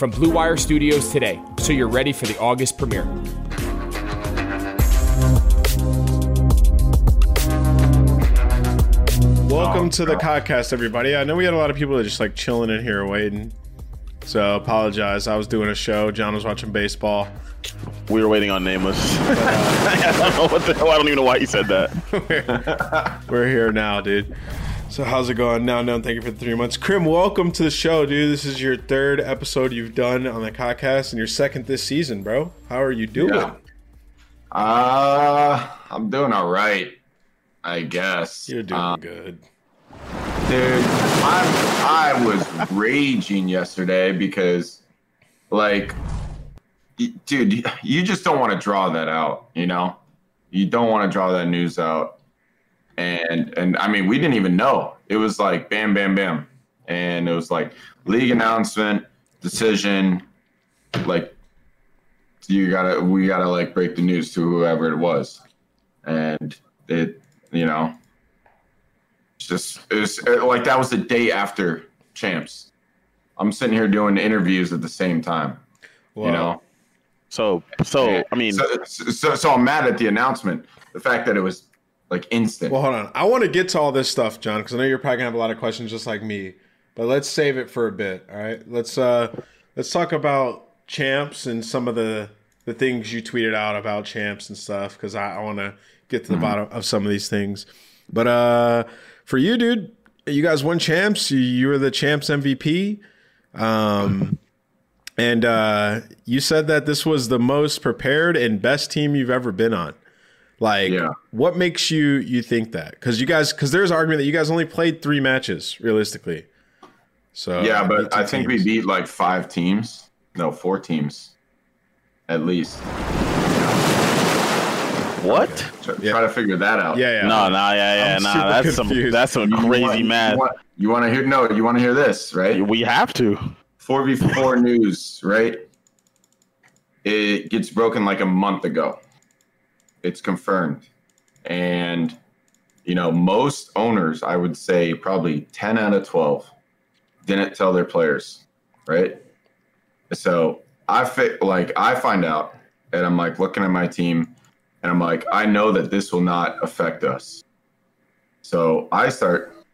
from Blue Wire Studios today so you're ready for the August premiere. Welcome oh, to the podcast, everybody. I know we had a lot of people that are just like chilling in here waiting. So apologize. I was doing a show. John was watching baseball. We were waiting on Nameless. Uh, I don't know what the hell. I don't even know why you said that. We're here now, dude. So how's it going? Now, no, thank you for the three months. Krim, welcome to the show, dude. This is your third episode you've done on the podcast and your second this season, bro. How are you doing? Yeah. Uh, I'm doing all right, I guess. You're doing Um, good. Dude, I I was raging yesterday because, like, dude, you just don't want to draw that out. You know, you don't want to draw that news out. And and I mean, we didn't even know. It was like bam, bam, bam, and it was like league announcement, decision, like you gotta we gotta like break the news to whoever it was, and it you know it's just it was uh, like that was the day after champs. I'm sitting here doing interviews at the same time. You know, So, so I mean, so, so so I'm mad at the announcement. The fact that it was like instant. Well, hold on. I want to get to all this stuff, John, because I know you're probably gonna have a lot of questions just like me. But let's save it for a bit. All right. Let's uh let's talk about champs and some of the the things you tweeted out about champs and stuff because I, I want to get to the bottom of some of these things. But uh for you, dude, you guys won champs. You, you were the champs MVP. Um. And uh, you said that this was the most prepared and best team you've ever been on. Like, Yeah. what makes you you think that? Because you guys, because there's argument that you guys only played three matches realistically. So yeah, uh, but I think teams. we beat like five teams. No, four teams, at least. what? Try, Yeah. try to figure that out. Yeah, yeah. No, no, yeah, yeah, I'm nah. super That's some that's some You crazy want- math. You want to hear? No, you want to hear this, right? We have to. 4v4 news, right? It gets broken like a month ago. It's confirmed. And, you know, most owners, I would say probably 10 out of 12, didn't tell their players, right? So I fi- like, I find out and I'm like looking at my team and I'm like, I know that this will not affect us. So I start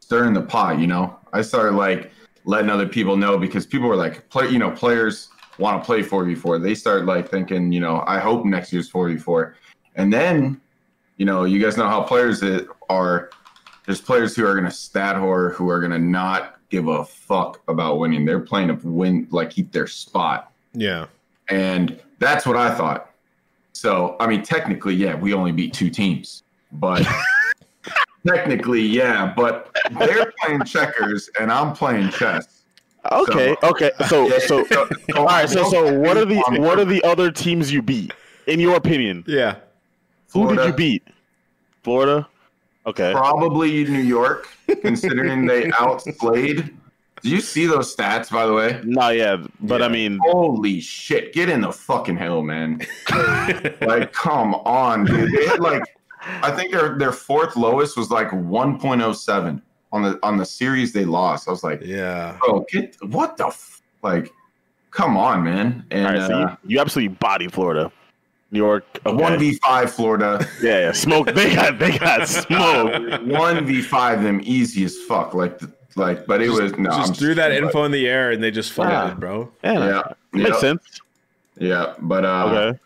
stirring the pot. You know, I started like letting other people know because people were like, play, you know, players want to play four v four. They start like thinking, you know, I hope next year's four v four, and then, you know, you guys know how players that are. There's players who are gonna stat whore who are gonna not give a fuck about winning. They're playing to win, like keep their spot. Yeah. And that's what I thought. So, I mean, technically, yeah, we only beat two teams, but technically, yeah, but they're playing checkers and I'm playing chess. Okay, So- okay. So, Yeah, so, so- so all right. So, so, what are the what are the other teams you beat? In your opinion, Yeah. who did you beat? Florida. Okay. Probably New York, considering they outplayed. Do you see those stats, by the way? No, yeah, but I mean, Holy shit! Get in the fucking hell, man. like, come on, dude. They had like, I think their their fourth lowest was like 1.07 on the on the series they lost. I was like, Yeah. bro, get what the f-? like, come on, man. And right. So uh, you, you absolutely body Florida, New York. One v five Florida, Yeah, yeah. Smoke. They got they got smoked. one v five them easy as fuck. Like, the, like, but it was no. just I'm threw that but- info in the air and they just folded, Yeah. bro. Yeah, Yeah, makes yeah, sense. yeah. But uh, Okay.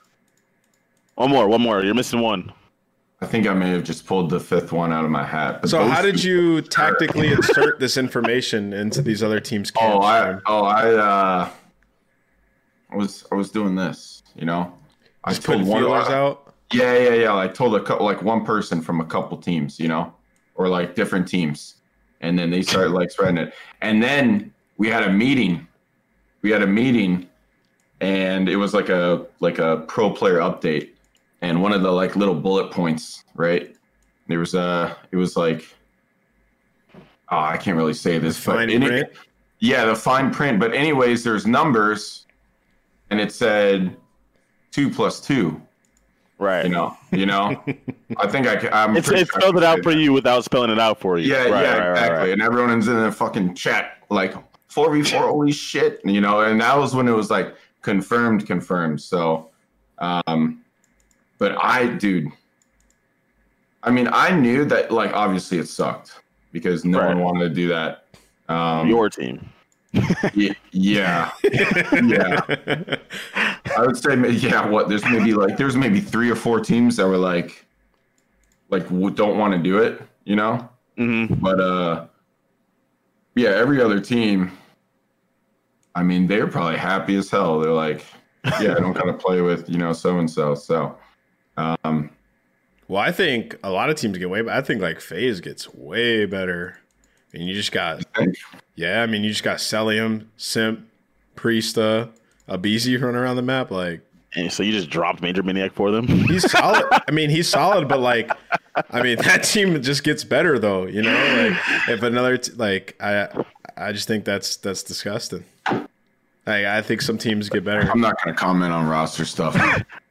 One more. One more. You're missing one. I think I may have just pulled the fifth one out of my hat. So how did you tactically insert this information into these other teams' camps? Oh, I oh I uh I was I was doing this, you know. I just putting one- feelers out. Yeah, yeah, yeah. Like told a couple like one person from a couple teams, you know, or like different teams. And then they started like spreading it. And then we had a meeting. We had a meeting and it was like a like a pro player update. And one of the like little bullet points, right? There was uh it was like oh, I can't really say this, The fine but in it- yeah, the fine print. But anyways, there's numbers, and it said two plus two. Right. You know, you know. I think I. can. I'm it's it sure spelled can it out for that. you without spelling it out for you. Yeah, Right, yeah, right, right, exactly. right. And everyone's in the fucking chat like four v four. Holy shit! You know, and that was when it was like confirmed, confirmed. So, um, but I, dude. I mean, I knew that. Like, obviously, it sucked because no Right. one wanted to do that. Um, Your team. Ye- yeah, yeah. I would say, yeah. What? There's maybe like there's maybe three or four teams that were like, like don't want to do it, you know. Mm-hmm. But uh, yeah, every other team. I mean, they're probably happy as hell. They're like, yeah, I don't gotta play with you know so and so. So, um, Well, I think a lot of teams get way, but I think like FaZe gets way better. And you just got, yeah, I mean, you just got Cellium, Simp, Priestahh, aBeZy running around the map. Like, And so you just dropped MajorManiak for them. he's solid. I mean, he's solid, but like, I mean, that team just gets better though. You know, like if another t- like I, I just think that's that's disgusting. Like, I think some teams get better. I'm not gonna comment on roster stuff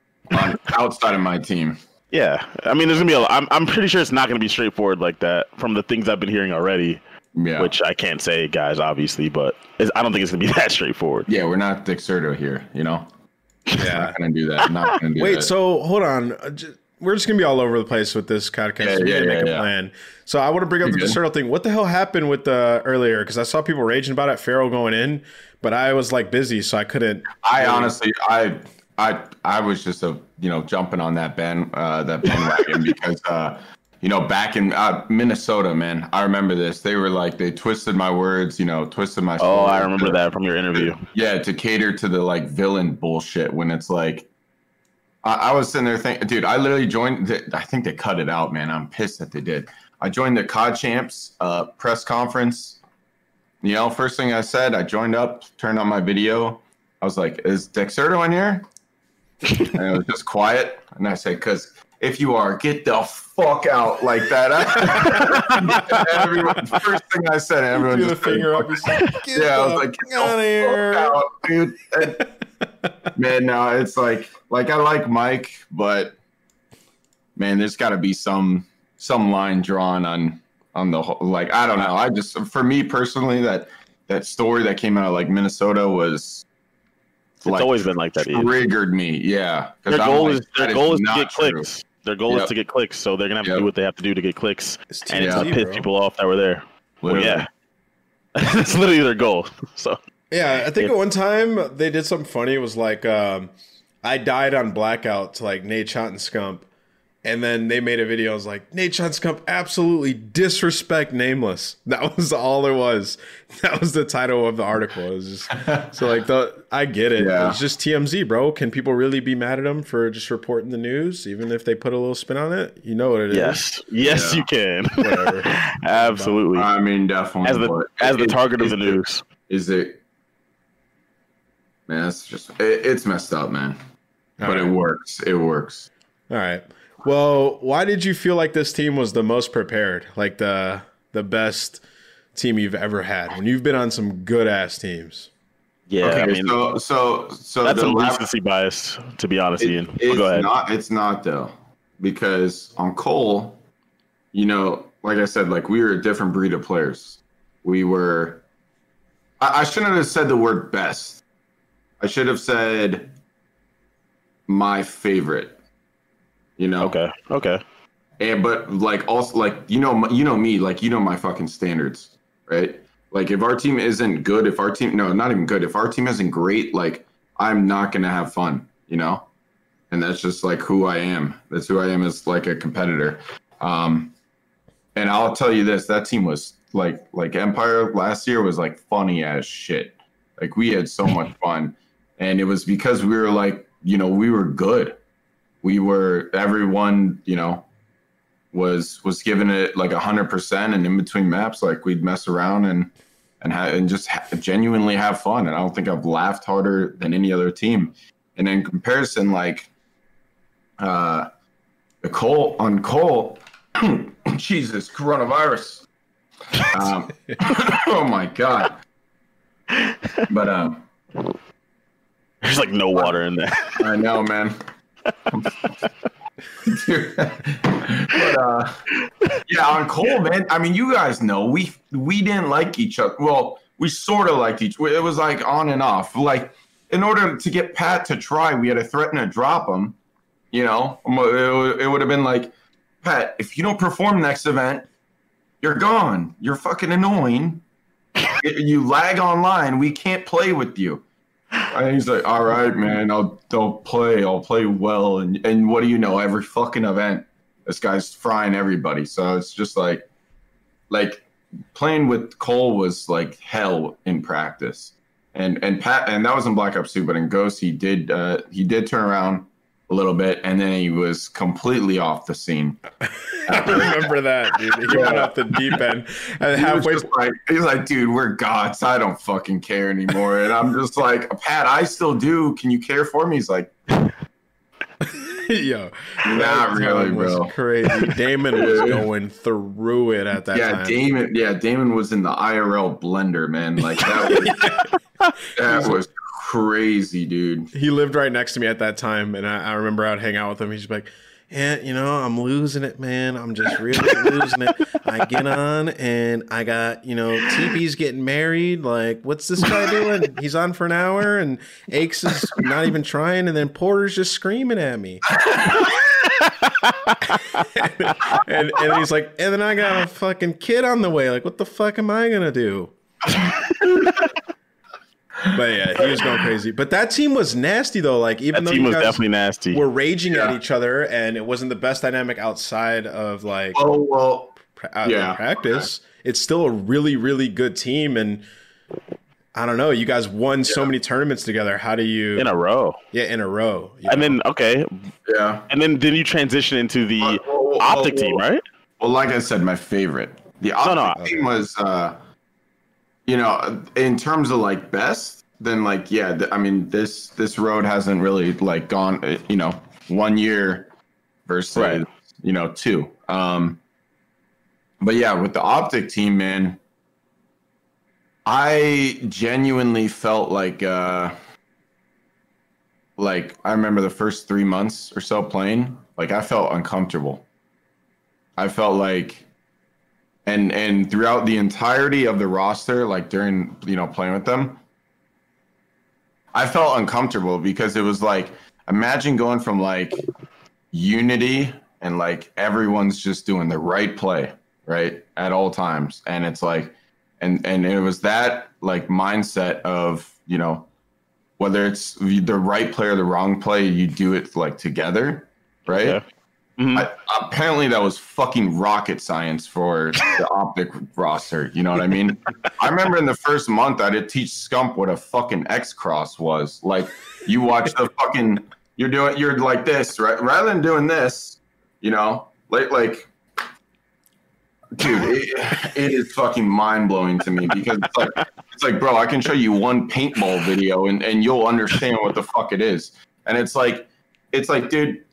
outside of my team. Yeah, I mean, there's gonna be a. I'm I'm pretty sure it's not gonna be straightforward like that from the things I've been hearing already. Yeah, Which I can't say, guys, obviously, but it's, I don't think it's gonna be that straightforward. yeah, we're not Dexerto here, you know. Yeah. Not gonna do that. Not gonna do Wait, that. so hold on. Uh, We're just gonna be all over the place with this podcast. Yeah, we need yeah, make yeah, a yeah. plan. So I want to bring up You the good? Dexerto thing. What the hell happened with the earlier? Because I saw people raging about it, Farrell going in, but I was like busy, so I couldn't. I honestly, I, I, I was just a, you know, jumping on that band, uh, that bandwagon because, uh, you know, back in uh, Minnesota, man, I remember this. They were like, they twisted my words, you know, twisted my. Oh, I remember to- that from your interview. Yeah, to cater to the like villain bullshit when it's like, I, I was sitting there thinking, dude, I literally joined. The, I think they cut it out, man. I'm pissed that they did. I joined the COD Champs uh, press conference. You know, first thing I said, I joined up, turned on my video. I was like, "Is Dexerto in here?" And it was just quiet. And I said, "Cause if you are, get the fuck out like that." everyone, first thing I said, everyone just finger up. fucking- He's like, "Get yeah, I was like, get outta the here." fuck out, dude. And- man, no, it's like, like I like Mike, but man, there's got to be some some line drawn on on the whole. Like, I don't know. I just, for me personally, that that story that came out of like Minnesota was. It's always been like that. Ian. triggered me. yeah. Their goal like, is their that goal is to get true. clicks. Their goal Yep. is to get clicks, so they're gonna have to do what they have to do to get clicks, It's and it's Yeah. to piss bro. people off that were there. Well, yeah, that's literally their goal. So Yeah, I think at one time they did something funny. It was like um, I died on blackout to like NaDeSHoT and Scump, and then they made a video. I was like, NaDeSHoT and Scump absolutely disrespect Nameless. That was all there was. That was the title of the article. It was just so like the I get it. Yeah. It's just TMZ, bro. Can people really be mad at them for just reporting the news, even if they put a little spin on it? You know what it is. yes, yes, Yeah. you can. Whatever. Absolutely. I mean, definitely. as the as the it- target of the it- news. Is it? Man, that's just it, it's messed up, man. but it works. It works. All right. Well, why did you feel like this team was the most prepared? Like the the best team you've ever had when you've been on some good ass teams? Yeah, okay, I mean so so so that's the some lab- recency bias, to be honest, It- Ian. it's Go ahead. not. It's not though, because on Cole, you know, like I said, like we were a different breed of players. We were. I, I shouldn't have said the word best. I should have said my favorite. You know. okay, okay. And but like also like you know you know me like you know my fucking standards, right? Like if our team isn't good, if our team no, not even good, if our team isn't great, like I'm not gonna have fun, you know? And that's just like who I am. That's who I am as like a competitor. Um and I'll tell you this, that team was like like Empire last year was like funny as shit. Like we had so much fun. And it was because we were like, you know, we were good. We were everyone, you know, was was giving it like a hundred percent, and in between maps, like we'd mess around and and ha- and just ha- genuinely have fun. And I don't think I've laughed harder than any other team. And in comparison, like uh, the Cole on Cole, Jesus coronavirus. Um, oh my god! But um, There's like no water in there. I know, man. But uh yeah, on Cole, man. I mean, you guys know we we didn't like each other. Well, we sort of liked each. It was like on and off. Like in order to get Pat to try, we had to threaten to drop him. You know, it, it would have been like, Pat, if you don't perform next event, you're gone. You're fucking annoying. you lag online. We can't play with you. And he's like, "All right, man, I'll I'll play. I'll play well." And and what do you know? Every fucking event, this guy's frying everybody. So it's just like, like playing with Cole was like hell in practice. And and Pat and that was in Black Ops 2, but in Ghost he did uh, he did turn around a little bit, and then he was completely off the scene. I remember that, dude. He went off the deep end and halfway. just like he's like, dude, we're gods. I don't fucking care anymore. And I'm just like, Pat, I still do. Can you care for me? He's like, Yo, Not really, bro. Crazy. Damon was going through it at that yeah, time. Damon. Yeah, Damon was in the IRL blender, man. Like that was that was crazy, dude. he lived right next to me at that time, and I, I remember I'd hang out with him. He's just like, "Yeah, you know, I'm losing it, man. I'm just really losing it. I get on, and I got, you know, TP's getting married. Like, what's this guy doing? He's on for an hour, and Aches is not even trying, and then Porter's just screaming at me. and and he's like, and then I got a fucking kid on the way. Like, what the fuck am I gonna do? But yeah, he was going crazy. But that team was nasty though. Like even That though team you was guys definitely nasty. were raging at each other, and it wasn't the best dynamic outside of like Oh well, pra- yeah. practice. It's still a really really good team, and I don't know. You guys won so many tournaments together. How do you? in a row. yeah, in a row. And know? then okay, yeah. and then then you transition into the Well, well, well, optic well, team, right? Well, like I said, my favorite. The optic no. team was, uh, you know, in terms of like best. Then like yeah, th- I mean this this road hasn't really like gone. uh, You know, one year versus Right. you know two. Um, but yeah, with the optic team, man, I genuinely felt like uh, like I remember the first three months or so playing. Like I felt uncomfortable. I felt like and and throughout the entirety of the roster, like during you know playing with them, I felt uncomfortable because it was like imagine going from like unity and like everyone's just doing the right play, right? At all times. And it's like and and it was that like mindset of, you know, whether it's the right play or the wrong play, you do it like together, right? Yeah. Mhm. I, apparently, that was fucking rocket science for the optic roster. You know what I mean? I remember in the first month, I did teach Scump what a fucking X cross was. Like, you watch the fucking, you're doing, you're like this, right? Rather than doing this, you know, like, like, dude, it, it is fucking mind blowing to me because it's like, it's like, bro, I can show you one paintball video and, and you'll understand what the fuck it is. And it's like, it's like, dude,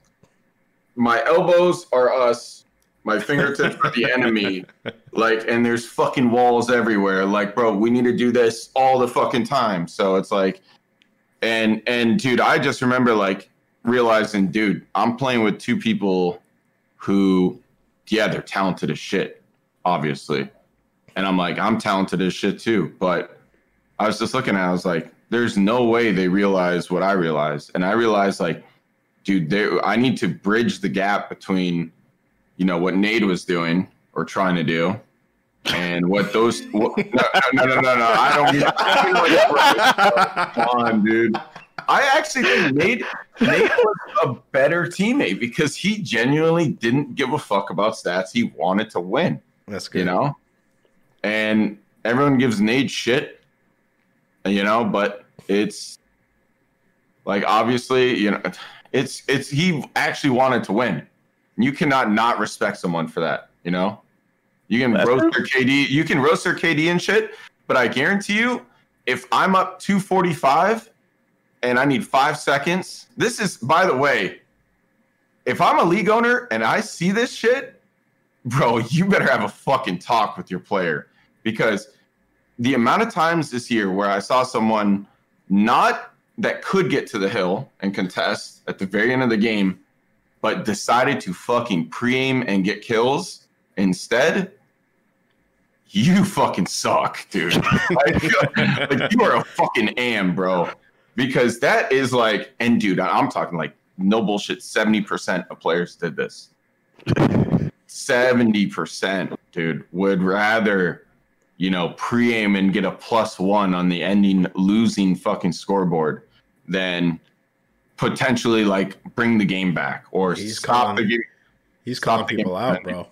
my elbows are us, my fingertips are the enemy. Like, and there's fucking walls everywhere. Like, bro, we need to do this all the fucking time. So it's like, and and dude, I just remember like realizing, dude, I'm playing with two people who, yeah, they're talented as shit, obviously. And I'm like, I'm talented as shit too. But I was just looking at, it, I was like, there's no way they realize what I realized. And I realized like, dude, they, I need to bridge the gap between, you know, what Nate was doing or trying to do, and what those. What, no, no, no, no, no. I don't. I like, come on, dude. I actually think Nate Nate was a better teammate because he genuinely didn't give a fuck about stats. He wanted to win, That's good. you know. And everyone gives Nate shit, you know, but it's like obviously, you know, it's it's he actually wanted to win. You cannot not respect someone for that, you know. You can That's roast true. their KD, you can roast their KD and shit, but I guarantee you, if I'm up 245 and I need five seconds, this is by the way, if I'm a league owner and I see this shit, bro, you better have a fucking talk with your player because the amount of times this year where I saw someone not that could get to the hill and contest at the very end of the game, but decided to fucking pre-aim and get kills instead, you fucking suck, dude. like, like, you are a fucking am, bro. Because that is like, and dude, I'm talking like no bullshit. Seventy percent of players did this. Seventy percent, dude, would rather, you know, pre-aim and get a plus one on the ending losing fucking scoreboard than potentially like bring the game back or He's stop calling- the game. He's calling people out, bro.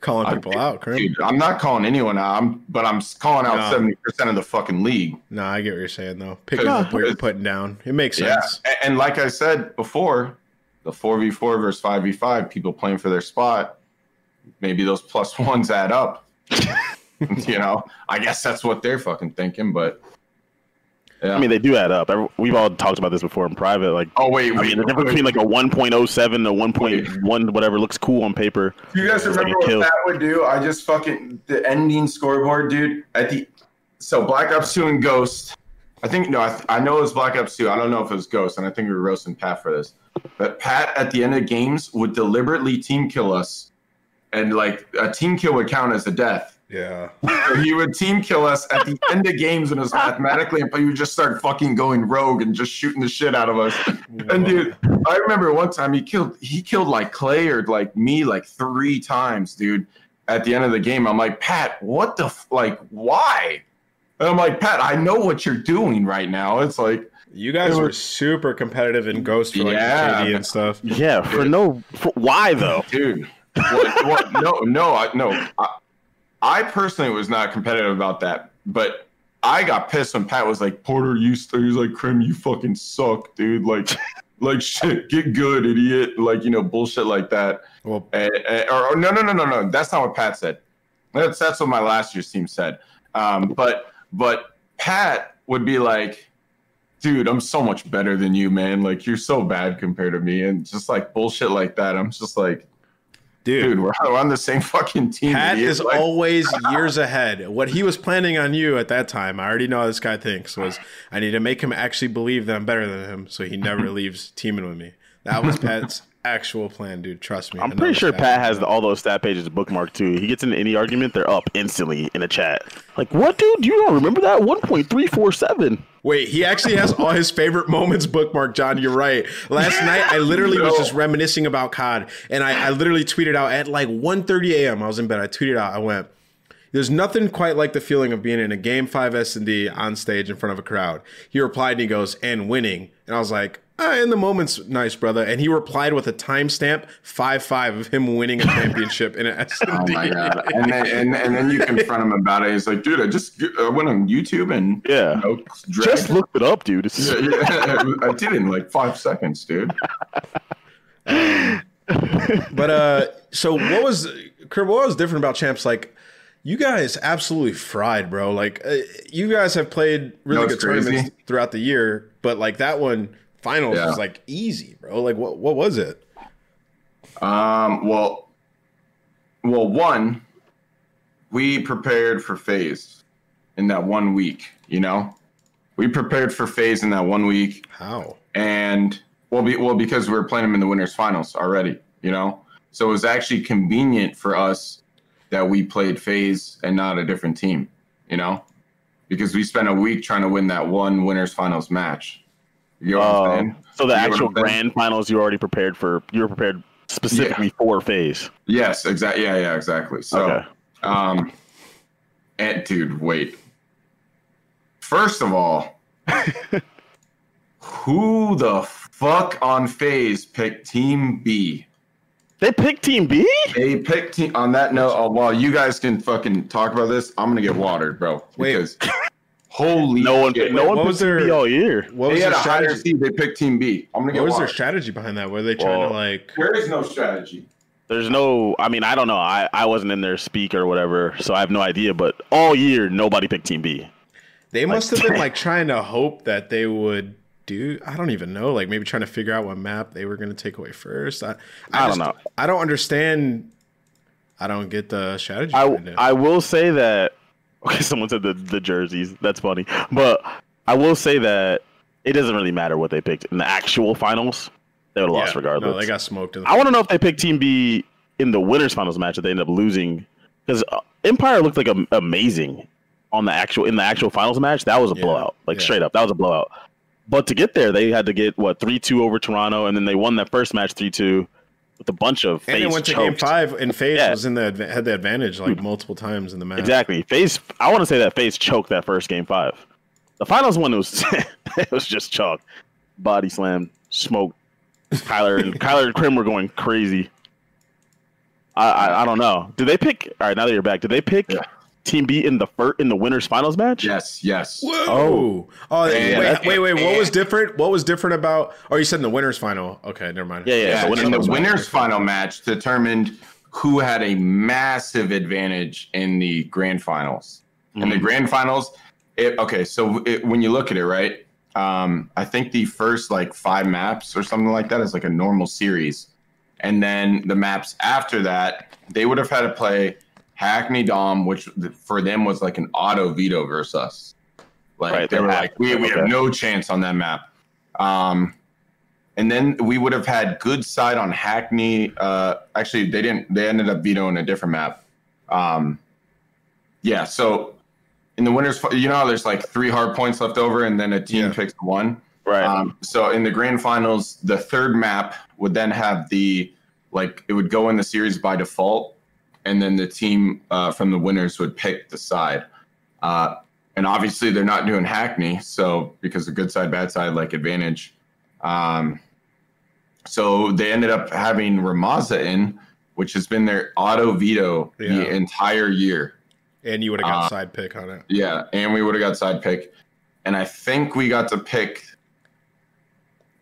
Calling I- people out, Krim. Dude, I'm not calling anyone out, I'm, but I'm calling out No. seventy percent of the fucking league. No, I get what you're saying though. Picking Yeah. up what you're putting down. It makes Yeah, sense. A- and like I said before, the four v four versus five v five, people playing for their spot. Maybe those plus ones add up. you know, I guess that's what they're fucking thinking. But yeah. I mean, they do add up. We've all talked about this before in private. Like, oh wait, I wait, mean, the difference between like a 1.07 to 1.1, whatever looks cool on paper. Do you guys It's like remember what kill. that would do? I just fucking the ending scoreboard, dude. At the so Black Ops Two and Ghost. I think no, I, I know it was Black Ops Two. I don't know if it was Ghost, and I think we were roasting Pat for this. But Pat at the end of games would deliberately team kill us, and like a team kill would count as a death. Yeah. He would team kill us at the end of games, and it was mathematically, but he would just start fucking going rogue and just shooting the shit out of us. And dude, I remember one time he killed he killed like Clay or like me like three times, dude. At the end of the game, I'm like, Pat, what the f- like? Why? And I'm like, Pat, I know what you're doing right now. It's like, You guys It were super competitive in Ghost for like Yeah. KD and stuff. Yeah, for no, for, why though? dude, what, what, no, no, I, no. I, I personally was not competitive about that, but I got pissed when Pat was like, Porter, you, st-, he was like, Krim, you fucking suck, dude. Like, like shit, get good, idiot. Like, you know, bullshit like that. Well, Eh, eh, or, or no, no, no, no, no. That's not what Pat said. That's that's what my last year's team said. Um, but but Pat would be like, dude, I'm so much better than you, man. Like you're so bad compared to me, and just like bullshit like that. I'm just like, dude, dude, we're, on the same fucking team. Pat idiot. is Like, always years ahead. What he was planning on you at that time, I already know how this guy thinks, was I need to make him actually believe that I'm better than him so he never leaves teaming with me. That was Pat's actual plan, dude. Trust me. I'm pretty sure Pat has the, all those stat pages bookmarked too. He gets into any argument, they're up instantly in the chat. Like, what, dude? You don't remember that? 1.347. Wait, he actually has all his favorite moments bookmarked, John. You're right. Last night, I literally was just reminiscing about COD, and I, I literally tweeted out at like 1.30 a.m. I was in bed. I tweeted out, I went, there's nothing quite like the feeling of being in a Game 5 S&D on stage in front of a crowd. He replied, and he goes, and winning. And I was like, ah, in the moment's nice, brother. And he replied with a timestamp, 5-5 of him winning a championship in an S&D. Oh my god! And then and, and then you confront him about it. He's like, dude, I just I went on YouTube and Yeah. you know, Just looked it up, dude. Yeah, yeah, I did it in like five seconds, dude. But uh, so what was Kurt? What was different about champs? Like, you guys absolutely fried, bro. Like, uh, you guys have played really No, good crazy. tournaments throughout the year, but like that one finals Yeah. was like easy, bro. Like, what what was it? Um, well, well, one, we prepared for FaZe in that one week. You know, we prepared for FaZe in that one week, How? and well, be, well because we were playing them in the winners finals already. You know, so it was actually convenient for us that we played FaZe and not a different team. You know, because we spent a week trying to win that one winners finals match. You know what I'm saying? Um, so the You actual grand finals you already prepared for. You were prepared specifically for FaZe. Yes, exactly. Yeah, yeah, exactly. So, Okay. um, and dude, wait. First of all, who the fuck on FaZe picked Team B? They picked Team B. They picked team. On that note, uh, while you guys can fucking talk about this, I'm gonna get watered, bro. Wait. Because holy, No one. shit. no Wait, one what picked was Team B their- all year. What was They had their a higher strategy? seed. They picked Team B. I'm gonna get What was their strategy behind that? Were they trying Well- to like? There is no strategy. There's no. I mean, I don't know. I I wasn't in their speak or whatever, so I have no idea. But all year, nobody picked Team B. They must have been like trying to hope that they would do. I don't even know. Like maybe trying to figure out what map they were going to take away first. I, I don't know. I don't understand. I don't get the strategy. I. I will say that okay, someone said the, the jerseys. That's funny. But I will say that it doesn't really matter what they picked in the actual finals. They would have lost regardless. No, they got smoked. I want to know if they picked Team B in the winners finals match that they end up losing because uh, Empire looked like am- amazing on the actual in the actual finals match. That was a Yeah, blowout, like yeah. straight up. That was a blowout. But to get there, they had to get what three two over Toronto, and then they won that first match three two with a bunch of and they FaZe went to game five, and FaZe Yeah. was in the had the advantage like hmm. multiple times in the match. Exactly. FaZe. I want to say that FaZe choked that first game five. The finals one was it was just chalk, body slam, smoke. Cuyler and Cuyler and Krim were going crazy. I, I I don't know. Did they pick? All right, now that you're back, did they pick Yeah. Team B in the fir- in the winners finals match? Yes, yes. Whoa! Oh. Oh, Yeah, wait, that's- wait, wait. What was different? What was different about? Oh, you said in the winners final. Okay, never mind. Yeah, yeah. Yeah, the winners the finals match. winners final match determined who had a massive advantage in the grand finals. In Mm-hmm. the grand finals, it okay. So it, when you look at it, right? Um, I think the first like five maps or something like that is like a normal series, and then the maps after that, they would have had to play Hackney Dom, which for them was like an auto veto versus us. Like Right, they they were like, we, we have okay. no chance on that map. Um, and then we would have had good side on Hackney. Uh, actually, they didn't. They ended up vetoing a different map. Um, yeah. So in the winners, you know, there's like three hard points left over, and then a team Yeah. picks one. Right. Um, so in the grand finals, the third map would then have the like it would go in the series by default, and then the team uh, from the winners would pick the side. Uh, and obviously, they're not doing Hackney, so because the good side, bad side, like advantage. Um, so they ended up having Rammaza in, which has been their auto veto Yeah. the entire year. and you would have got Uh, side pick on it. Yeah, and we would have got side pick, and I think we got to pick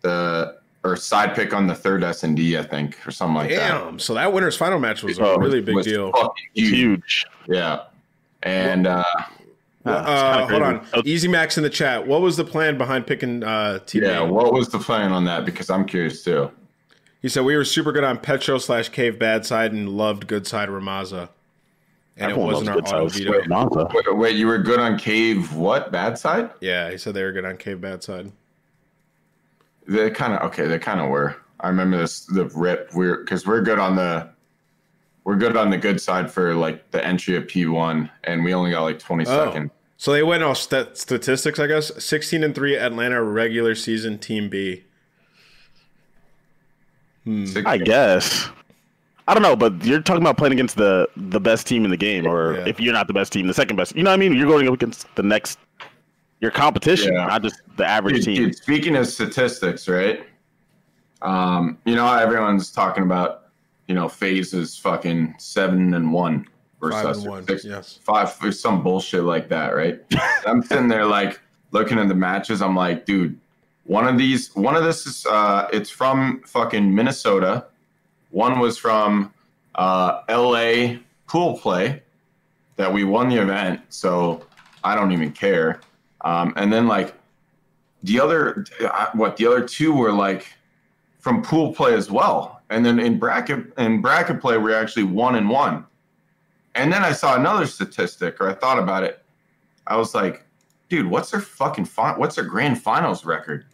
the or side pick on the third S and D, I think, or something like that. Damn. So that winners final match was a Oh, really big Was deal. huge. huge. Yeah, and uh, Well, uh, hold on. Oh, Easy Max in the chat. What was the plan behind picking uh, Team yeah, what was the plan on that? Because I'm curious too. He said we were super good on Petro slash Cave bad side and loved good side Rammaza. And Everyone it wasn't our good auto sides. veto. Wait, wait, you were good on Cave? What bad side? Yeah, he said they were good on Cave bad side. They kind of okay. They kind of were. I remember this the rip. We're because we're good on the we're good on the good side for like the entry of P one, and we only got like twenty Oh. second. So they went off stat- statistics, I guess. 16 and 3 Atlanta regular season team B. Hmm. I guess. I don't know, but you're talking about playing against the the best team in the game, or Yeah. if you're not the best team, the second best. You know what I mean? You're going up against the next your competition, Yeah. not just the average Dude, team. dude, speaking of statistics, right? Um, you know everyone's talking about, you know, FaZe's fucking seven and one versus Five and or one, six- yes. five or some bullshit like that, right? I'm sitting there like looking at the matches. I'm like, dude, one of these, one of this is, uh, it's from fucking Minnesota. One was from uh, L.A. pool play that we won the event, so I don't even care. Um, and then like the other, uh, what the other two were like from pool play as well. And then in bracket in bracket play, we're actually one and one. And then I saw another statistic, or I thought about it. I was like, dude, what's their fucking fi- what's their grand finals record?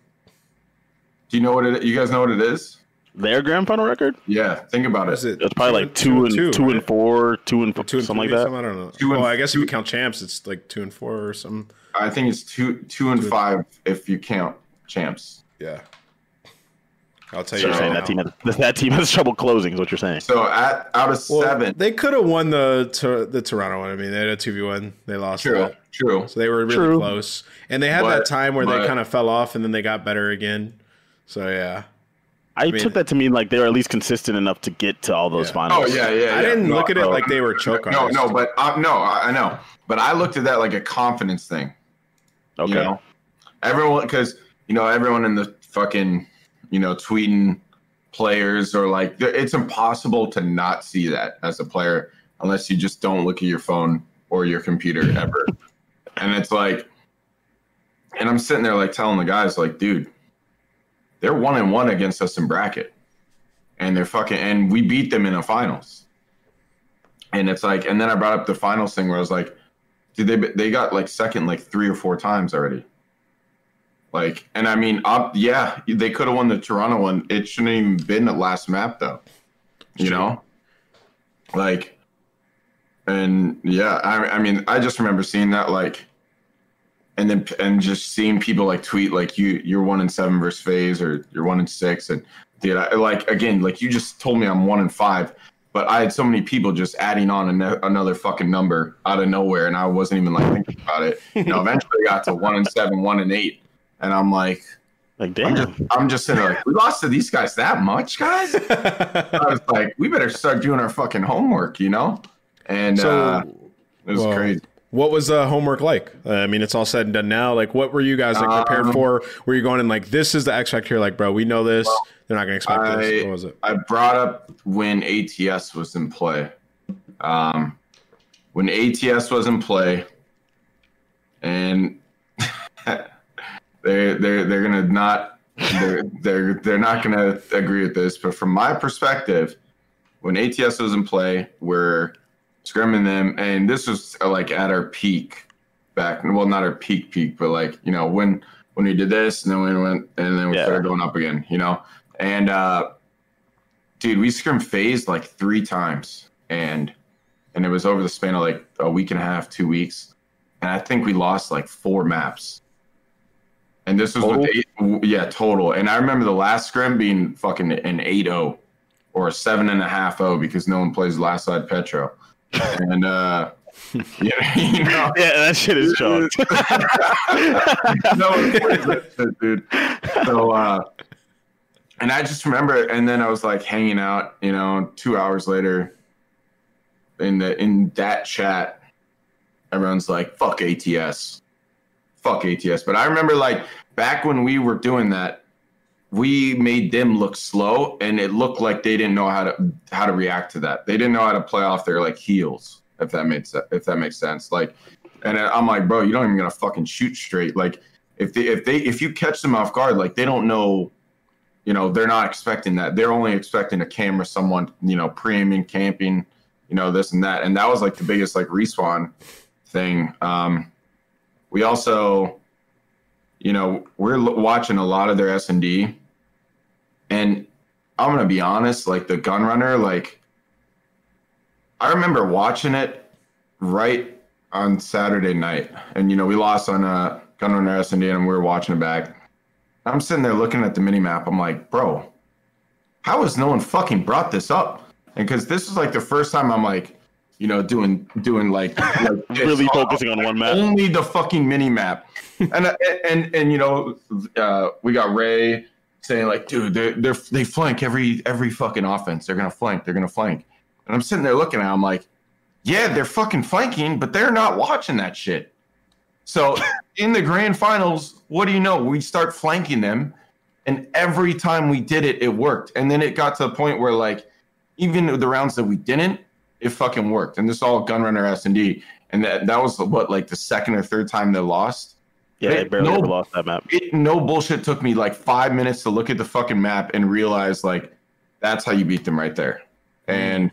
Do you know what it? You guys know what it is? Their grand final record? Yeah, think about it. Is it It's probably like two, and two, and right? four, two and four, Two and something three, like that. something? I don't know. Two and- well, I guess if you count champs, it's like two and four or something. I think it's two two and five if you count champs. Yeah. I'll tell So you you're right saying now. that team has, that team has trouble closing, is what you're saying. So at out of Well, seven, They could have won the the Toronto one. I mean, they had a two v one. They lost true, that. true. So they were really True. close. And they had But- that time where they kind of fell off and then they got better again. So yeah. I, mean- took that to mean like they were at least consistent enough to get to all those Yeah. finals. Oh yeah, yeah. I yeah. didn't No, look at it no, like they were choke No, no, but uh, no, I I know. But I looked at that like a confidence thing. Okay. You know, everyone because you know everyone in the fucking you know tweeting players or like it's impossible to not see that as a player unless you just don't look at your phone or your computer ever. and it's like, and I'm sitting there like telling the guys like, dude, they're one and one against us in bracket, and they're fucking and we beat them in the finals. And it's like, and then I brought up the finals thing where I was like, dude, they they got like second like three or four times already. Like, and I mean, up, yeah, they could have won the Toronto one. It shouldn't even been the last map though. You know, like, and yeah, I, I mean, I just remember seeing that like, and then and just seeing people like tweet like you you're one in seven versus FaZe or you're one in six and dude, I, like again, like you just told me I'm one in five but I had so many people just adding on an- another fucking number out of nowhere, and I wasn't even like thinking about it. You know, eventually I got to one and seven, one and eight, and I'm like, Like I'm damn. just, I'm just sitting there like, we lost to these guys that much, guys. I was like, we better start doing our fucking homework, you know? And So, uh, it was well, crazy. What was uh, homework like? Uh, I mean, it's all said and done now. Like, what were you guys like prepared Um, for? Were you going in like, this is the X factor? Like, bro, we know this. They're not going to expect this. I- What was it? I brought up when ATS was in play. Um, when ATS was in play, and they're they're they're gonna not they're they're they're not gonna agree with this, but from my perspective, when ATS was in play, we're scrimming them, and this was uh, like at our peak back. Well, not our peak peak, but like you know when when we did this, and then we went, and then we Yeah. started going up again. You know, and uh, dude, we scrimmed phased like three times, and and it was over the span of like a week and a half, two weeks, and I think we lost like four maps. And this was with eight, yeah, total. And I remember the last scrim being fucking an 8-0 or a seven and a half 0 because no one plays last side Petro. And uh yeah, you know, Yeah, that shit is chalked. no one plays that shit, dude. So, uh, and I just remember, and then I was like hanging out, you know, two hours later, in the in that chat, everyone's like, "Fuck ATS, fuck ATS." But I remember, like back when we were doing that, we made them look slow, and it looked like they didn't know how to how to react to that. They didn't know how to play off their like heels, if that makes if that makes sense. Like, and I'm like, bro, you don't even gonna fucking shoot straight. Like, if they if they if you catch them off guard, like they don't know, you know, they're not expecting that. They're only expecting a camera, someone, you know, pre-aiming, camping, you know, this and that. And that was like the biggest like respawn thing. Um, we also, you know, we're l- watching a lot of their S and I'm gonna be honest, like the gun runner, like I remember watching it right on Saturday night, and you know we lost on uh, gun runner S and D, and we were watching it back. I'm sitting there looking at the mini map. I'm like, bro, how has no one fucking brought this up? And because this is like the first time I'm like, you know, doing doing like, like. Really focusing on one map. only the fucking mini map, and uh, and and you know, uh, we got Ray saying like, dude, they're, they're they flank every every fucking offense. They're gonna flank. They're gonna flank. And I'm sitting there looking at, them like, yeah, they're fucking flanking, but they're not watching that shit. So in the grand finals, what do you know? We start flanking them, and every time we did it, it worked. And then it got to the point where like, even the rounds that we didn't, it fucking worked. And this is all Gunrunner S and D, and that that was what like the second or third time they lost. Yeah, they It- barely no- lost that map. It no bullshit took me like five minutes to look at the fucking map and realize like that's how you beat them right there. And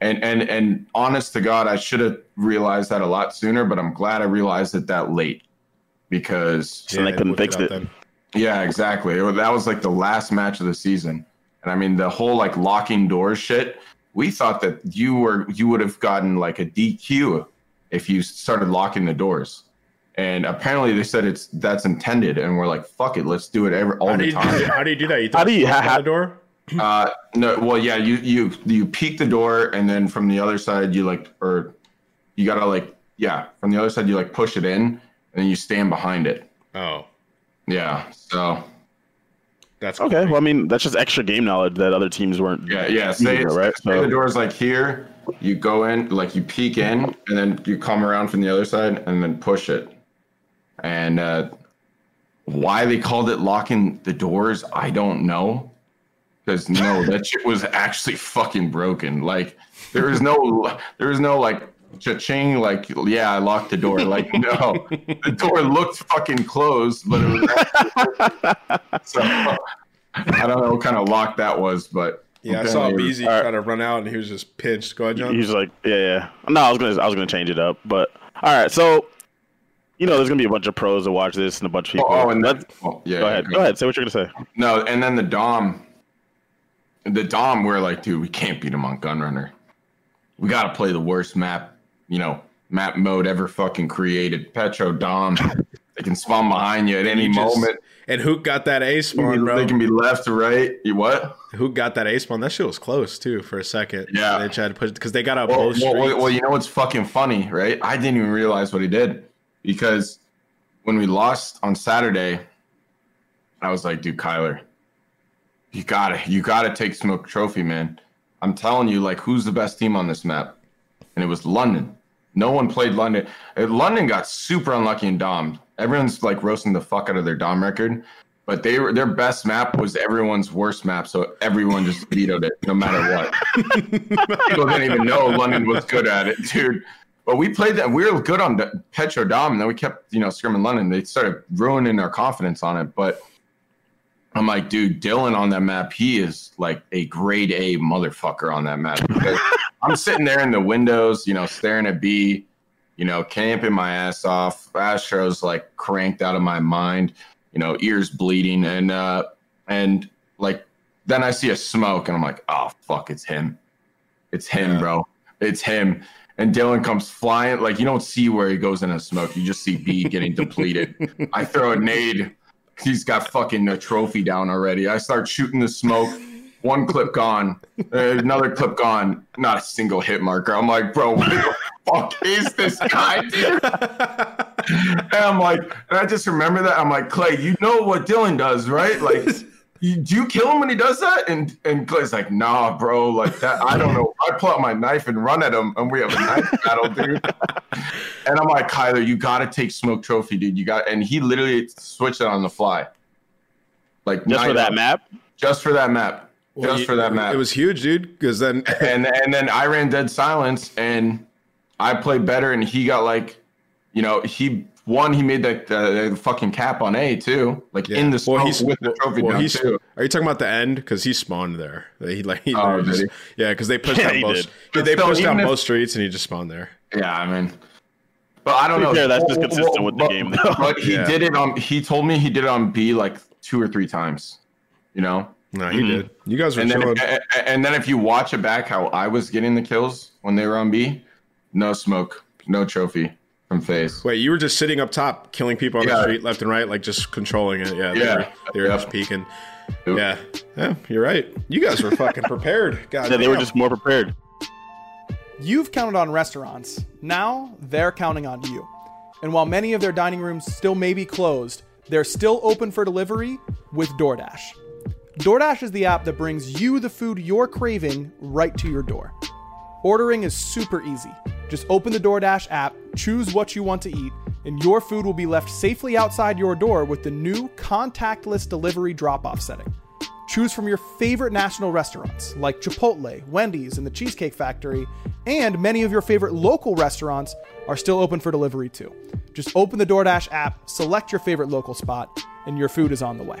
and and and honest to God, I should have realized that a lot sooner, but I'm glad I realized it that late because So they couldn't fix out it. yeah, exactly. It was- that was like the last match of the season. And I mean the whole like locking doors shit. We thought that you were you would have gotten like a DQ if you started locking the doors. And apparently they said it's that's intended, and we're like, fuck it, let's do it every all How do the you time. do, how do you do that? You How do you- throw the door? Uh, no, well, yeah, you you you peek the door, and then from the other side, you like, or you gotta like, yeah, from the other side, you like push it in, and then you stand behind it. Oh, Yeah. So that's Okay, well, I mean, that's just extra game knowledge that other teams weren't. yeah, yeah. Say, using right? say the So, door's like here. You go in, like you peek in, and then you come around from the other side, and then push it. And uh, why they called it locking the doors, I don't know. Because no, that shit was actually fucking broken. Like there is no, there is no like cha-ching. Like yeah, I locked the door. Like no, the door looked fucking closed, but it was. Actually so I don't know what kind of lock that was, but yeah. I saw apparently- Beezy Alright. try to run out, and he was just pinched. Go ahead, John. he's like, yeah, yeah. No, I was gonna, I was gonna change it up, but all right. So, you know, there's gonna be a bunch of pros that watch this and a bunch of Oh, people. oh, and Let's- oh, yeah, go ahead, go ahead. Say what you're gonna say. No, and then the Dom, the Dom, we're like, dude, we can't beat him on Gunrunner. We got to play the worst map, you know, map mode ever fucking created. Petro Dom, they can spawn behind you at any You just- moment. And Huke got that A spawn, bro. They can be left to right. You what? Huke got that A spawn. That shit was close too for a second. Yeah. they tried to put because they got up Well, both well, well, well, you know what's fucking funny, right? I didn't even realize what he did because when we lost on Saturday, I was like, dude, Cuyler, you gotta, you gotta take Smoke Trophy, man. I'm telling you, like, who's the best team on this map? And it was London. No one played London. Uh, London got super unlucky in Dom. Everyone's like roasting the fuck out of their Dom record, but they were their best map was everyone's worst map, so everyone just vetoed it no matter what. People didn't even know London was good at it, dude. But we played that. We were good on Petro Dom, and then we kept, you know, scrimming London. They started ruining our confidence on it. But I'm like, dude, Dylan on that map, he is like a grade A motherfucker on that map. I'm sitting there in the windows, you know, staring at B, you know, camping my ass off. Astro's like cranked out of my mind, you know, ears bleeding, and uh, and like then I see a smoke, and I'm like, oh fuck, it's him, it's him, Yeah. bro, it's him. And Dylan comes flying, like you don't see where he goes in a smoke, you just see B getting depleted. I throw a nade, he's got fucking a trophy down already. I start shooting the smoke. One clip gone, uh, another clip gone. Not a single hit marker. I'm like, bro, what the fuck is this guy, dude? And I'm like, and I just remember that. I'm like, Clay, you know what Dylan does, right? Like, you, do you kill him when he does that? And and Clay's like, nah, bro, like that. I don't know. I pull out my knife and run at him, and we have a knife battle, dude. And I'm like, Cuyler, you got to take smoke trophy, dude. You got, and he literally switched it on the fly, like Just for that up. map. just for that map, Well, just you- for that map. It was huge, dude. Because then and and then I ran dead silence, and I played better, and he got like, you know, he one he made that uh, fucking cap on A too, like in the smoke he's with the trophy well, he's- too. Are you talking about the end? Because he spawned there. He like he Oh, literally did just- yeah, because they pushed Yeah, out both. did. yeah, they But still, pushed out if- both streets, and he just spawned there. Yeah, I mean, but I don't To know. fair, that's just consistent well, with the but- game, though. But he Yeah. did it on. He told me he did it on B like two or three times. You know, No, he did. You guys were And then, if, a- a- and then if you watch it back, how I was getting the kills when they were on B, no smoke, no trophy from FaZe. Wait, you were just sitting up top, killing people on the street left and right, like just controlling it. Yeah, they Yeah. were, they were Yeah. just peeking. Yeah, yeah, you're right. You guys were fucking prepared. God, Yeah, they were just more prepared. You've counted on restaurants. Now they're counting on you. And while many of their dining rooms still may be closed, they're still open for delivery with DoorDash. DoorDash is the app that brings you the food you're craving right to your door. Ordering is super easy. Just open the DoorDash app, choose what you want to eat, and your food will be left safely outside your door with the new contactless delivery drop off setting. Choose from your favorite national restaurants like Chipotle, Wendy's, and the Cheesecake Factory, and many of your favorite local restaurants are still open for delivery too. Just open the DoorDash app, select your favorite local spot, and your food is on the way.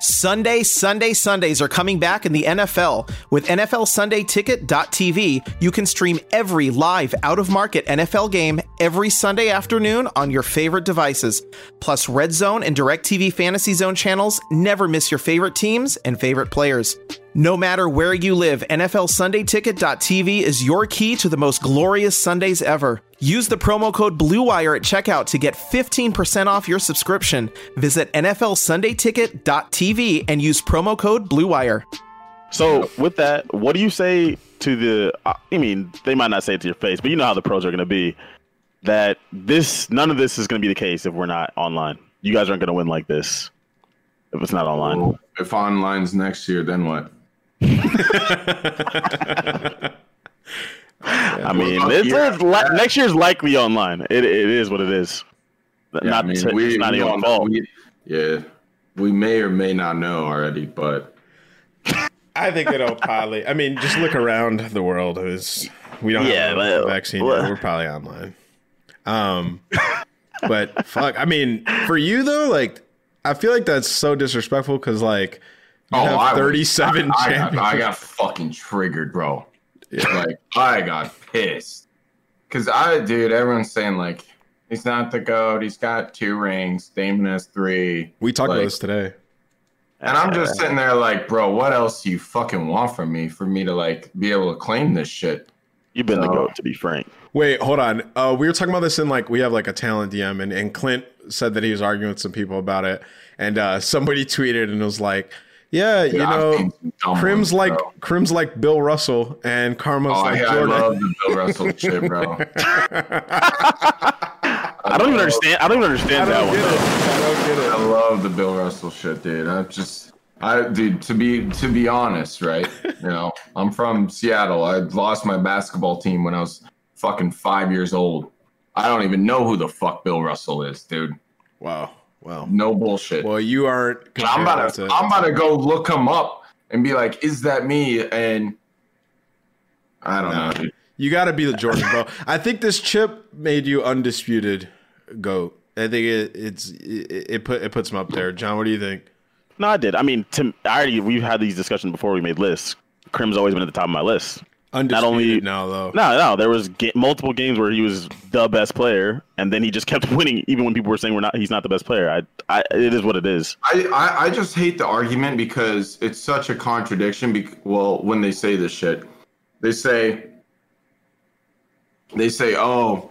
Sunday, Sunday, Sundays are coming back in the NFL. With NFL Sunday Ticket.tv, you can stream every live out of market NFL game every Sunday afternoon on your favorite devices. Plus, Red Zone and DirecTV Fantasy Zone channels never miss your favorite teams and favorite players. No matter where you live, NFL Sunday Ticket.tv is your key to the most glorious Sundays ever. Use the promo code BLUEWIRE at checkout to get 15% off your subscription. Visit NFLSundayTicket.tv and use promo code BLUEWIRE. So with that, what do you say to the? uh, I mean, they might not say it to your face, but you know how the pros are going to be. That this, none of this is going to be the case if we're not online. You guys aren't going to win like this if it's not online. Well, if online's next year, then what? I mean, Well, it's, yeah. it's li- next year's likely online. It, it is what it is. Yeah, not I mean, to- we, it's not we even don't fault. We- yeah, we may or may not know already, but I think it'll probably. I mean, just look around the world. Is we don't Yeah, have a well, vaccine. well. We're probably online. Um, but fuck. I mean, for you though, like, I feel like that's so disrespectful because like you have Oh, I was- 37 I, I, got. I got fucking triggered, bro. Like I got pissed because I, dude, everyone's saying like he's not the goat. He's got two rings. Damon has three. we talked about this today. And I'm just sitting there like, bro, what else do you fucking want from me for me to like be able to claim this shit? You've been the goat, to be frank. Wait, hold on. Uh, we were talking about this in like we have like a talent DM, and, and Clint said that he was arguing with some people about it, and uh, somebody tweeted and was like, "Yeah, you Yeah, know, seen some dumb Crim's ones, like bro. Crim's like Bill Russell, and Karma's Oh, like yeah, I love the Bill Russell shit, bro. I don't even understand. I don't even understand I that don't one. get it. though. I don't get it. I love the Bill Russell shit, dude. I just, I, dude, to be to be honest, right? You know, I'm from Seattle. I lost my basketball team when I was fucking five years old. I don't even know who the fuck Bill Russell is, dude. Wow. Well, No bullshit. well, you aren't. I'm about to, comparable I'm about to go look him up and be like, is that me? And I don't know. dude. You got to be the Jordan, bro. I think this chip made you undisputed goat. I think it, it's it, it put it puts him up there. John, what do you think? No, I did. I mean, Tim, I already we've had these discussions before we made lists. Crim's always been at the top of my list. Undisputed only- now, though. No, no, there was ga- multiple games where he was the best player, and then he just kept winning, even when people were saying we're not. He's not the best player. I, I, it is what it is. I, I, I just hate the argument because it's such a contradiction. Bec- well, when they say this shit, they say, they say, oh,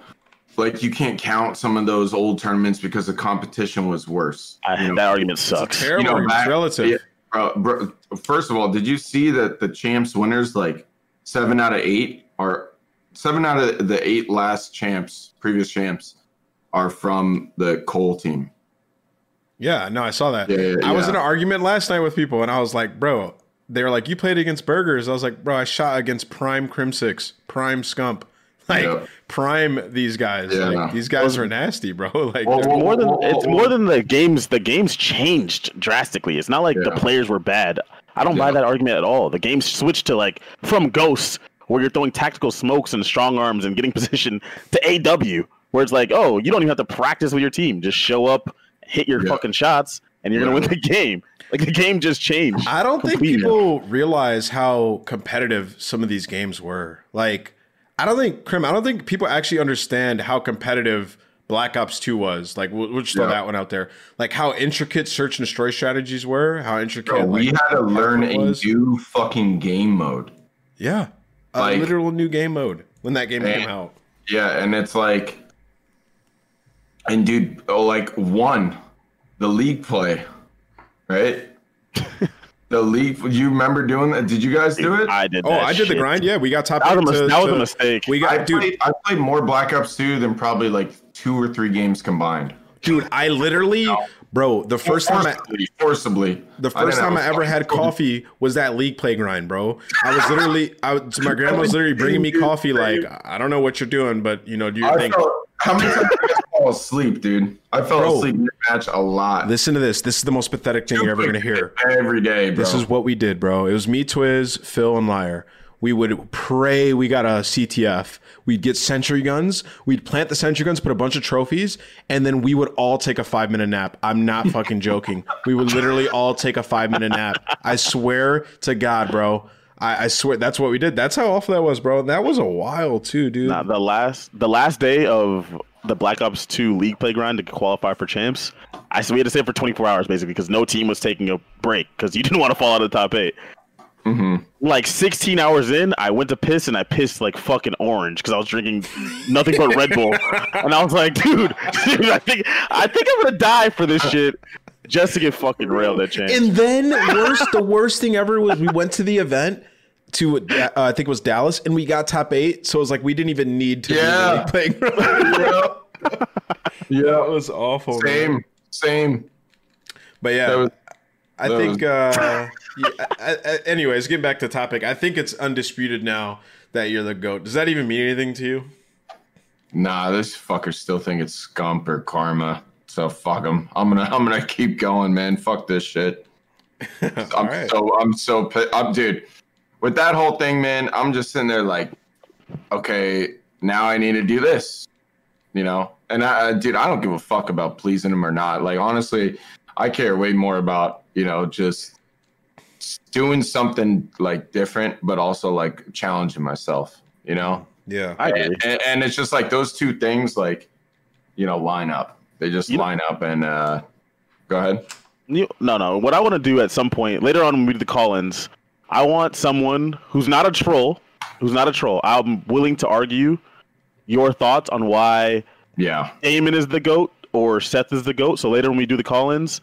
like you can't count some of those old tournaments because the competition was worse. I, You know, that argument sucks. Terrible. you know, it's back- relative. yeah, bro, bro, first of all, did you see that the champs winners, like seven out of eight, are seven out of the eight last champs, previous champs, are from the Cole team. Yeah, no, I saw that. Yeah, yeah, I was yeah. in an argument last night with people, and I was like, bro, they were like, you played against burgers. I was like, bro, I shot against Prime Crimsix, Prime Scump, like Yeah. Prime these guys. Yeah, like, no. these guys are nasty, bro. Like, Well, well, More than well, it's well, more than the games. The games changed drastically. It's not like the players were bad. I don't buy that argument at all. The game switched to like from Ghost, where you're throwing tactical smokes and strong arms and getting position to AW, where it's like, oh, you don't even have to practice with your team. Just show up, hit your Yeah. fucking shots, and you're gonna win the game. Like the game just changed. I don't think people realize how competitive some of these games were. Like, I don't think Crim. I don't think people actually understand how competitive Black Ops Two was. Like, we'll, we'll just throw Yeah. that one out there. Like how intricate search and destroy strategies were. How intricate. Bro, we like, had to learn a was. new fucking game mode. Yeah, a Like- literal new game mode when that game came out. Yeah, and it's like, and dude, oh, like one, the league play, right? the league. You remember doing that? Did you guys do it? I did. Oh, that I did the grind. Yeah, we got top. That was a eight mis- to- that was a mistake. We got I dude. played, I played more Black Ops 2 than probably like two or three games combined. Dude, I literally, bro, the first time I, forcibly, forcibly. the first didn't time I ever had coffee was that league play grind, bro. I was literally, I was, my grandma was literally bringing me coffee. Like, I don't know what you're doing, but you know, do your I thing. felt, how many times did you fall asleep, dude? I fell Bro. asleep in the match a lot. Listen to this. This is the most pathetic thing you're ever gonna hear. every day, bro. This is what we did, bro. It was me, Twiz, Phil, and Liar. We would pray we got a CTF. We'd get sentry guns. We'd plant the sentry guns, put a bunch of trophies, and then we would all take a five minute nap. I'm not fucking joking. We would literally all take a five minute nap. I swear to God, bro. I, I swear that's what we did. That's how awful that was, bro. That was a while too, dude. Nah, the last the last day of the Black Ops 2 League Playground to qualify for champs, I so we had to stay for 24 hours basically because no team was taking a break because you didn't want to fall out of the top 8 Like 16 hours in, I went to piss and I pissed like fucking orange because I was drinking nothing but Red Bull, and I was like, dude, dude, I think I think I'm gonna die for this shit just to get fucking railed at champs. And then worst, the worst thing ever was we went to the event to uh, I think it was Dallas, and we got top eight. So it was like we didn't even need to. Yeah. Be really playing. yeah, yeah, That was awful. man. same, same. But yeah, That was- I that think. Uh, yeah, I, I, anyways, getting back to topic, I think it's undisputed now that you're the goat. Does that even mean anything to you? Nah, this fuckers still think it's Scump or Karma. So fuck them. I'm gonna, I'm gonna keep going, man. Fuck this shit. I'm Alright. so, I'm so, I'm, dude. With that whole thing, man, I'm just sitting there like, okay, now I need to do this, you know. And I, I- dude, I don't give a fuck about pleasing him or not. Like honestly, I care way more about you know just doing something like different, but also like challenging myself, you know. Yeah. I agree. And, and, and it's just like those two things, like, you know, line up. They just You know- line up and uh, go ahead. You, no, no. What I want to do at some point later on when we do the call-ins, I want someone who's not a troll, who's not a troll. I'm willing to argue your thoughts on why Yeah. Eamon is the goat or Seth is the goat. So later when we do the call-ins,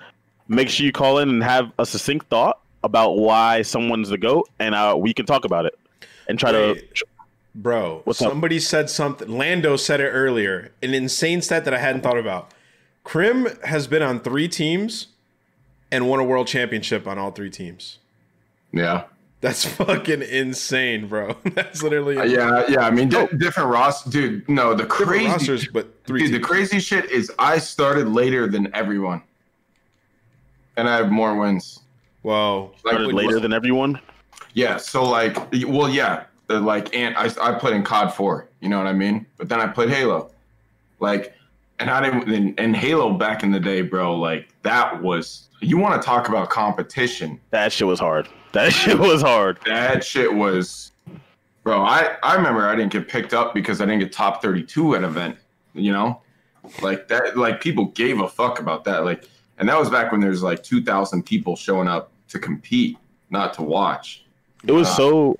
make sure you call in and have a succinct thought about why someone's the goat, and uh, we can talk about it and try Wait. to. Bro, What's up? somebody said something. Lando said it earlier. An insane stat that I hadn't thought about. Crim has been on three teams and won a world championship on all three teams. Yeah. That's fucking insane, bro. That's literally Uh, yeah. Yeah. I mean, di- different roster. Dude, no, the different crazy. rosters, but three Dude, the crazy shit is I started later than everyone. And I have more wins. Whoa. Like, started with- later than everyone. Yeah, so like, well, yeah, the, like, and I, I played in COD four, you know what I mean? But then I played Halo, like, and I didn't, and, and Halo back in the day, bro, like that was. You want to talk about competition? That shit was hard. That shit was hard. That shit was, bro. I I remember I didn't get picked up because I didn't get top thirty two at an event, you know, like that. Like people gave a fuck about that, like, and that was back when there's like two thousand people showing up to compete, not to watch. It was Uh, so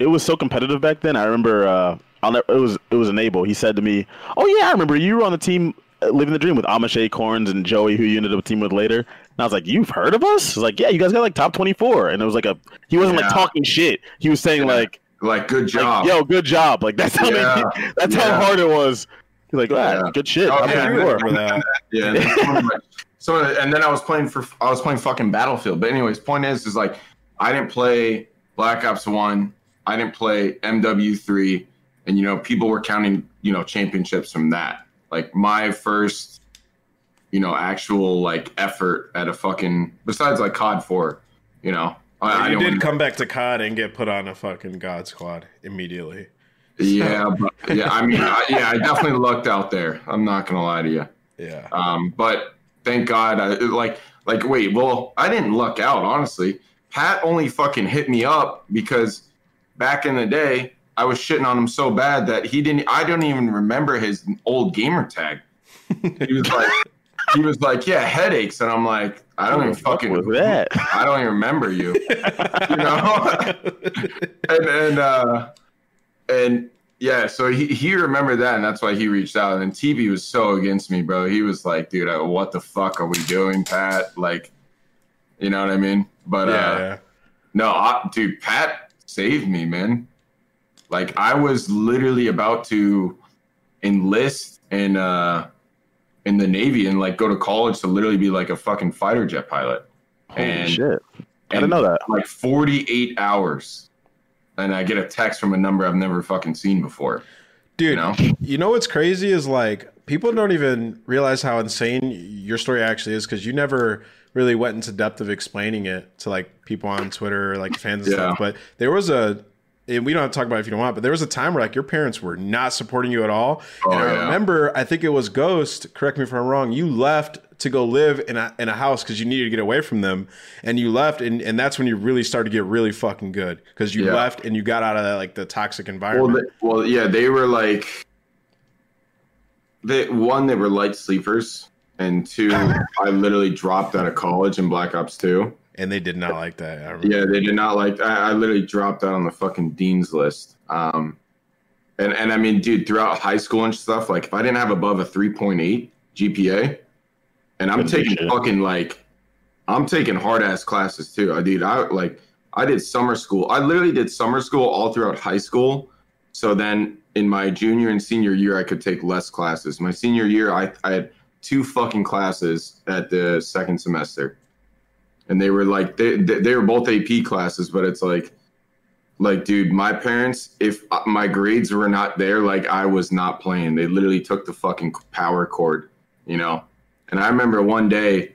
it was so competitive back then. I remember uh I'll never, it was it was Enable. He said to me, "Oh yeah, I remember you were on the team uh, Living the Dream with Amish Acorns and Joey, who you ended up team with later." And I was like, "You've heard of us?" I was like, "Yeah, you guys got like top 24." And it was like a he wasn't Yeah. like talking shit. He was saying Yeah. like, Like, good job. like, "Yo, good job." Like that's how Yeah. many, that's Yeah. how hard it was. He's like, "Ah, Yeah. good shit." Oh, top yeah, I remember that. Yeah. and then some of my- so and then I was playing for I was playing fucking Battlefield. But anyways, point is is like I didn't play Black Ops One. I didn't play MW three, and you know people were counting you know championships from that. Like my first, you know, actual like effort at a fucking besides like COD four, you know, I, I you don't- did come back to COD and get put on a fucking God squad immediately. Yeah, but yeah, I mean, I, yeah, I definitely lucked out there. I'm not gonna lie to you. Yeah. Um, but thank God, I, like, like, wait, well, I didn't luck out, honestly. Pat only fucking hit me up because back in the day, I was shitting on him so bad that he didn't. I don't even remember his old gamer tag. He was like, he was like, yeah, headaches, and I'm like, I don't even Fuck fucking was that? I don't even remember you. you know? and and uh and yeah, so he, he remembered that and that's why he reached out. And then TV was so against me, bro. He was like, dude, uh, what the fuck are we doing, Pat? Like, you know what I mean? But yeah, uh yeah. no, I, dude, Pat saved me, man. Like I was literally about to enlist in uh in the Navy and like go to college to literally be like a fucking fighter jet pilot. Holy and shit! I didn't and know that. like 48 hours and i get a text from a number i've never fucking seen before Dude, you know, you know? what's crazy is like people don't even realize how insane your story actually is because you never really went into depth of explaining it to like people on Twitter, like fans and Yeah. stuff. But there was a, and we don't have to talk about it if you don't want, but there was a time where like your parents were not supporting you at all. Oh, and I yeah. remember, I think it was Ghost. Correct me if I'm wrong. You left to go live in a in a house because you needed to get away from them, and you left, and and that's when you really started to get really fucking good because you Yeah. left and you got out of that like the toxic well, environment. they, well yeah they were like they one they were light sleepers and two i literally dropped out of college in black ops 2 and they did not like that. Yeah they did not like i, I literally dropped out on the fucking dean's list um and and i mean dude throughout high school and stuff like if i didn't have above a 3.8 gpa and i'm taking shit. fucking like i'm taking hard ass classes too i dude. I like i did summer school. I literally did summer school all throughout high school. So then in my junior and senior year i could take less classes. My senior year i, I had two fucking classes at the second semester. And they were like they, they, they were both ap classes but it's like like dude my parents if uh, my grades were not there like i was not playing. They literally took the fucking power cord you know and i remember one day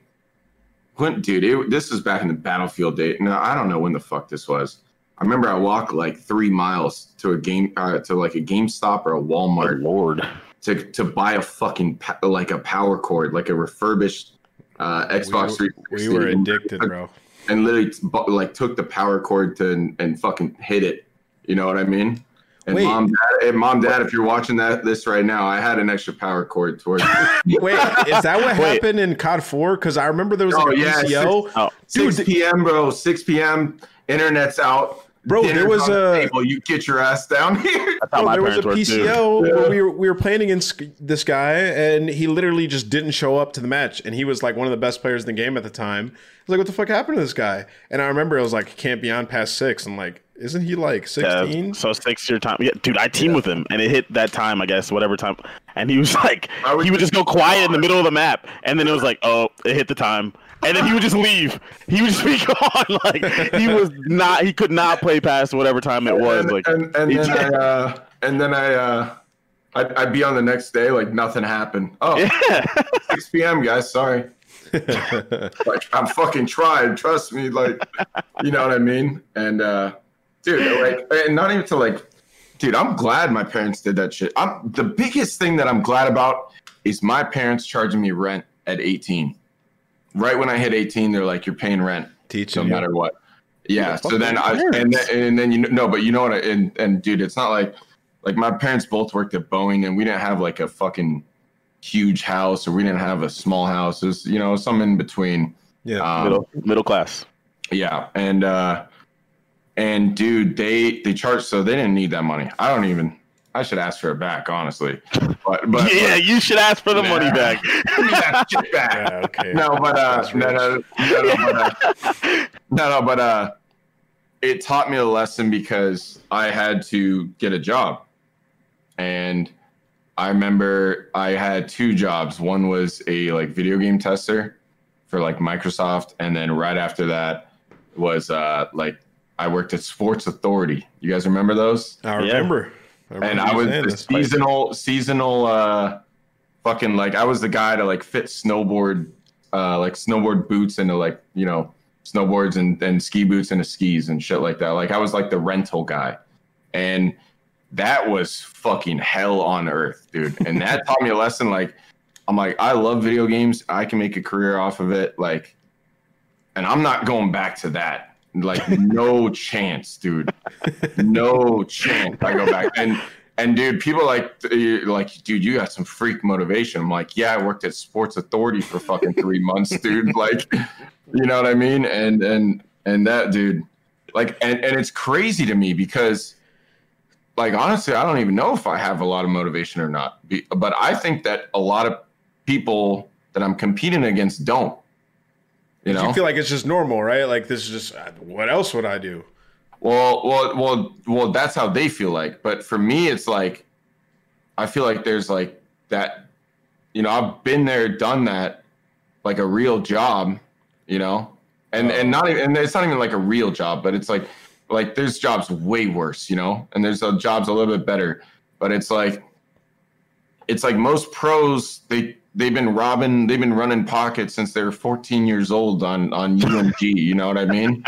when dude it, this was back in the battlefield day no i don't know when the fuck this was i remember i walked like three miles to a game uh, to like a gamestop or a walmart lord. to to buy a fucking like a power cord, like a refurbished uh, Xbox we, 360. we were and- addicted, bro. And literally, like, took the power cord to and, and fucking hit it. You know what I mean? And Wait. mom, dad, and mom, dad, if you're watching that this right now, I had an extra power cord towards. Wait, is that what Wait. happened in COD 4? Because I remember there was like Oh, a yeah, PCO. Oh, Dude, 6 p.m., bro. 6 p.m. Internet's out. Bro, there was the a- table. You get your ass down here. that's how Bro, my there was a parents were. PCO where we were, we were playing against this guy, and he literally just didn't show up to the match. And he was like one of the best players in the game at the time. I was like, what the fuck happened to this guy? And I remember it was like, he can't be on past six. I'm like, isn't he like Yeah, 16? so six year time. Yeah, dude, I teamed with him, and it hit that time, I guess, whatever time. And he was like, would he would just- just go quiet in the middle of the map, and then it was like, oh, it hit the time, and then he would just leave. He would just be gone. Like he was not, he could not play past whatever time it was. and, Like, and, and he then just- I, uh, and then I, uh, I'd, I'd be on the next day like nothing happened. Oh, yeah, 6 p.m. guys, sorry. like I'm fucking trying, trust me. Like, you know what I mean? And uh, dude, like, and not even to like, dude, I'm glad my parents did that shit. I'm the biggest thing that I'm glad about is my parents charging me rent at 18. Right when I hit 18, they're like, "You're paying rent." Teaching no you. matter what. Yeah. fuck So then I and then, and then you know no, but you know what? I, and and dude, it's not like like my parents both worked at Boeing, and we didn't have like a fucking huge house, or we didn't have a small house. It was you know some in between. Yeah. Um, middle middle class. yeah, and uh and dude, they they charged so they didn't need that money. I don't even. I should ask for it back, honestly. But but yeah, you should ask for the Nah. money back. give me that shit back. yeah, okay. no, but uh, no, no, no, no, but, uh, no, no, but uh, it taught me a lesson because I had to get a job, and I remember I had two jobs. One was a like video game tester for like Microsoft, and then right after that was uh like I worked at Sports Authority. You guys remember those? I remember. I remember and I was the this. seasonal seasonal uh fucking like I was the guy to like fit snowboard uh like snowboard boots into like you know snowboards and, and ski boots and a skis and shit like that. Like I was like the rental guy. And that was fucking hell on earth, dude. And that taught me a lesson. Like, I'm like, I love video games. I can make a career off of it. Like, and I'm not going back to that. Like, no chance, dude. No chance. I go back. And and dude, people like like, dude, you got some freak motivation. I'm like, yeah, I worked at Sports Authority for fucking three months, dude. Like, you know what I mean? And and and that dude, like, and and it's crazy to me because, like, honestly, I don't even know if I have a lot of motivation or not. But I think that a lot of people that I'm competing against don't. You know, you feel like it's just normal, right? Like this is just what else would I do? Well, well, well, well. That's how they feel like. But for me, it's like I feel like there's like that. You know, I've been there, done that, like a real job. You know, and and not even and it's not even like a real job, but it's like like there's jobs way worse. You know, and there's uh, jobs a little bit better, but it's like it's like most pros they they've been robbing they've been running pockets since they were 14 years old on on UMG. you know what I mean?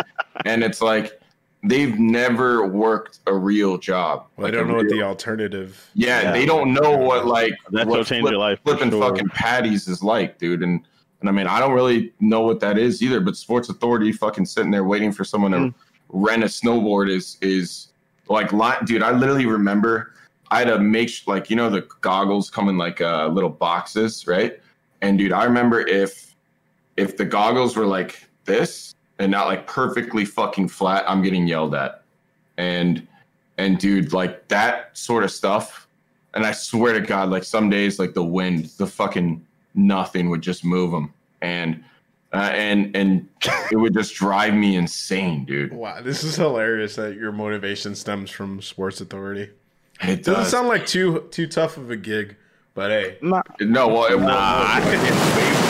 And it's like they've never worked a real job. Well, like I don't know real, what the alternative. Yeah, yeah, they don't know what like that what change flip, your life. Flipping sure. fucking patties is like, dude. And and I mean, I don't really know what that is either. But Sports Authority, fucking sitting there waiting for someone mm. to rent a snowboard is is like, dude. I literally remember I had to make like you know the goggles come in like uh, little boxes, right? And dude, I remember if if the goggles were like this and not like perfectly fucking flat, I'm getting yelled at. And and dude, like that sort of stuff. And I swear to God, like some days, like the wind, the fucking nothing would just move them, and uh, and and it would just drive me insane, dude. Wow, this is hilarious that your motivation stems from Sports Authority. It doesn't sound like too too tough of a gig, but hey, nah. no, well, it, nah. wait,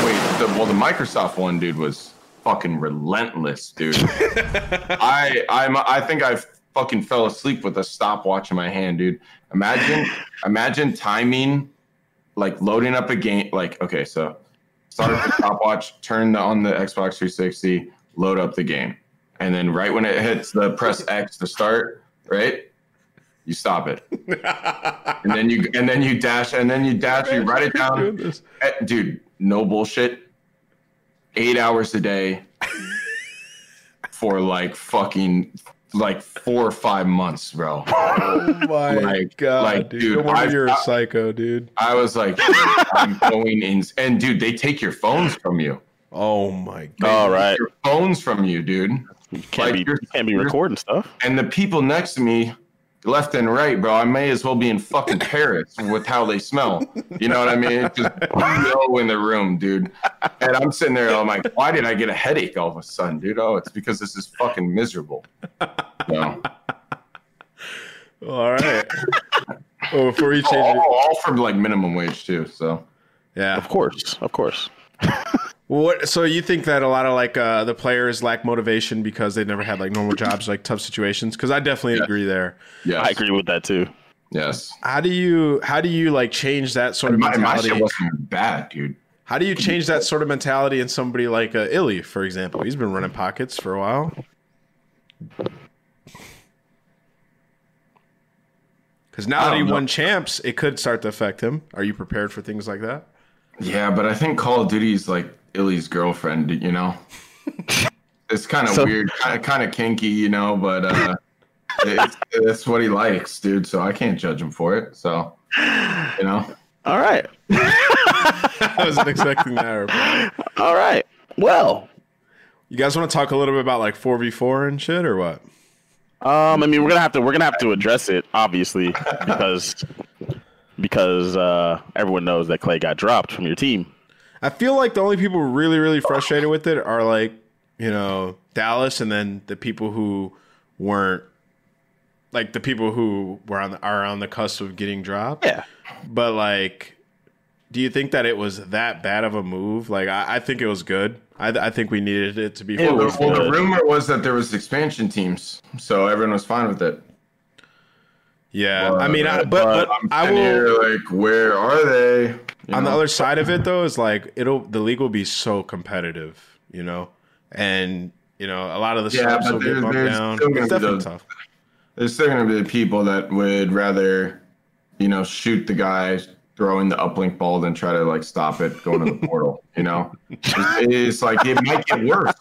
wait, the, well, the Microsoft one, dude, was fucking relentless, dude. I I'm I think I fucking fell asleep with a stopwatch in my hand, dude. Imagine imagine timing like loading up a game like okay, so start the stopwatch, turn on the Xbox 360, load up the game. And then right when it hits the press X to start, right? You stop it. and then you and then you dash and then you dash, you write it down. Eh, dude, no bullshit eight hours a day for like fucking like four or five months, bro. Oh my like, god, like, dude! dude I, you're a psycho, dude. I was like, I'm going in, and dude, they take your phones from you. Oh my god! All right, your phones from you, dude. You can't like, be, you can't be recording stuff. And the people next to me left and right, bro. I may as well be in fucking Paris with how they smell. You know what I mean? It's just no in the room, dude. And I'm sitting there, I'm like, why did I get a headache all of a sudden, dude? Oh, it's because this is fucking miserable. No. All right. well, before you change all, it, all from like minimum wage too. So yeah, of course, of course. What? So you think that a lot of like uh, the players lack motivation because they never had like normal jobs, like tough situations? Because I definitely agree there. Yeah, I agree with that too. Yes. How do you how do you like change that sort of my, mentality? My shit wasn't bad, dude. How do you change that sort of mentality in somebody like uh, iLLeY, for example? He's been running pockets for a while. Because now that he know. won champs, it could start to affect him. Are you prepared for things like that? Yeah, but I think Call of Duty is like iLLeY's girlfriend, you know. it's kind of so, weird, kind of kinky, you know, but uh, it's, it's what he likes, dude. So I can't judge him for it. So, you know. All right. I wasn't expecting that. All right. Well, you guys want to talk a little bit about like four v four and shit, or what? Um, I mean, we're gonna have to we're gonna have to address it, obviously, because because uh, everyone knows that Clay got dropped from your team. I feel like the only people really, really frustrated with it are like, you know, Dallas and then the people who weren't like the people who were on the, are on the cusp of getting dropped. Yeah. But like do you think that it was that bad of a move? Like I, I think it was good. I, I, think we needed it to be. Yeah, well, the rumor was that there was expansion teams, so everyone was fine with it. Yeah, I mean, I, but, but, but I will. Here, like, where are they? You on know? the other side of it, though, is like it'll the league will be so competitive, you know, and You know, a lot of the Yeah, but will get there's- bumped down. It's definitely those- tough. There's still going to be the people that would rather, you know, shoot the guy throwing the uplink ball than try to like stop it going to the portal. You know, it's, it's like it might get worse.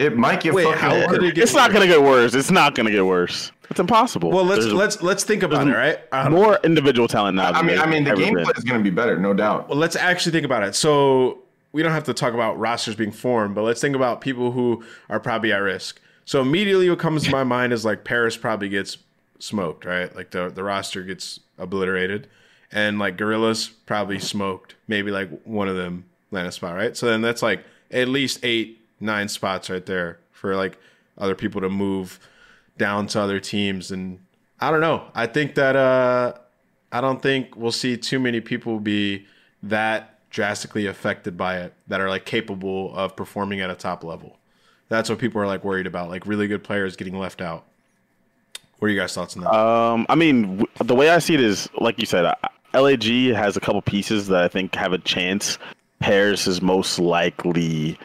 It might get Wait, fucking how worse. it get It's not gonna get worse. It's not gonna get worse. It's impossible. Well, let's There's let's let's think about it, right? I don't- um, more individual talent now. I mean, I mean, the ever gameplay is going to be better, no doubt. Well, let's actually think about it. So we don't have to talk about rosters being formed, but let's think about people who are probably at risk. So immediately what comes to my mind is like Paris probably gets smoked, right? Like the the roster gets obliterated. And like Guerrillas probably smoked. Maybe like one of them land a spot, right? So then that's like at least eight, nine spots right there for like other people to move down to other teams. And I don't know. I think that uh I don't think we'll see too many people be that drastically affected by it that are like capable of performing at a top level. That's what people are like worried about, like really good players getting left out. What are you guys' thoughts on that? Um, I mean, the way I see it is, like you said, uh, LAG has a couple pieces that I think have a chance. Paris is most likely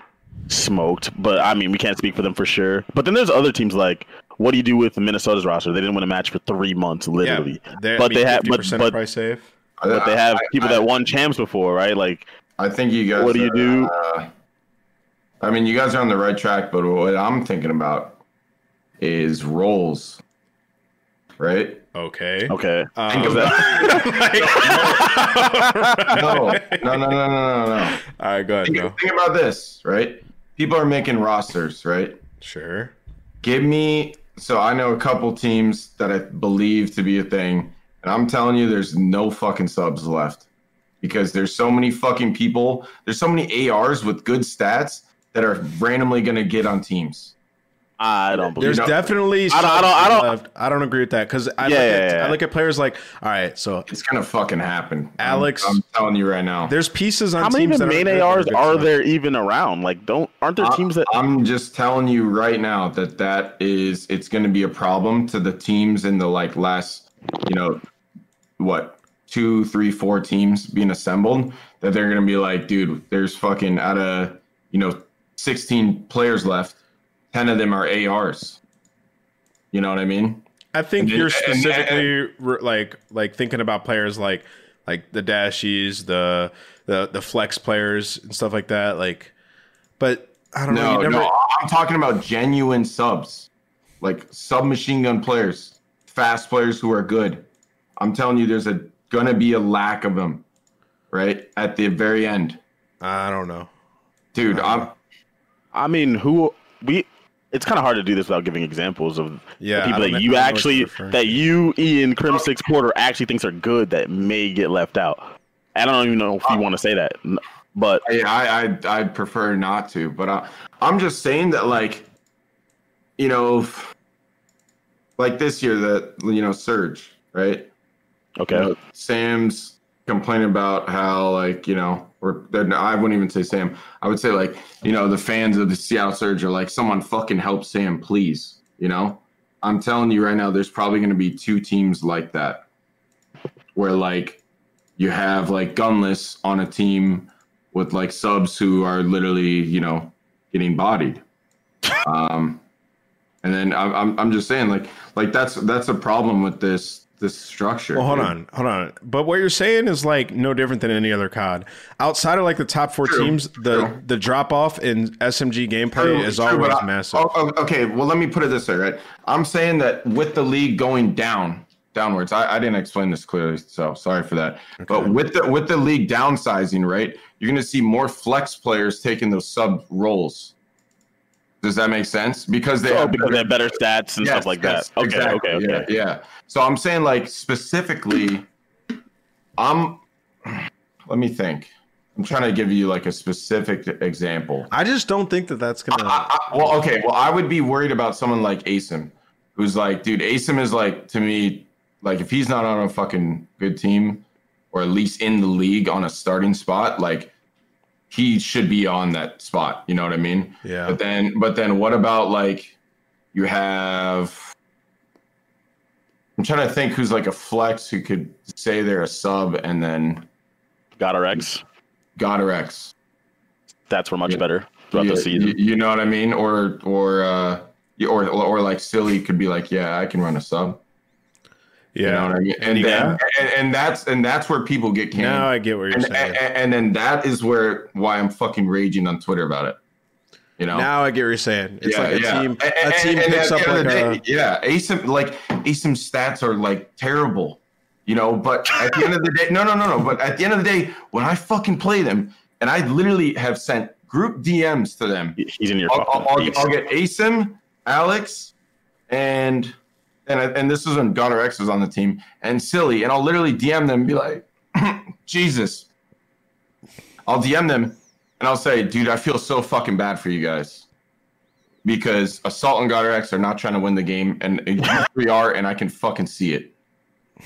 smoked, but I mean, we can't speak for them for sure. But then there's other teams like, what do you do with Minnesota's roster? They didn't win a match for three months, literally. they're- I but mean, they have, but, 50% but, price save. but they have I- people I- that won champs before, right? Like, I think you guys. What do you are, do? Uh, I mean, you guys are on the right track, but what I'm thinking about is roles, right? Okay. okay, Um, Think about- no, no, no, no, no, no, no. all right, go ahead, Think, bro. think about this, right? People are making rosters, right? Sure. Give me. So I know a couple teams that I believe to be a thing, and I'm telling you, there's no fucking subs left because there's so many fucking people. There's so many ARs with good stats that are randomly gonna get on teams. I don't believe There's know- definitely I don't- I don't- I don't- left. I don't agree with that because I, Yeah, look yeah, at, yeah. I look at players like, all right, so It's gonna fucking happen, I'm- Alex- I'm, telling you right now. there's pieces on How many teams even main that ARs good are stuff. there even around? Like, don't aren't there teams that? I'm just telling you right now that that is it's going to be a problem to the teams in the like last, you know, what two, three, four teams being assembled. That they're going to be like, dude, there's fucking out of you know 16 players left, 10 of them are ARs. You know what I mean? I think And you're and- specifically re- like like thinking about players like like the dashies, the the the flex players and stuff like that. Like, but I don't know. No, You never, no, I'm talking about genuine subs, like submachine gun players, fast players who are good. I'm telling you, there's a gonna be a lack of them, right at the very end, I don't know. dude. I'm I mean, who we? It's kind of hard to do this without giving examples of Yeah, the people that you I don't know what actually that you, Ian, Crimsix Porter actually thinks are good that may get left out. I don't even know if you want to say that, but I I I'd, I'd prefer not to, but I, I'm just saying that like, you know, f- like this year that you know Surge, right? okay. You know, Sam's complaining about how like you know, or I wouldn't even say Sam. I would say like you know the fans of the Seattle Surge are like, someone fucking help Sam, please. You know, I'm telling you right now, there's probably going to be two teams like that, where like you have like gunless on a team with like subs who are literally you know getting bodied. Um, and then I'm I'm just saying like like that's that's a problem with this this structure. Well, hold dude. on, hold on. But what you're saying is like no different than any other COD. Outside of like the top four True, teams, the true. the drop off in SMG gameplay True, is always I- massive. oh, oh, okay, well, let me put it this way, right? I'm saying that with the league going down, downwards, I, I didn't explain this clearly, so sorry for that. But with the with the league downsizing, right, you're going to see more flex players taking those sub roles. Does that make sense? Because they Oh, have because they have better stats and Yes, stuff like yes, that. Okay, exactly, okay, okay. Yeah, yeah. So I'm saying like specifically, I'm. Let me think. I'm trying to give you like a specific example. I just don't think that that's gonna. I, I, well, okay. Well, I would be worried about someone like Asim, who's like, dude, Asim is like to me, like if he's not on a fucking good team, or at least in the league on a starting spot, like he should be on that spot. You know what I mean? Yeah. But then, but then, what about like you have? I'm trying to think who's like a flex who could say they're a sub and then Got our X. GodRx. That's for much Yeah. better. throughout you, the season. you- you know what I mean? Or or uh, or or like silly could be like, yeah, I can run a sub. Yeah. You know what I mean? And then and, and that's and that's where people get canned. Now I get what you're and, saying. and, and then that is where why I'm fucking raging on Twitter about it. You know? now I get what you're saying. It's yeah, like a yeah. team. A team picks up the like the a. yeah. ASIM like ASIM stats are like terrible, you know. But at the end of the day, no, no, no, no. But at the end of the day, when I fucking play them, and I literally have sent group DMs to them, He's in your I'll, I'll, I'll. I'll get ASIM, Alex, and and and this is when Gunner X was on the team, and Silly, and I'll literally DM them and be like, Jesus. I'll DM them and I'll say, dude, I feel so fucking bad for you guys because Assault and Gunner X are not trying to win the game, and you three are, and I can fucking see it,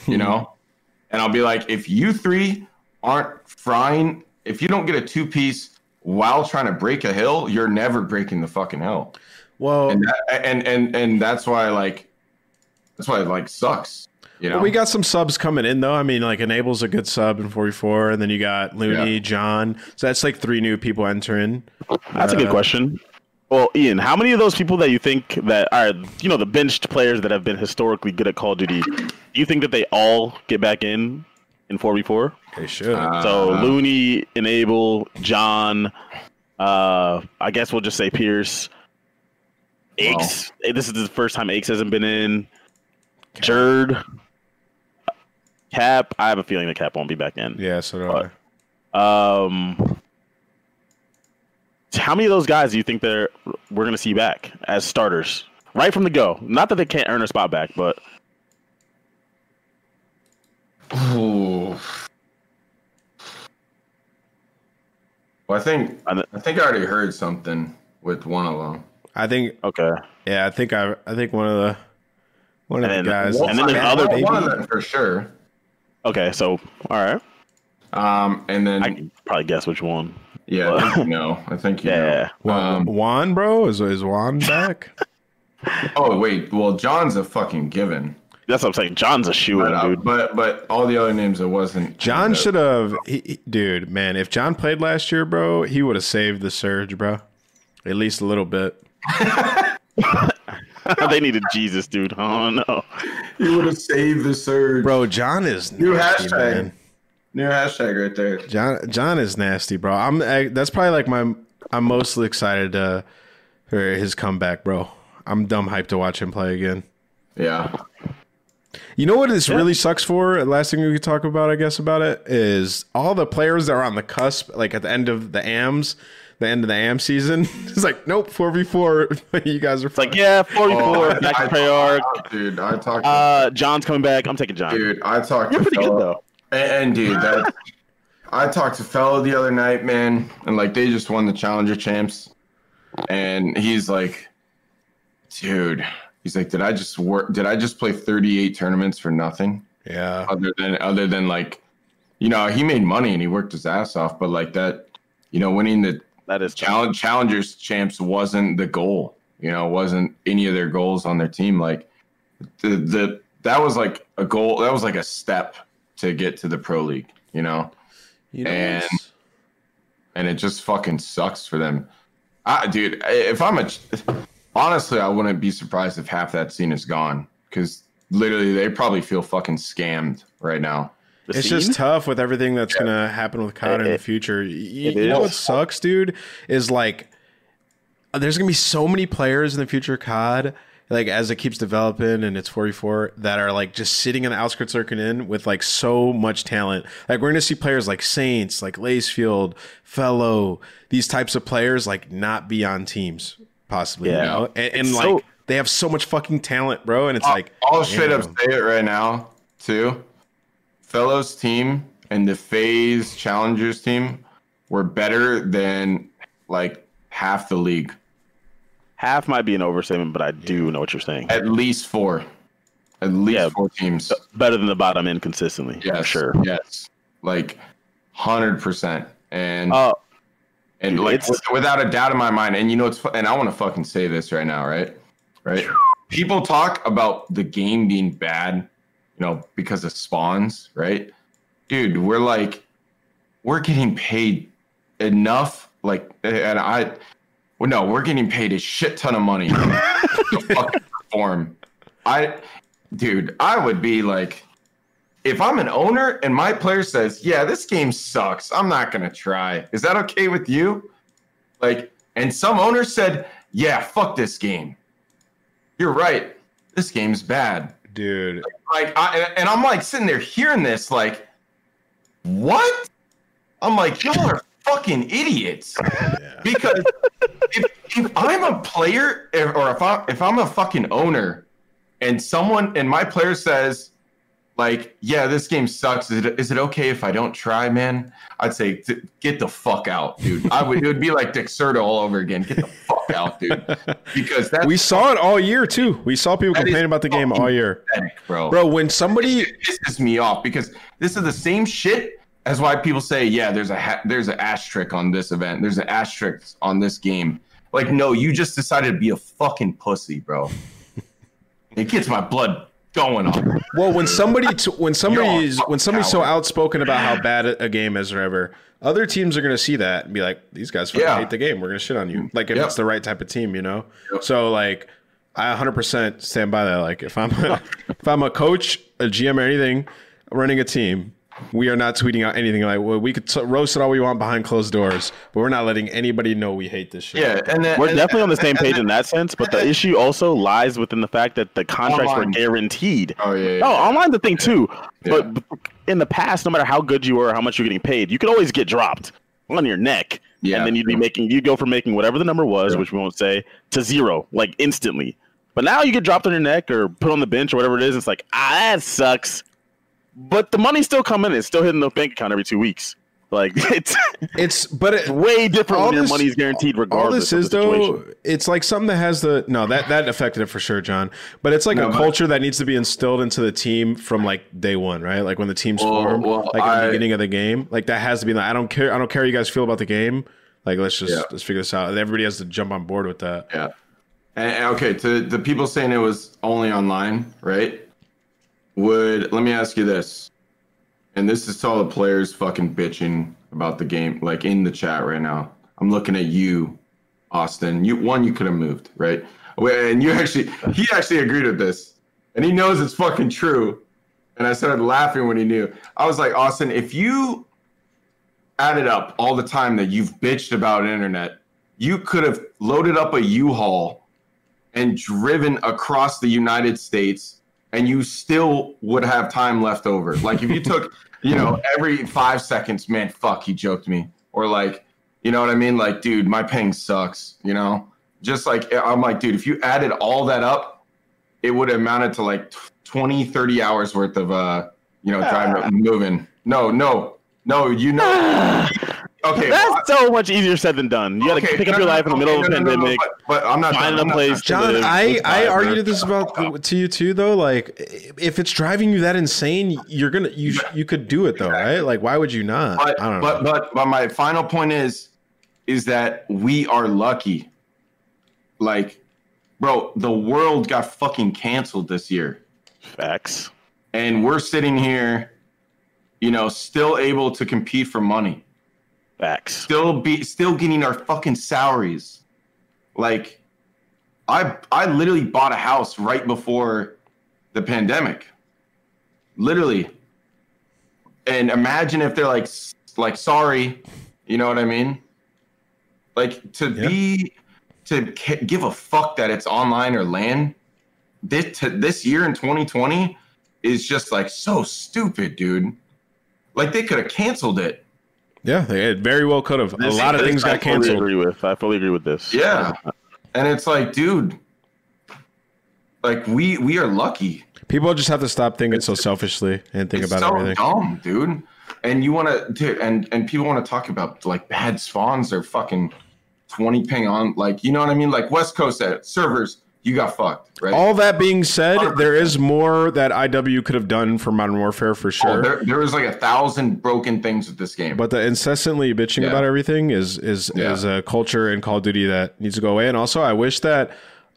you know. and I'll be like, if you three aren't frying, if you don't get a two piece while trying to break a hill, you're never breaking the fucking hill. Well, And that, and and and that's why like that's why it like sucks. You know, Well, we got some subs coming in though. I mean, like Enable's a good sub in 44, and then you got Looney, Yeah. John. So that's like three new people entering. That's a good Uh, question. Well, Ian, how many of those people that you think that are, you know, the benched players that have been historically good at Call of Duty, do you think that they all get back in in 4v4? They should. So Uh, Looney, Enable, John, uh, I guess we'll just say Pierce, Aches. eh, This is the first time Aches hasn't been in. Jurd, Cap. I have a feeling that Cap won't be back in. yeah, so do I. Um, how many of those guys do you think they're we're gonna see back as starters right from the go? Not that they can't earn a spot back, but Ooh. Well, I think I I think I already heard something with one of them. I think. okay. Yeah, I think I. I think one of the one of And the then- guys. and then there's other one, one of them for sure. Okay, so all right, Um, and then I can probably guess which one. yeah, I think you know. I think you Yeah. know. Um, Juan, bro, is is Juan back? oh wait, well, John's a fucking given. That's what I'm saying. John's a shoe But, in, uh, dude. but but all the other names, it wasn't. John should have. he- he- Dude, man, if John played last year, bro, he would have saved the surge, bro. At least a little bit. they needed Jesus, dude. Oh no. You would have saved the surge. Bro, John is New nasty, hashtag. man. New hashtag right there. John John is nasty, bro. I'm I, that's probably like my I'm mostly excited uh, for his comeback, bro. I'm dumb hyped to watch him play again. Yeah. You know what this really sucks for? Last thing we could talk about, I guess, about it is all the players that are on the cusp, like at the end of the AMs, the end of the AM season. It's like, nope, four v four. You guys are It's like, yeah, 44, Oh, back I- to Treyarch. Dude, I talked. to Uh, John's coming back. I'm taking John. Dude, I talked You're to pretty good though. and, and dude, that I talked to fellow the other night, man, and like they just won the challenger champs, and he's like, dude, he's like, did I just work? Did I just play 38 tournaments for nothing? yeah, Other than other than like, you know, he made money and he worked his ass off, but like that, you know, winning the That is challenge challengers champs wasn't the goal you know wasn't any of their goals on their team. Like the the that was like a goal that was like a step to get to the pro league you know? You know, and- it's- and it just fucking sucks for them. I, dude if i'm a honestly i wouldn't be surprised if half that scene is gone because literally they probably feel fucking scammed right now. the it's scene? just tough with everything that's gonna happen with COD in the future. You, you know what sucks, dude? Is like there's gonna be so many players in the future COD, like as it keeps developing and it's 44, that are like just sitting in the outskirts lurking in with like so much talent. Like we're gonna see players like Saints, like Lacefield, Fellow, these types of players like not be on teams, possibly. You Yeah. know? And, and like so- they have so much fucking talent, bro. And it's like I'll straight up damn. say it right now, too. Fellows team and the FaZe Challengers team were better than like half the league. half might be an overstatement, but I do know what you're saying. At least four. At least Yeah. four teams. Better than the bottom end consistently. Yes. for sure. Yes. Like hundred percent. And Uh, and dude, like it's- without a doubt in my mind, and you know it's and I want to fucking say this right now, right? Right. People talk about the game being bad, you know, because of spawns, right? Dude, we're like, we're getting paid enough, like, and I, well, no, we're getting paid a shit ton of money to fucking perform. I, dude, I would be like, if I'm an owner and my player says, "Yeah, this game sucks. I'm not gonna try." Is that okay with you? Like, and some owners said, "Yeah, fuck this game." You're right. This game's bad. Dude. Like, I, and I'm like sitting there hearing this, like, what? I'm like, y'all are fucking idiots. Because if, if I'm a player, or if I if I'm a fucking owner, and someone and my player says, like, yeah, this game sucks. Is it, is it okay if I don't try, man? I'd say, "T- get the fuck out, dude. I would. It would be like Dexerto all over again. Get the fuck out, dude. Because that's We saw it all year too. We saw people complaining about the game all year, bro. bro. When somebody pisses me off because this is the same shit as why people say, yeah, there's a ha- there's an asterisk on this event, there's an asterisk on this game. Like, no, you just decided to be a fucking pussy, bro. it gets my blood going on. Well, when somebody t- when somebody is when somebody's so outspoken about how bad a game is or ever, other teams are going to see that and be like, "These guys fucking Yeah. hate the game. We're going to shit on you." Like if Yep. it's the right type of team, you know. Yep. So like, I 100% stand by that. Like if I'm a, if I'm a coach, a GM, or anything running a team. We are not tweeting out anything like well, we could t- roast it all we want behind closed doors, but we're not letting anybody know we hate this shit. Yeah, and then We're and- definitely on the same and- page in that sense, but the issue also lies within the fact that the contracts were guaranteed. Oh yeah, yeah. No, online's the thing too. Yeah. But in the past, no matter how good you were or how much you're getting paid, you could always get dropped on your neck. Yeah, and then you'd be true. making you'd go from making whatever the number was, which we won't say, to zero, like instantly. But now you get dropped on your neck or put on the bench or whatever it is. It's like, ah, that sucks. But the money's still coming. It's still hitting the bank account every two weeks. Like it's It's but it, way different All when your this- money's guaranteed all regardless. this is of the though situation. it's like something that has the no that that affected it for sure john but it's like No, a but- culture that needs to be instilled into the team from like day one right like when the team's Well, formed well, like at the beginning of the game like that has to be like i don't care i don't care how you guys feel about the game like let's just Yeah. let's figure this out everybody has to jump on board with that Yeah. And, and okay, to the people saying it was only online, right? Would let me ask you this, and this is to all the players fucking bitching about the game, like in the chat right now. I'm looking at you, Austin. You one, you could have moved, right? And you actually, he actually agreed with this, and he knows it's fucking true. And I started laughing when he knew. I was like, Austin, if you added up all the time that you've bitched about internet, you could have loaded up a U-Haul and driven across the United States, and you still would have time left over. Like if you took, you know, every five seconds, man, fuck, he joked me, or like, you know what I mean? Like, dude, my ping sucks. You know, just like I'm like, dude, if you added all that up, it would have amounted to like 20, 30 hours worth of, uh, you know, driving, moving. No, no, no, you know. Okay, well, That's so much easier said than done. You got to Okay, pick up no, your no, life in the middle okay, of a no, no, no, pandemic. but, but I'm not finding done, a I'm not place done. to John, live. I, I argued bro. this about to you too, though. Like, if it's driving you that insane, you're gonna you you could do it though, right? Like, why would you not? But, I don't but but but my final point is is that we are lucky. Like, bro, the world got fucking canceled this year, Facts. and we're sitting here, you know, still able to compete for money, Facts. still be still getting our fucking salaries. Like, I I literally bought a house right before the pandemic. Literally. And imagine if they're like like sorry, you know what I mean? Like to be to give a fuck that it's online or land. This to, this year in 2020 is just like so stupid, dude. Like they could have canceled it. Yeah, they it very well could have. A lot of this things I got fully canceled. Agree with. I fully agree with this. Yeah. And it's like, dude, like we we are lucky. People just have to stop thinking so selfishly and think it's about so everything. dumb, dude. And you want to, and and people want to talk about like bad spawns or fucking twenty ping on, like you know what I mean? Like West Coast said, servers, you got fucked, right? All that being said, there is more that IW could have done for Modern Warfare for Oh, sure. there, there was like a thousand broken things with this game. but the incessantly bitching Yeah. about everything is is Yeah. is a culture in Call of Duty that needs to go away. And also, I wish that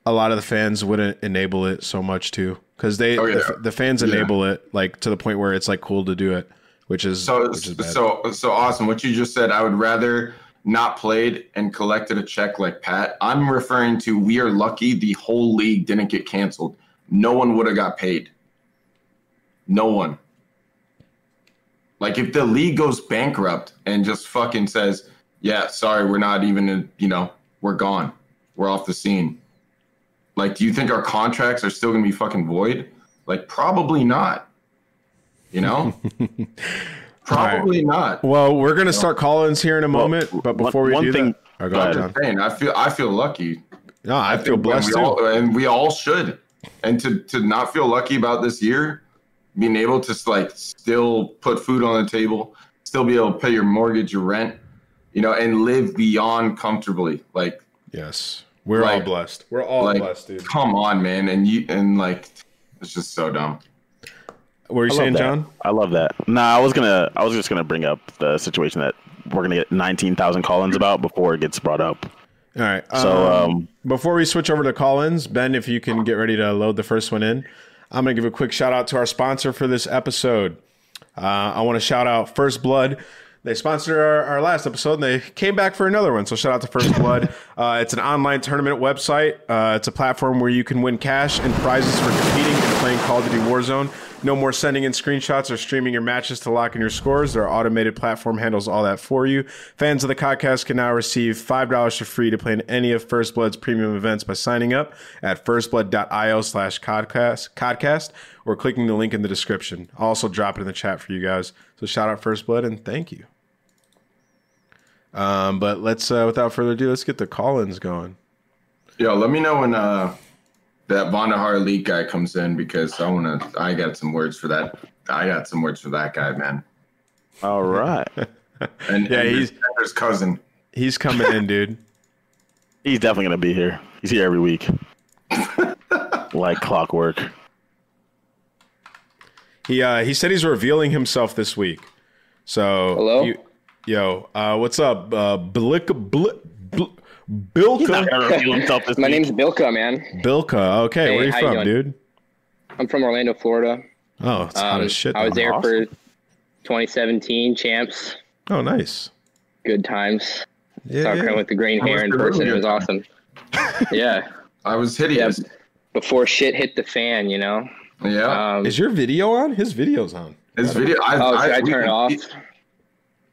a lot of the fans wouldn't enable it so much too, because they Oh, yeah. the, the fans enable it like to the point where it's like cool to do it, which is so which is so so awesome. What you just said, I would rather not played and collected a check like Pat. I'm referring to we are lucky the whole league didn't get canceled. No one would have got paid. No one. Like if the league goes bankrupt and just fucking says, "Yeah, sorry, we're not even, you know, we're gone. We're off the scene." Like, do you think our contracts are still gonna be fucking void? Like, probably not. You know, probably not. Well, we're gonna start call-ins here in a moment, but one- before we one do thing- that, oh, go go ahead, ahead. John. Saying, I feel, I feel lucky. No, I, feel think blessed we too. all, and we all should. And to to not feel lucky about this year, being able to like still put food on the table, still be able to pay your mortgage, your rent, you know, and live beyond comfortably. Like, yes, we're all blessed. We're all like, blessed, dude. come on, man, and you and like, it's just so dumb. What were you I saying. John? I love that. Nah, I was gonna. I was just gonna bring up the situation that we're gonna get nineteen thousand call-ins about before it gets brought up. All right. So, um, before we switch over to call-ins, Ben, if you can get ready to load the first one in, I'm gonna give a quick shout out to our sponsor for this episode. Uh, I want to shout out First Blood. They sponsored our, our last episode and they came back for another one. So shout out to First Blood. Uh, it's an online tournament website. Uh, it's a platform where you can win cash and prizes for competing and playing Call of Duty Warzone. No more sending in screenshots or streaming your matches to lock in your scores. Their automated platform handles all that for you. Fans of the podcast can now receive $5 for free to play in any of First Blood's premium events by signing up at firstblood.io slash codcast or clicking the link in the description. I'll also drop it in the chat for you guys. So shout out First Blood and thank you. Um, but let's, uh, without further ado, let's get the call-ins going. Yo, let me know when uh that Vondahar league guy comes in because I wanna. I got some words for that. I got some words for that guy, man. all right, And Yeah, and he's- his cousin. He's coming in, dude. he's definitely gonna be here. He's here every week, like clockwork. He uh, he said he's revealing himself this week. So Hello? you- yo, uh, what's up, uh, Blick, Bl- Bl- Bilka? Gonna himself My name's Bilka, man. Bilka. Okay, Hey, where are you from, doing? dude? I'm from Orlando, Florida. Oh, it's hot Um, as shit. I was there Awesome. for 2017 champs. Oh, nice. Good times. Yeah, Saw yeah. With the green How hair was in person. It was awesome. yeah. I was hideous. Before shit hit the fan, you know. Yeah. Um, Is your video on? His video's on. His video. I, oh, should I, we- turn it off?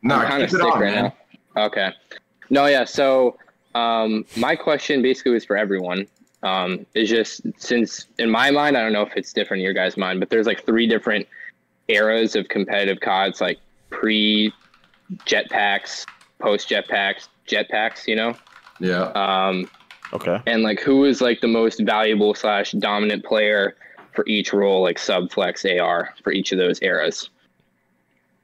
No, I'm kind of keep it sick on, right man. now. Okay. No, yeah. So, um, my question basically was for everyone. Um, is just since in my mind, I don't know if it's different in your guys' mind, but there's like three different eras of competitive CODs, like pre jetpacks, post jetpacks, jetpacks. You know, Yeah. um, Okay. and like who is like the most valuable slash dominant player for each role, like sub flex AR for each of those eras.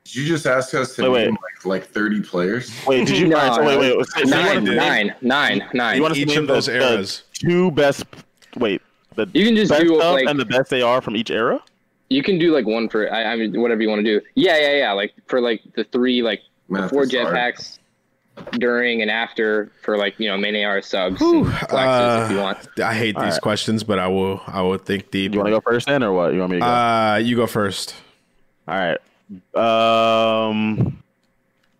Did you just ask us to Wait, wait. name like, like 30 players? Wait, did you? No, all right, so wait, no. wait. So you Nine, wanna name- nine, nine, nine. You want Each name of those the, the eras. two best. Wait, the You can just best do like and the best they are from each era. You can do like one for I, I mean whatever you want to do. Yeah, yeah, yeah. Like for like the three like Math before is jetpacks, during and after for like you know main AR subs and flexes if you want. I hate these right. questions, but I will. I will think deep. You want to go first then, or what? You want me to go? Uh, you go first. All right. Um,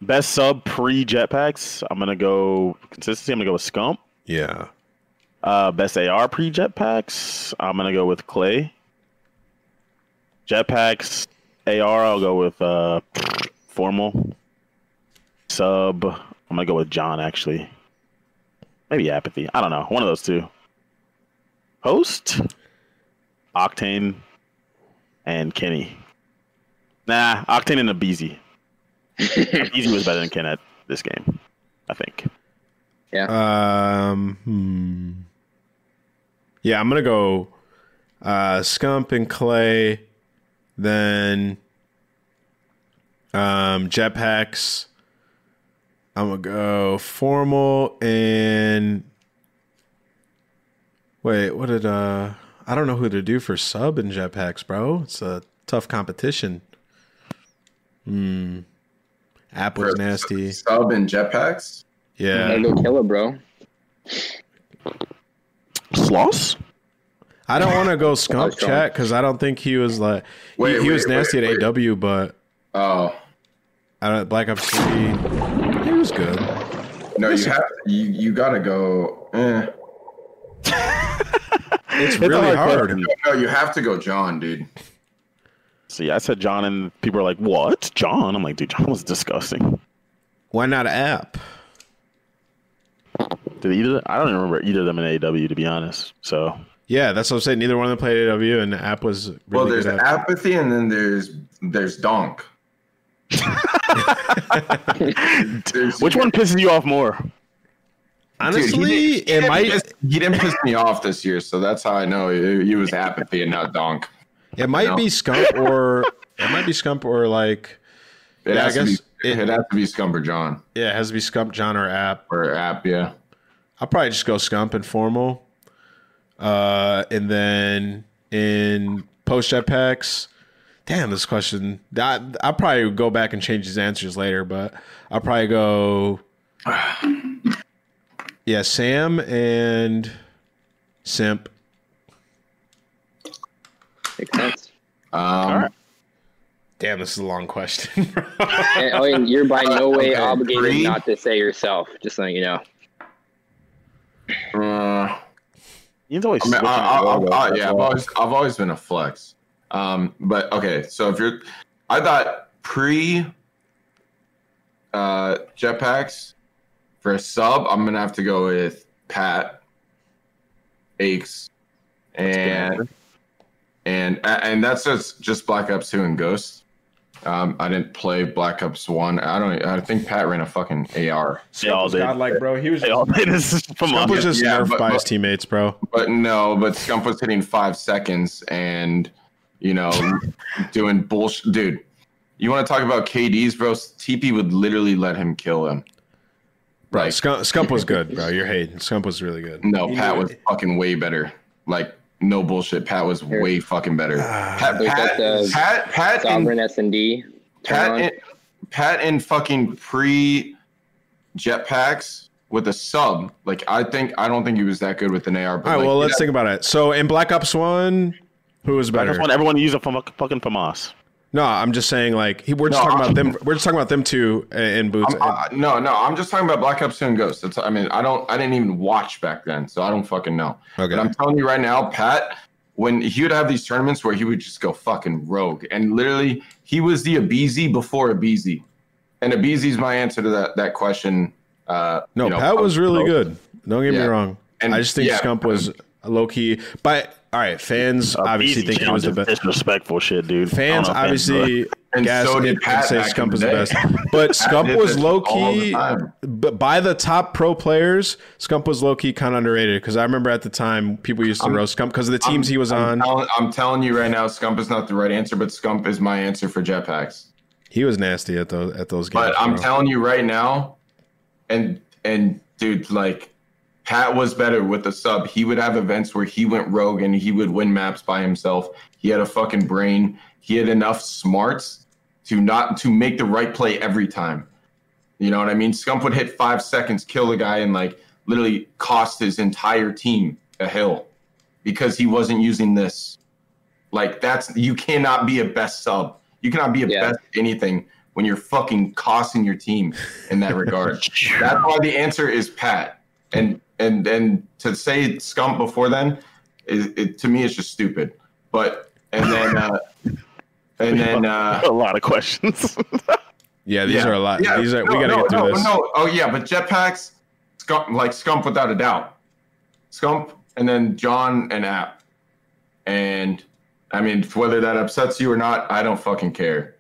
best sub pre jetpacks. I'm gonna go consistency. I'm gonna go with Scump. Yeah. Uh, best AR pre jetpacks. I'm gonna go with Clay. Jetpacks AR. I'll go with uh, formal. Sub. I'm gonna go with John actually. Maybe apathy. I don't know. One of those two. Host. Octane. And Kenny. Nah, Octane and aBeZy. aBeZy was better than Ken at this game, I think. Yeah. Um. Hmm. Yeah, I'm gonna go. Uh, Scump and Clay, then um, Jetpacks. I'm gonna go formal and wait. What did uh? I don't know who to do for sub and Jetpacks, bro. It's a tough competition. Hmm. App was For nasty. Sub and jetpacks? Yeah. Gotta go kill it, bro. Sloss? I don't want to go skunk chat because I don't think he was like he, Wait, he was wait, nasty wait, at wait. AW, but Oh, I don't Black Ops Three. He was good. No, you have you you gotta go. Eh. It's It's really hard hard. question. No, you have to go, John, dude. See, I said John, and people are like, "What, John?" I'm like, "Dude, John was disgusting." Why not app? Did either? I don't even remember either of them in AW to be honest. So Yeah, that's what I'm saying. Neither one of them played AW, and the app was really Well, there's good apathy, and then there's there's donk. There's- which one pisses you off more? Honestly, Dude, he, didn't- he it didn't might piss, he didn't piss me off this year, so that's how I know he, he was apathy and not donk. It might No. be Scump or it might be Scump or like It Yeah, I has to guess be it- it, has to be Scumper John yeah, it has to be Scump, John, or app. or app. Yeah, I'll probably just go Scump and formal. Uh, and then in post jetpacks, damn, this question. I, I'll probably go back and change his answers later, but I'll probably go. Yeah, Sam and Simp. Makes sense. um, Damn, this is a long question. And, oh, and you're by no way Okay, obligated three. not to say yourself. Just letting you know. uh, He's always. I mean, I, I, I, I, yeah, I've always I've always been a flex. Um, but okay, so if you're, I thought pre uh, jetpacks for a sub, I'm gonna have to go with Pat, Aches, and and and that's just just Black Ops Two and Ghost. Um, I didn't play Black Ops One. I don't. I think Pat ran a fucking AR. They all did. Godlike, bro. He was They all did. This is from Scump was just Yeah, nerfed but- by his teammates, bro. But no, but Scump was hitting five seconds and, you know, doing bullshit. Dude, you want to talk about KDs, bro? TP would literally let him kill him. Bro, Like- Scump, Scump was good, bro. You're hating. Scump was really good. No, Pat was fucking way better. Like, no bullshit. Pat was way fucking better. Pat, Was Pat, Pat, Pat, Sovereign and, S and D. Pat, and, Pat, and fucking pre jetpacks with a sub. Like, I think, I don't think he was that good with an AR. But All right, like, well, let's think about it. So in Black Ops One, who was better? I better? just want everyone to use a fucking FAMAS. No, I'm just saying, like, he, we're just No, talking about I'm- them. We're just talking about them two in- boots. I- no, no, I'm just talking about Black Ops 2 and Ghost. That's, I mean, I don't, I didn't even watch back then, so I don't fucking know. Okay. But I'm telling you right now, Pat, when he would have these tournaments where he would just go fucking rogue, and literally, he was the aBeZy before aBeZy, and aBeZy's my answer to that that question. Uh, no, you know, Pat was really post- good. Don't get me wrong. And- I just think yeah. Scump was low key. But all right, fans obviously think he was the best. Disrespectful shit, dude. Fans don't know if fans do it. obviously And gas so it did and Pat say Scump in was the the best. But Pat Scump was low key. But by the top pro players, Scump was low key kind of underrated because I remember at the time people used to roast Scump because of the teams he was I'm on. telling, I'm telling you right now, Scump is not the right answer, but Scump is my answer for jetpacks. He was nasty at those at those games. But I'm bro. telling you right now, and and dude, like Pat was better with the sub. He would have events where he went rogue and he would win maps by himself. He had a fucking brain. He had enough smarts to not to make the right play every time. You know what I mean? Scump would hit five seconds, kill the guy, and like literally cost his entire team a hill because he wasn't using this. Like that's you cannot be a best sub. You cannot be a Yeah. best anything when you're fucking costing your team in that regard. that's why the answer is Pat. And and and to say scump before then, is it to me it's just stupid. But and then uh and then uh a lot of questions. Yeah, these yeah. are a lot. Yeah, These are we gotta no, get through no, this. No, oh yeah, but jetpacks, scump like scump without a doubt. Scump and then John and App. And I mean, whether that upsets you or not, I don't fucking care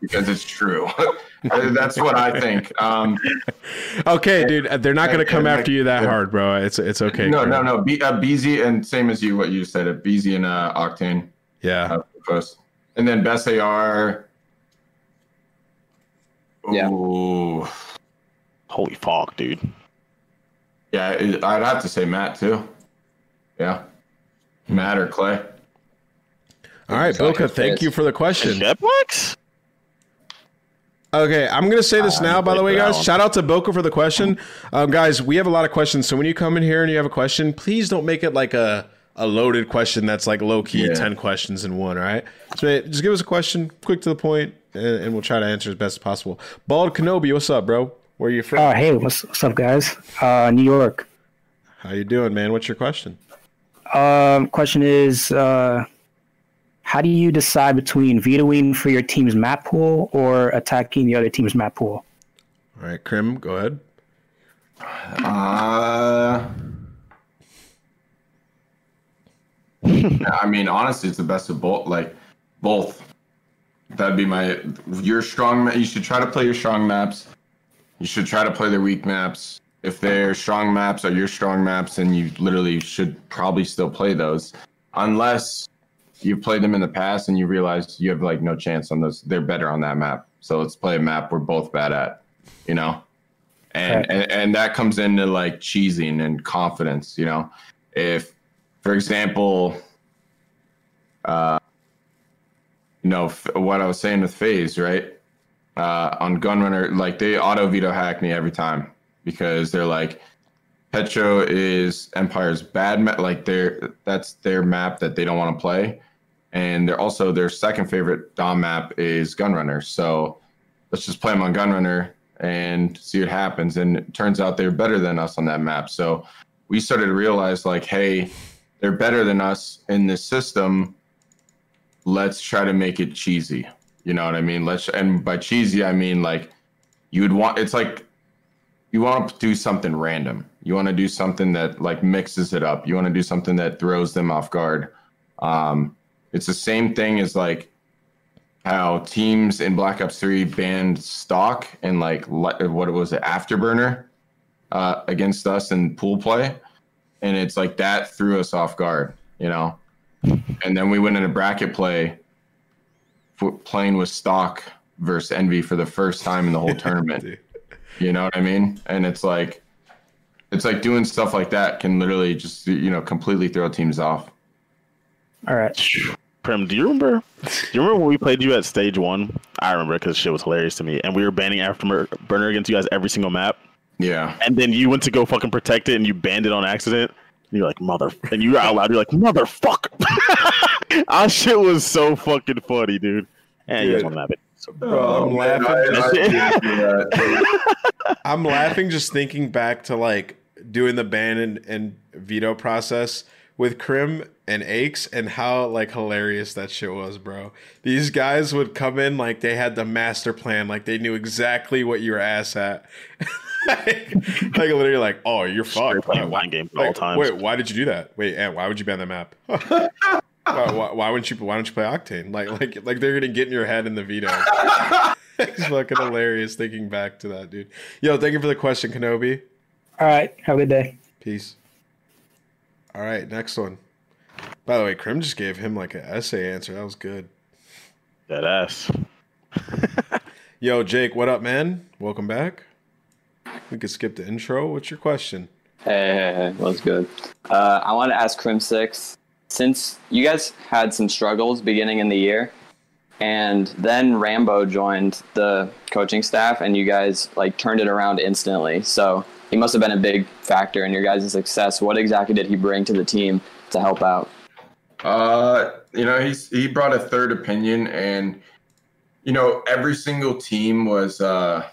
because it's true. That's what I think. Um, Okay, dude, they're not gonna come and, after like, you that yeah. hard, bro. It's it's okay. no, Kurt. no, no. B, uh, BZ and same as you, what you said, uh, BZ and uh, Octane Yeah, uh, and then best AR. Yeah. Ooh. Holy fuck, dude. Yeah, it, I'd have to say Matt too. Yeah, Matt or Clay. all right, Bilka, thank you for the question. Jetpacks? Okay, I'm gonna say this now. By the way, guys, shout out to Bilka for the question, um, guys. We have a lot of questions, so when you come in here and you have a question, please don't make it like a a loaded question that's like low key Yeah. ten questions in one. All right, so just give us a question, quick to the point, and, and we'll try to answer as best as possible. Bald Kenobi, what's up, bro? Where are you from? Uh, hey, what's, what's up, guys? Uh, New York. How you doing, man? What's your question? Um, question is, uh, how do you decide between vetoing for your team's map pool or attacking the other team's map pool? All right, Crim, go ahead. Uh, I mean, honestly, it's the best of both. Like both. That'd be my your strong. ma- You should try to play your strong maps. You should try to play their weak maps. If their strong maps are your strong maps, then you literally should probably still play those, unless you've played them in the past and you realize you have like no chance on those. They're better on that map. So let's play a map we're both bad at. You know and, Right. and and that comes into like cheesing and confidence you know if for example uh you know f- what i was saying with FaZe right uh on gunrunner like they auto veto Hackney every time because they're like petro is empire's bad map like they're that's their map that they don't want to play and they're also their second favorite dom map is gunrunner so let's just play them on gunrunner and see what happens. And it turns out they're better than us on that map. So we started to realize like, hey, they're better than us in this system. Let's try to make it cheesy. You know what I mean? Let's and by cheesy I mean like you would want it's like you want to do something random. You want to do something that like mixes it up. You want to do something that throws them off guard. Um, it's the same thing as like how teams in Black Ops 3 banned stock and like what was it afterburner uh, against us in pool play, and it's like that threw us off guard, you know. And then we went into bracket play, playing with stock versus envy for the first time in the whole tournament. you know what I mean? And it's like, it's like doing stuff like that can literally just you know completely throw teams off. All right. Crim, do you remember? Do you remember when we played you at stage one? I remember because shit was hilarious to me, and we were banning afterburner against you guys every single map. Yeah. And then you went to go fucking protect it, and you banned it on accident. And you're like mother, and you were out loud. You're like motherfucker. Our shit was so fucking funny, dude. And you guys Dude. want to have it. Bro, I'm man, laughing. I, I that, I'm laughing just thinking back to like doing the ban and, and veto process with Crim and Aches and how like hilarious that shit was, bro. These guys would come in like they had the master plan, like they knew exactly what you were ass at. like, like literally like, oh, you're Straight fucked. playing Why- mind games at all like, times. Wait, why did you do that? Wait, and why would you ban the map? why, why, why wouldn't you? Why don't you play Octane? Like, like, like they're gonna get in your head in the veto. it's fucking hilarious thinking back to that, dude. Yo, thank you for the question, Kenobi. All right. Have a good day. Peace. All right, next one. By the way, Crim just gave him like an essay answer. That was good. That ass. Yo, Jake, what up, man? Welcome back. We could skip the intro. What's your question? Hey, hey, hey, what's good? Uh, I want to ask Crimsix, since you guys had some struggles beginning in the year, and then Rambo joined the coaching staff, and you guys like turned it around instantly. So he must have been a big factor in your guys' success. What exactly did he bring to the team to help out? Uh, you know, he's he brought a third opinion, and you know, every single team was uh,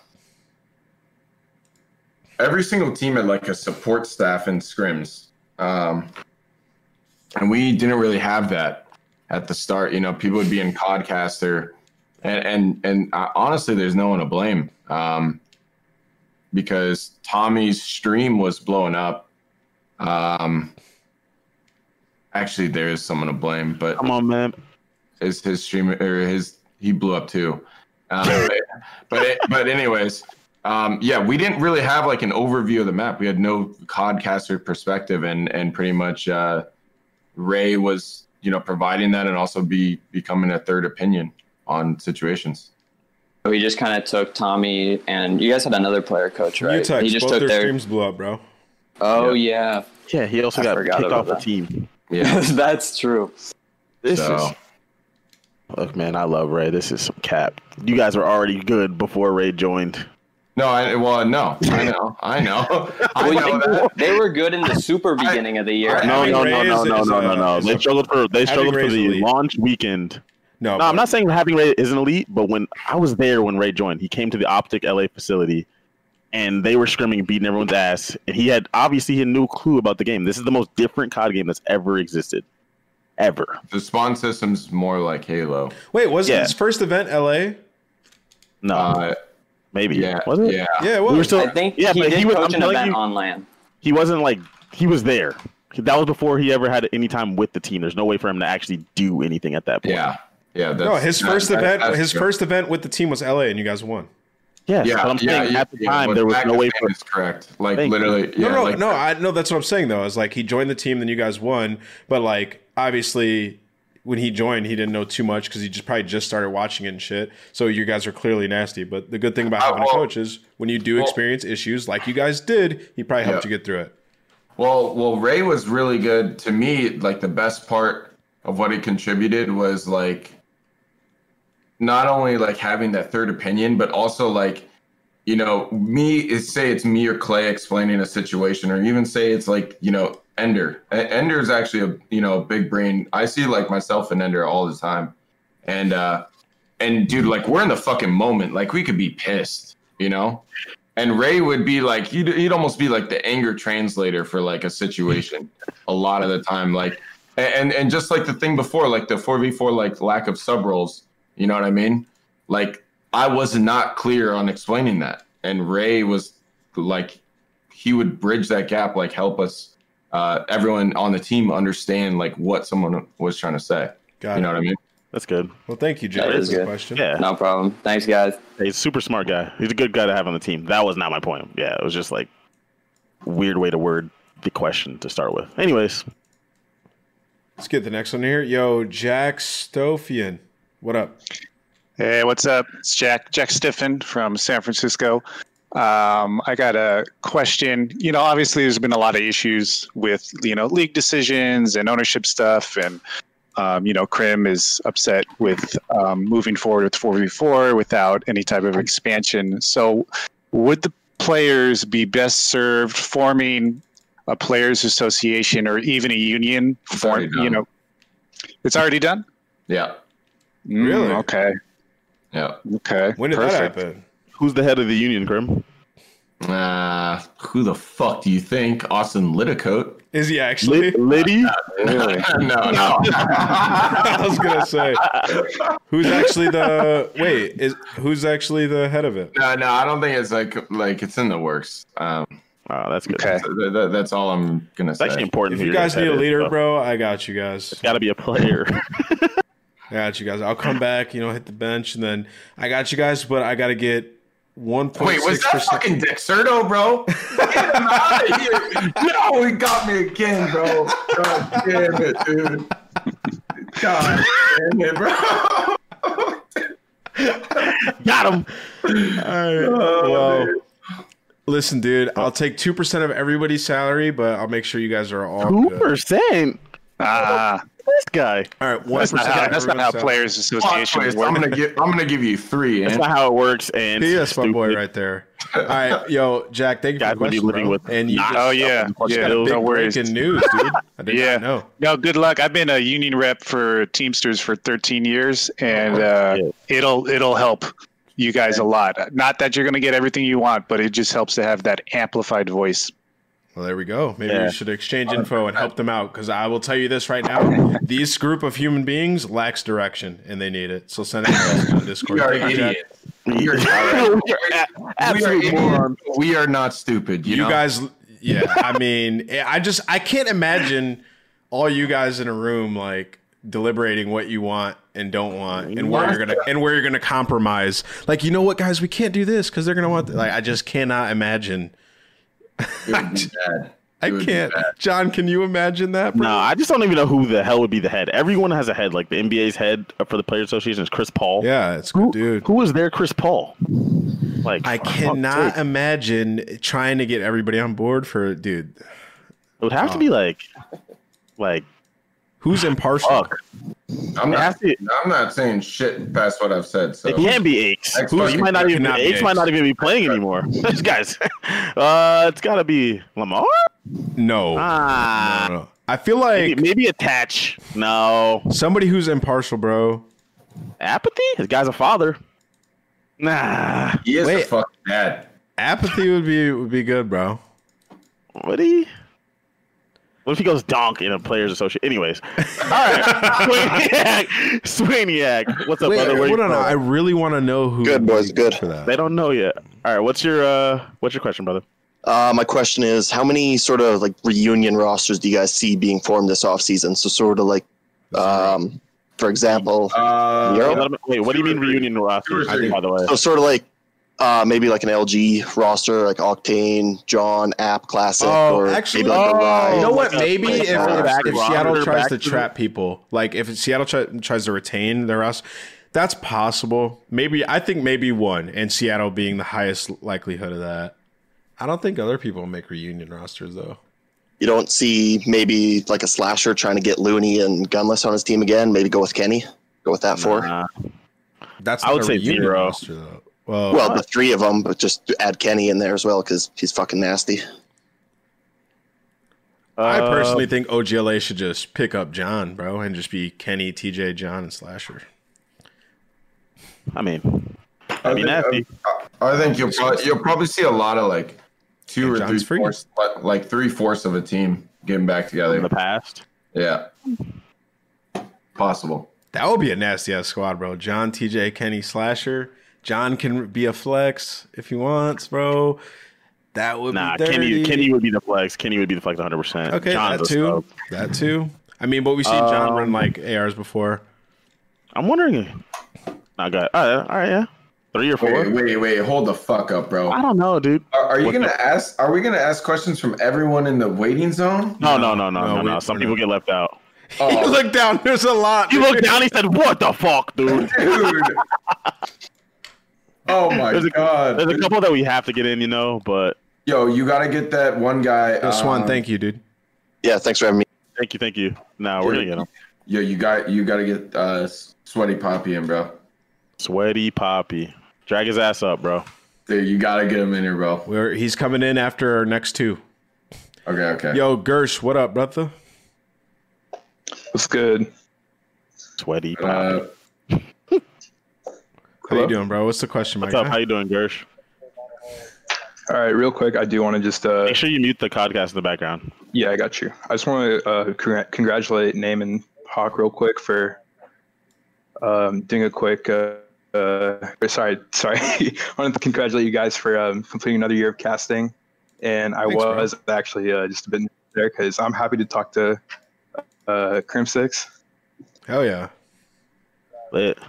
every single team had like a support staff in scrims, um, and we didn't really have that at the start. You know, people would be in Codcaster, and and and uh, honestly, there's no one to blame um, because Tommey's stream was blowing up. Um, actually, there is someone to blame, but Come on, man. his his streamer or his he blew up too. Um, but but, it, but anyways, um, yeah, we didn't really have like an overview of the map. We had no codcaster perspective, and and pretty much uh, Ray was you know providing that and also be becoming a third opinion on situations. So he just kind of took Tommey, and you guys had another player coach, right? Utex, he just both took their their. streams blew up, bro. Oh yeah, Yeah, he also I got kicked about off the that. team. Yeah, that's true. This So- is look, man. I love Ray. This is some cap. You guys were already good before Ray joined. no, I well, no, I know, I know, I Well, know they, that. they were good in the super beginning of the year. I- No, Having no, no, uh, no, no, no, no, no. They struggled for they struggled for the elite. launch weekend. No, No, I'm not saying having Ray isn't elite, but when I was there when Ray joined, he came to the Optic LA facility, and they were screaming and beating everyone's ass. And he had obviously he had no clue about the game. This is the most different COD game that's ever existed, ever. The spawn system's more like Halo. Wait, was Yeah. his first event L.A.? No, Uh, maybe yeah, was it? yeah. Yeah, it We was. were still, I think yeah, he but did he was, coach I'm an event you, on land. He wasn't like he was there. That was before he ever had any time with the team. There's no way for him to actually do anything at that point. Yeah, yeah. That's, no, his first that- event. that's His true. first event with the team was L.A. and you guys won. Yes, Yeah, but I'm saying yeah, at the yeah, time what there was Mac no is way for. is correct. Like Thank you. literally, yeah, no, no, like, no. I no. That's what I'm saying though. Is like he joined the team, then you guys won. But like obviously, when he joined, he didn't know too much because he just probably just started watching it and shit. So you guys are clearly nasty. But the good thing about Uh, having a coach is when you do well- experience issues like you guys did, he probably helped Yeah. you get through it. Well, well, Ray was really good to me. Like the best part of what he contributed was like not only like having that third opinion, but also like you know me is say it's me or Clay explaining a situation, or even say it's like you know Ender. Ender is actually a you know big brain. I see like myself and Ender all the time, and uh and dude, like we're in the fucking moment. Like we could be pissed, you know. And Ray would be like, he'd, he'd almost be like the anger translator for like a situation a lot of the time. Like, and, and just like the thing before, like the 4v4, like lack of sub roles, you know what I mean? Like, I was not clear on explaining that. And Ray was like, he would bridge that gap, like help us, uh, everyone on the team understand like what someone was trying to say. Got You know what I mean? That's good. Well, thank you, That Jared, is for the good. question. Yeah, No problem. Thanks, guys. he's a super smart guy. He's a good guy to have on the team. That was not my point. Yeah, it was just like weird way to word the question to start with. Anyways, Let's get the next one here. Yo, Jack Stofian. What up? Hey, what's up? It's Jack Jack Stiffen from San Francisco. Um, I got a question. You know, obviously, there's been a lot of issues with you know league decisions and ownership stuff, and um, you know, Crim is upset with um, moving forward with 4v4 without any type of expansion. So, would the players be best served forming a players' association or even a union? It's Form, you know, it's already done. Yeah. Mm, Really? Okay. Yeah. Okay. When did Perfect. that happen? who's the head of the union, Crim? Uh, who the fuck do you think? Austin Liddicoat? Is he actually? Liddy? Really? no, no. I was gonna say, who's actually the wait? Is who's actually the head of it? No, no, I don't think it's like like it's in the works. Um, Oh, that's good. Okay. so th- th- that's all I'm gonna It's say. actually important. If you guys need a leader, so. bro, I got you guys. It's got to be a player. I got you guys. I'll come back, you know, hit the bench, and then I got you guys. But I got to get one point Wait, was that percent. fucking Dexerto, bro? Get him out of here! No, he got me again, bro. God damn it, dude. God damn it, bro. Got him. Oh, oh, well, listen, dude, I'll take two percent of everybody's salary, but I'll make sure you guys are all Two good. Percent. Ah, This guy. All right, that's not how, that's not how players' associations I'm gonna give I'm gonna give you three. That's And not how it works. And Yeah, that's my boy right there. All right, yo, Jack, thank you Guys for the would question, living bro. with and you not- just Oh yeah, got yeah. a big No worries. breaking news, dude. I did Yeah. not know. No, good luck. I've been a union rep for Teamsters for 13 years, and uh, Yeah. it'll it'll help you guys a lot. Not that you're going to get everything you want, but it just helps to have that amplified voice. Well, there we go. Maybe Yeah. we should exchange uh, info and help them out because I will tell you this right now: this group of human beings lacks direction and they need it. So send it to us on Discord. we are Thank you, Jack. idiots. We are, We are we are absolute morons. We are not stupid. You, You know? guys, yeah. I mean, eh, I just I can't imagine all you guys in a room like deliberating what you want and don't want and where you're gonna and where you're gonna compromise. Like, you know what, guys, we can't do this because they're gonna want. Like, I just cannot imagine. It would be bad. I It would be can't. bad. John, can you imagine that? Bro? No, I just don't even know who the hell would be the head. Everyone has a head. Like the NBA's head for the Players Association is Chris Paul. Yeah, it's Who, dude. who is their Chris Paul? Like I cannot sake. imagine trying to get everybody on board for dude. It would have to be like, like Who's impartial? fuck. I'm not. I'm not saying shit past what I've said. So It can be Aches. Next Who you might not even. cannot be Aches might not even be playing anymore. This guys. Uh, it's got to be Lamar. No. Ah, no, no. I feel like maybe, maybe attach. No somebody who's impartial, bro. apathy. This guy's a father. Nah. he is Wait. a fucking dad. Apathy would be would be good, bro. Would he? What if he goes donk in a players association? Anyways, all right, Swaniac, Swaniac, what's up, Wait, brother? Where you hold on, from? I really want to know who. Good, boys, good. For that. They don't know yet. All right, what's your uh, what's your question, brother? Uh, my question is, how many sort of like reunion rosters do you guys see being formed this offseason? So sort of like, um, for example, Uh, Euro? Wait, wait, what do you mean reunion rosters? I think- By the way, so sort of like uh, maybe like an LG roster, like Octane, John, App Classic, Oh, or actually, maybe like a oh, Ride. You know what? like Maybe like if, a if, back if Seattle tries back to to- trap people, like if Seattle try, tries to retain their roster, that's possible. Maybe I think maybe one, and Seattle being the highest likelihood of that. I don't think other people make reunion rosters though. You don't see maybe like a slasher trying to get Looney and Gunless on his team again. Maybe go with Kenny. Go with that four. Nah. That's I would a say reunion zero. roster though. Well, Well, the three of them, but just add Kenny in there as well because he's fucking nasty. I Uh, personally think OGLA should just pick up John, bro, and just be Kenny, TJ, John, and Slasher. I mean, I that'd think, nasty. I think you'll probably, you'll probably see a lot of like two And or John's three fourths, like three fourths of a team getting back together. in the past. Yeah, possible. That would be a nasty ass squad, bro. John, TJ, Kenny, Slasher. John can be a flex if he wants, bro. That would Nah, be dirty. Kenny, Kenny would be the flex. Kenny would be the flex 100. percent Okay, John's that too. sub. That too. I mean, but we've seen John Um, run like ARs before. I'm wondering. I got all right, all right, yeah, three or four. Wait, wait, wait! Hold the fuck up, bro. I don't know, dude. Are, are you What gonna the- ask? Are we gonna ask questions from everyone in the waiting zone? No, no, no, no, No, no, we- no. Some people get left out. He Oh, looked down. There's a lot. He looked down. He said, "What the fuck, dude?" dude. Oh my There's a- god. There's a couple that we have to get in, you know, but Yo, you gotta get that one guy. Yo, Swan, um, thank you, dude. Yeah, thanks for having me. thank you, thank you. Nah, we're gonna get him. Yo, you got you gotta get uh, sweaty Poppy in, bro. Sweaty Poppy, drag his ass up, bro. Dude, you gotta get him in here, bro. We're, he's coming in after our next two. Okay, okay. Yo, Gersh, what up, brother? What's good? Sweaty Poppy. Uh, How you doing, bro? What's the question, What's up? How you doing, Gersh? All right, real quick, I do want to just uh, Make sure you mute the podcast in the background. yeah, I got you. I just want to uh, congr- congratulate Name and Hawk real quick for um, doing a quick. Uh, uh, sorry, sorry. I wanted to congratulate you guys for um, completing another year of casting, and I Thanks, bro. was actually uh, just a bit there because I'm happy to talk to uh, Crimsix. Hell yeah. Lit.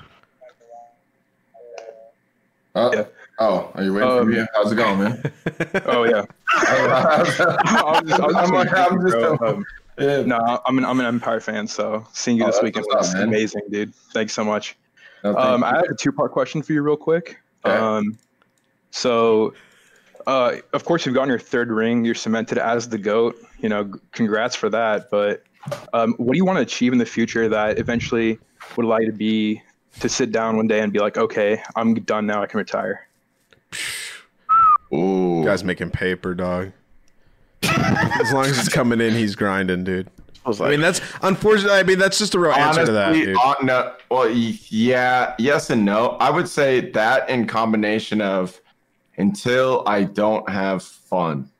Oh, Yeah. oh, are you waiting for Um, me? How's it going, man? Oh yeah, I'm I'm just, I'm like- I'm just- bro. Um, yeah. no, I'm an I'm an Empire fan, so seeing you Oh, this weekend was up, amazing, dude. Thanks so much. No, thank Um. I have a two part question for you, real quick. Okay. Um, so, uh, of course, you've gotten your third ring. You're cemented as the goat. You know, congrats for that. But um, what do you want to achieve in the future that eventually would allow you to be to sit down one day and be like, okay, I'm done now. I can retire. Ooh. Guy's making paper, dog. as long as it's coming in, he's grinding, dude. I was I mean, that's unfortunate. I mean, that's just a real answer to that, dude. uh, no, well, yeah, yes and no. I would say that in combination of until I don't have fun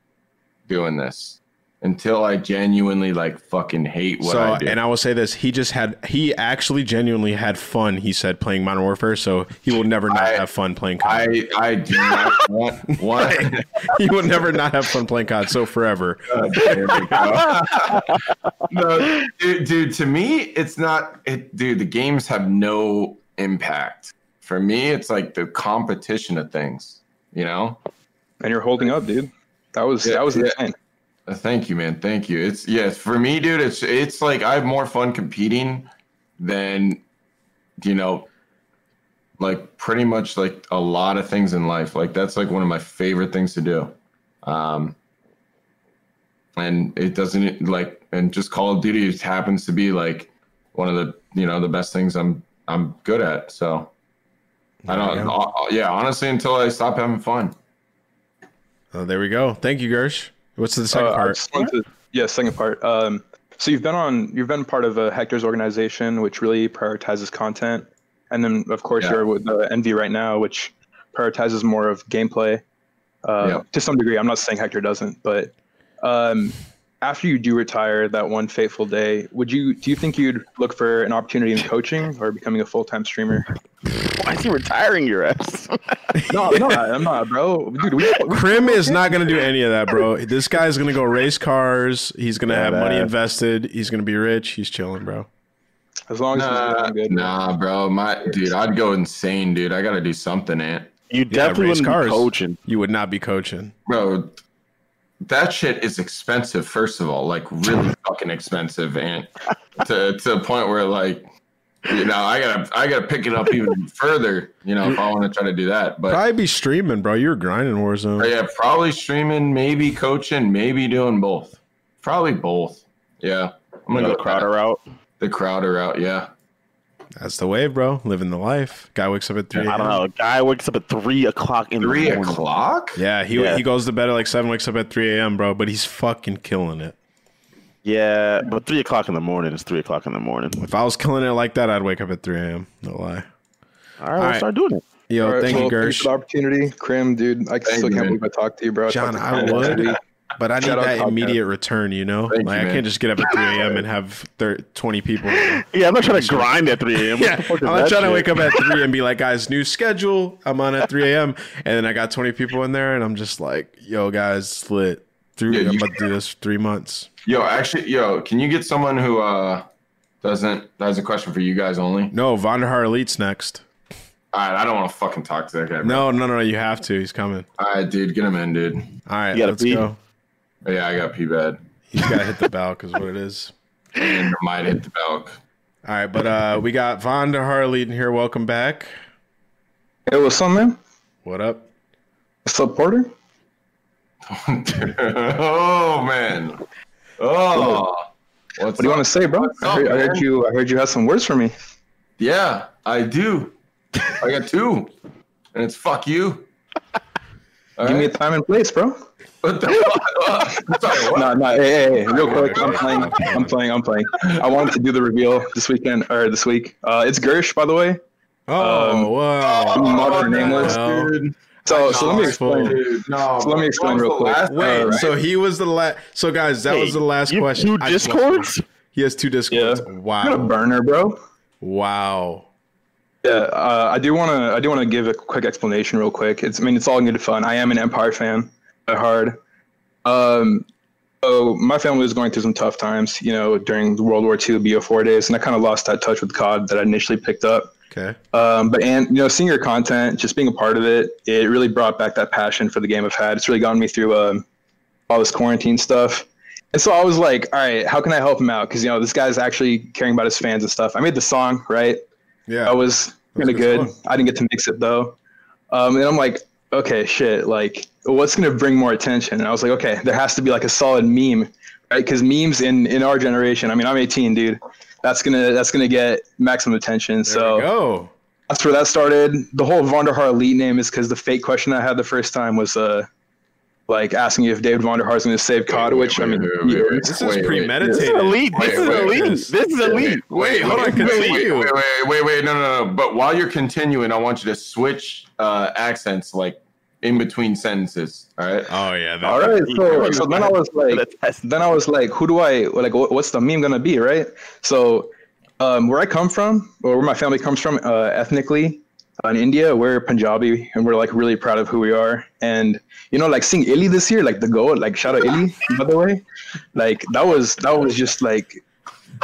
doing this, until I genuinely like fucking hate what so, I do. and I will say this: he just had, he actually genuinely had fun. He said playing Modern Warfare, so he will never not I- have fun playing COD. I I do not want one. he will never not have fun playing COD. So forever. There we go. no, dude, dude, to me, it's not. It, dude, the games have no impact. For me, it's like the competition of things. You know. And you're holding up, dude. That was Yeah, that was yeah. insane. Thank you, man. Thank you. It's yes for me, dude. It's it's like I have more fun competing than you know, like pretty much like a lot of things in life. Like that's like one of my favorite things to do. Um, and it doesn't like and just Call of Duty just happens to be like one of the you know the best things I'm I'm good at. So I don't. Yeah. uh, yeah, honestly, until I stop having fun. Oh, there we go. Thank you, Gersh. What's the second Uh, part? just wanted to- yeah, second part. Um, so you've been on, you've been part of a Hector's organization, which really prioritizes content, and then of course Yeah. you're with uh, Envy right now, which prioritizes more of gameplay. Uh, Yeah. To some degree, I'm not saying Hector doesn't, but um, after you do retire that one fateful day, would you do you think you'd look for an opportunity in coaching or becoming a full time streamer? Why is he retiring your ass? no, no, I'm not, bro. Dude, we, we Crim is not going to do any of that, bro. This guy's going to go race cars. He's going to have money invested. He's going to be rich. He's chilling, bro. as long as Nah, he's good. nah, bro. My dude, I'd go insane, dude. I gotta do something, Ant. You Yeah, definitely race wouldn't cars. be coaching. You would not be coaching. Bro, that shit is expensive, first of all. Like really fucking expensive, and to to the point where like you know, I gotta I gotta pick it up even further, you know, if I want to try to do that. But Probably be streaming, bro. You're grinding Warzone. Oh, yeah, probably streaming, maybe coaching, maybe doing both. Probably both. Yeah. I'm You gonna know, go the Crowder out. The Crowder out, yeah. That's the way, bro. Living the life. Guy wakes up at three. I don't know. Guy wakes up at three o'clock in Three the morning. o'clock? Yeah, he Yeah. he goes to bed at like seven, wakes up at three a.m., bro. But he's fucking killing it. Yeah, but three o'clock in the morning is three o'clock in the morning. If I was killing it like that, I'd wake up at three a.m. No lie. All right, All we'll start doing it. Yo, All right, thank well, you, thanks Gersh. for the opportunity, Crim, dude. I Thank still you, can't man. believe I talked to you, bro. John, talked to I would, yesterday. but I need Shout that immediate return. You know, Thank you, I can't just get up at three a.m. and have thir- twenty people. Yeah, I'm not trying to grind at 3 a.m. Yeah, I'm not trying to wake up at three and be like, guys, new schedule. I'm on at 3 a.m. And then I got 20 people in there, and I'm just like, yo, guys, split. Three, Yeah, I'm about to do this three months. Yo, actually, yo, can you get someone who uh doesn't that has a question for you guys only? No, Vonderhaar Elite's next. All right, I don't want to fucking talk to that guy. Bro. No, no, no, you have to. He's coming. All right, dude, get him in, dude. All right, let's pee? go. Yeah, I got P bad. He's got to hit the bell because what it is. And might hit the Belk. All right, but uh, we got Von Vonderhaar Elite in here. Welcome back. Hey, what's up, man? What up? What's up, Porter? oh man. Oh. What's What do you up? want to say, bro? What's I up, heard, I heard you. I heard you had some words for me. Yeah, I do. I got two, and it's fuck you. All Give me a time and place, bro. What the fuck? Sorry, what? No, no. Hey, hey, hey, real quick. I'm playing. I'm playing. I'm playing. I wanted to do the reveal this weekend or this week. Uh, it's Gersh, by the way. Oh, Um, wow. Modern nameless. Well, Dude. So, so let me explain. Dude, no, So let me explain real quick. last Wait, time, right? so he was the last. So, guys, that Hey, was the last you question. two discords? He has two discords. Yeah. Wow. I'm gonna burner, bro. Wow. Yeah, uh, I do want to. I do want to give a quick explanation, real quick. It's. I mean, it's all good fun. I am an Empire fan heart. Um, so my family was going through some tough times, you know, during World War II BO4 days, and I kind of lost that touch with COD that I initially picked up. Okay. Um, but and you know, seeing your content, just being a part of it, it really brought back that passion for the game I've had. It's really gotten me through um, all this quarantine stuff. And so I was like, all right, how can I help him out? Because you know, this guy's actually caring about his fans and stuff. I made the song, right? Yeah. I was kind of good good. I didn't get to mix it though. Um, and I'm like, okay, shit, like, what's gonna bring more attention? And I was like, okay, there has to be like a solid meme, right? Because memes in in our generation, I mean, I'm 18, dude. That's gonna that's gonna get maximum attention. There so go. that's where that started. The whole Vonderhaar elite name is because the fake question I had the first time was uh like asking you if David Vonderhaar is going to save COD, wait, which I mean, wait, wait, yeah, wait. This Wait, is wait. premeditated. This is elite. This is elite. wait. This is elite. Wait, hold on. wait, wait, Continue. Wait, wait, wait, wait, no, no, no. But while you're continuing, I want you to switch uh, accents like in between sentences. All right. Oh yeah. All right, so so then I was like, then I was like, who do I like? What's the meme gonna be, right? So, um, where I come from, or where my family comes from, uh, ethnically, uh, in India, we're Punjabi, and we're like really proud of who we are. And you know, like seeing iLLeY this year, like the goat, like shout out iLLeY, by the way, like that was that was just like.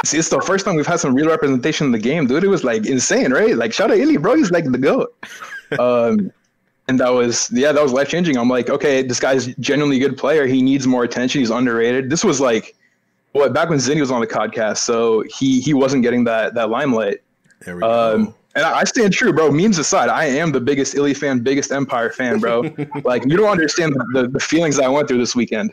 It's, it's the first time we've had some real representation in the game, dude. It was like insane, right? Like shout out iLLeY, bro. He's like the goat. Um, and that was yeah that was life changing i'm like okay this guy's genuinely good player he needs more attention he's underrated this was like what back when zinni was on the podcast so he he wasn't getting that that limelight There we um go. and I I stand true, bro. Memes aside, I am the biggest iLLeY fan, biggest Empire fan, bro. like you don't understand the, the feelings I went through this weekend.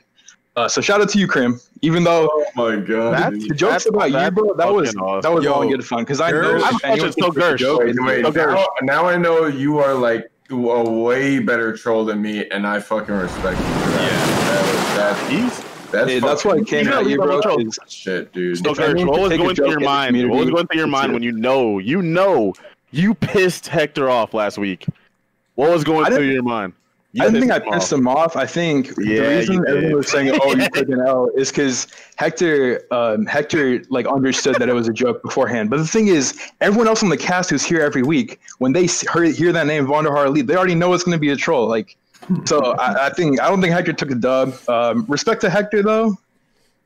Uh, so shout out to you, Crim. Even though Oh my god. That's- the jokes that's- about you, bro, that was fucking awesome. that was Yo, all good fun. Because I know Gersh- if I'm anyone watching so thinks a Gersh. joke, Wait, it's- wait, now, now I know you are like a way better troll than me, and I fucking respect you for that. That was, that, He's that's, Hey, that's why I fucking came You at you, bro. Is- shit, dude. So, If I Gersh, need what was going through your mind? What was going through your mind when you know, you know, you pissed Hector off last week? What was going through your mind? I didn't think I pissed him off. I think the reason everyone was saying, "Oh, you took an L," is because Hector, um, Hector, like understood that it was a joke beforehand. But the thing is, everyone else on the cast who's here every week, when they hear, hear that name, Vonderhaar Elite, they already know it's going to be a troll. Like, so I, I think I don't think Hector took a dub. Um, respect to Hector though.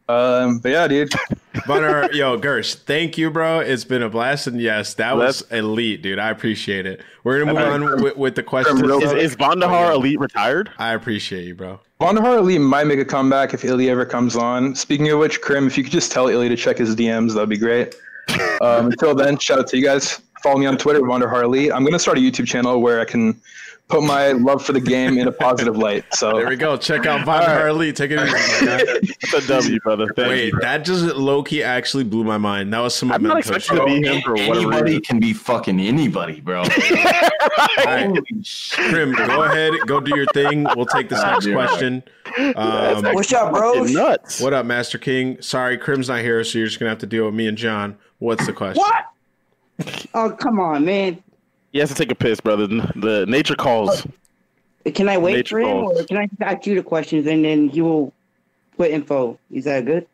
Um, but yeah, dude. Bunner, yo, Gersh, thank you, bro. It's been a blast, and yes, that was elite, dude. I appreciate it. We're gonna move I- on with, with the questions. Is- is Vonderhaar Elite retired? I appreciate you, bro. Vonderhaar Elite might make a comeback if iLLeY ever comes on. Speaking of which, Crim, if you could just tell iLLeY to check his DMs, that'd be great. Um, until then, shout out to you guys. Follow me on Twitter, Vonderhaar Elite. I'm gonna start a YouTube channel where I can put my love for the game in a positive light. So There we go. Check out Bunner Elite. Take it easy. man. That's a W, brother. Thank Wait, you, bro. that just low key actually blew my mind. That was some I'm not memento expecting to be him for whatever Anybody can be fucking anybody, bro. All right. Crim, go ahead, go do your thing. We'll take this next question. Um, What's up, bro? Fucking nuts. what up, Master King? Sorry, Crim's not here, so you're just gonna have to deal with me and John. What's the question? What? Oh, come on, man. He has to take a piss, brother. The nature calls. Can I wait Nature for him, calls. or can I ask you the questions and then he will put info? Is that good?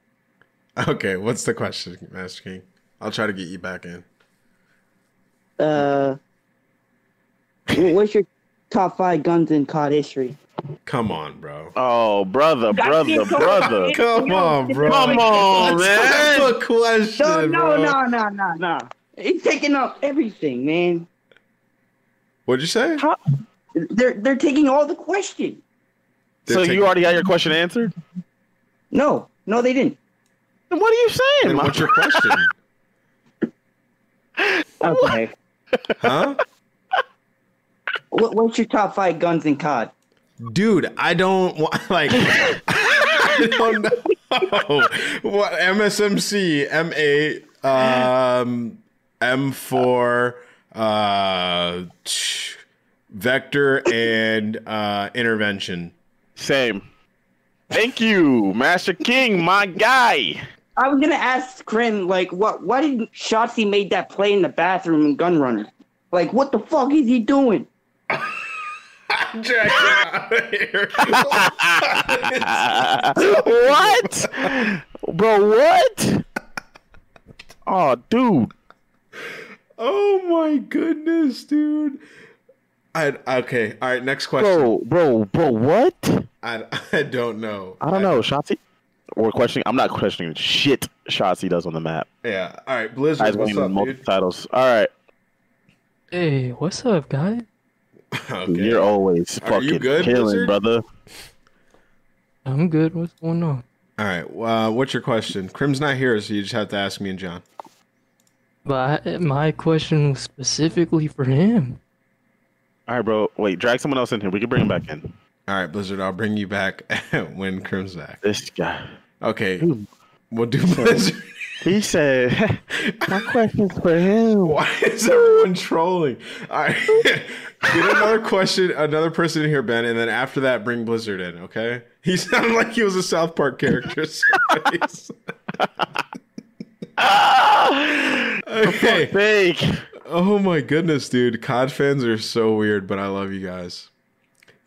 Okay, what's the question, Master King? I'll try to get you back in. Uh, what's your top five guns in COD history? Come on, bro. Oh, brother, brother, brother. Come on, bro. Come on, That's man. a question, No, no, bro. no, no, no, no. He's taking up everything, man. What'd you say? They're they're taking all the question. So you already got your question answered? No, no, they didn't. Then what are you saying? Then what's your question? Okay. huh? what, what's your top five guns in COD? Dude, I don't want like I don't know. What MSMC, M8, um M4, uh tch, Vector and uh intervention. Same. Thank you, Master King, my guy. I was gonna ask Crim, like, what? Why did Shotzi made that play in the bathroom in Gunrunner? Like, what the fuck is he doing? Jack, get out of here. what? Bro, what? Oh, dude. Oh my goodness, dude. I okay. All right, next question. Bro, bro, bro, what? I I don't know. I don't know, Shotzi. We're questioning. I'm not questioning shit Shotzi does on the map. Yeah. All right, Guys Blizzard. What's up, multiple dude? titles. All right. Hey, what's up, guys? Okay. You're always Are you fucking good, killing, Blizzard? brother. I'm good. What's going on? All right. Uh, what's your question? Crim's not here, so you just have to ask me and John. But my question was specifically for him. All right, bro. Wait, drag someone else in here. We can bring him back in. All right, Blizzard. I'll bring you back when Crim's back. This guy. Okay. We'll do Blizzard. He said, "My question's for him." Why is everyone trolling? All right. Get another question, another person in here, Ben, and then after that, bring Blizzard in. Okay? He sounded like he was a South Park character. okay. Fake. Oh my goodness, dude. COD fans are so weird, but I love you guys.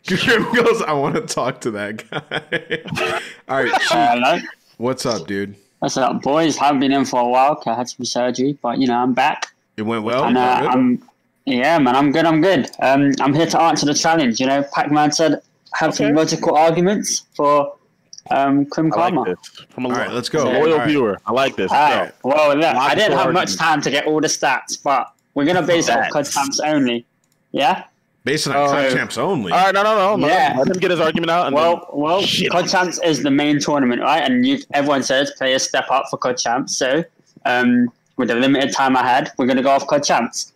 Jim goes, I want to talk to that guy. All right, Cheek, Hello. what's up, dude? What's up, boys? I haven't been in for a while 'cause I had some surgery, but you know I'm back. It went well. and, uh, I'm, yeah, man, I'm good. I'm good. Um, I'm here to answer the challenge. You know, Pac-Man said have some logical arguments for um, Crim I like Karma. this. From a All right, let's go. loyal All right. viewer. I like this. All right. Well, look, I didn't have much time to get all the stats, but we're gonna base it off COD champs only. Yeah. Based on Oh, COD champs only. All right, no, no, no, no. Yeah. Let him get his argument out. And Well, well, Shit. COD Champs is the main tournament, right? And you, everyone says players step up for COD Champs. So, um, with the limited time I had, we're going to go off COD Champs.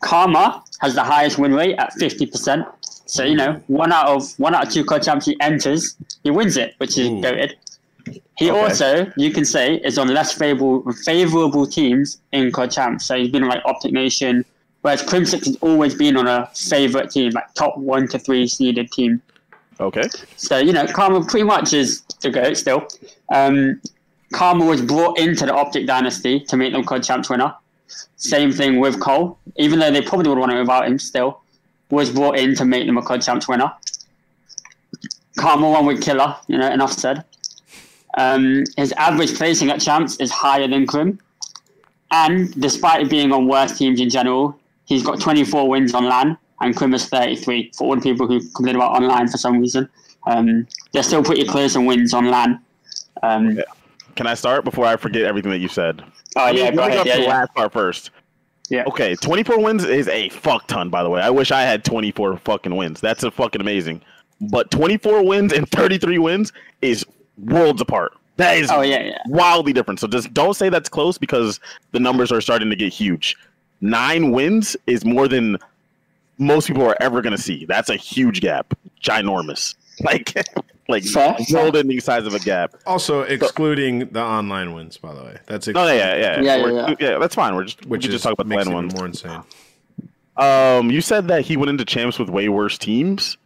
Karma has the highest win rate at fifty percent. So you know, one out of one out of two COD Champs he enters, he wins it, which is goated. He Okay. also, you can say, is on less favorable favorable teams in COD Champs. So he's been on like Optic Nation, whereas Crimsix has always been on a favorite team, like top one to three seeded team. Okay. So you know, Karma pretty much is the goat still. Um, Karma was brought into the Optic Dynasty to make them COD Champs winner. Same thing with Cole, even though they probably would want it without him. Still, was brought in to make them a COD Champs winner. Karma won with Killa, you know, enough said. Um, his average placing at champs is higher than Crim. And despite it being on worse teams in general, he's got 24 wins on LAN, and Crim is 33 for all the people who complain about online for some reason. Um, they're still pretty close in wins on LAN. Um, Can I start before I forget everything that you said? Oh, yeah, go ahead. Yeah, the yeah. last part first. Yeah. Okay, 24 wins is a fuck ton, by the way. I wish I had 24 fucking wins. That's a fucking amazing. But 24 wins and 33 wins is worlds apart. That is Oh, yeah, yeah. wildly different. So just don't say that's close because the numbers are starting to get huge. Nine wins is more than most people are ever going to see. That's a huge gap, ginormous, like like world-ending size of a gap. Also excluding the online wins, by the way. That's No, yeah, yeah, Yeah, We're- yeah, yeah. That's fine. We're just Which we is just talk about the makes land it ones. more insane. Um, you said that he went into champs with way worse teams.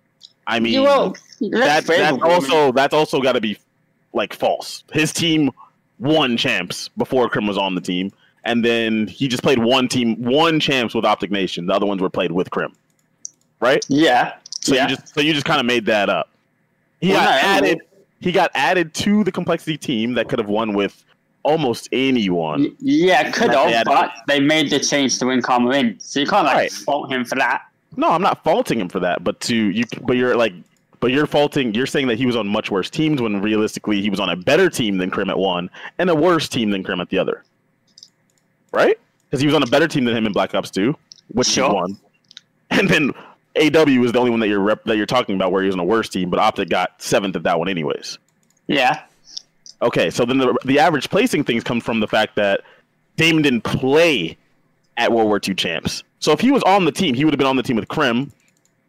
I mean, Yeah, that that's that's also that's also got to be like false. His team won champs before Crim was on the team, and then he just played one team, one champs with Optic Nation. The other ones were played with Crim, right? Yeah. So yeah. you just so you just kind of made that up. He Well, got added. He got added to the complexity team that could have won with almost anyone. Yeah, could have, but they made the change to win Karma in. So you can't like Right. fault him for that. No, I'm not faulting him for that, but to you, but you're like, but you're faulting. You're saying that he was on much worse teams when realistically he was on a better team than Crim at one and a worse team than Crim at the other, right? Because he was on a better team than him in Black Ops Two, which Sure. he won, and then AW was the only one that you're rep- that you're talking about where he was on a worse team, but Optic got seventh at that one anyways. Yeah. Okay, so then the, the average placing things come from the fact that Damon didn't play at World War II champs. So if he was on the team, he would have been on the team with Crim,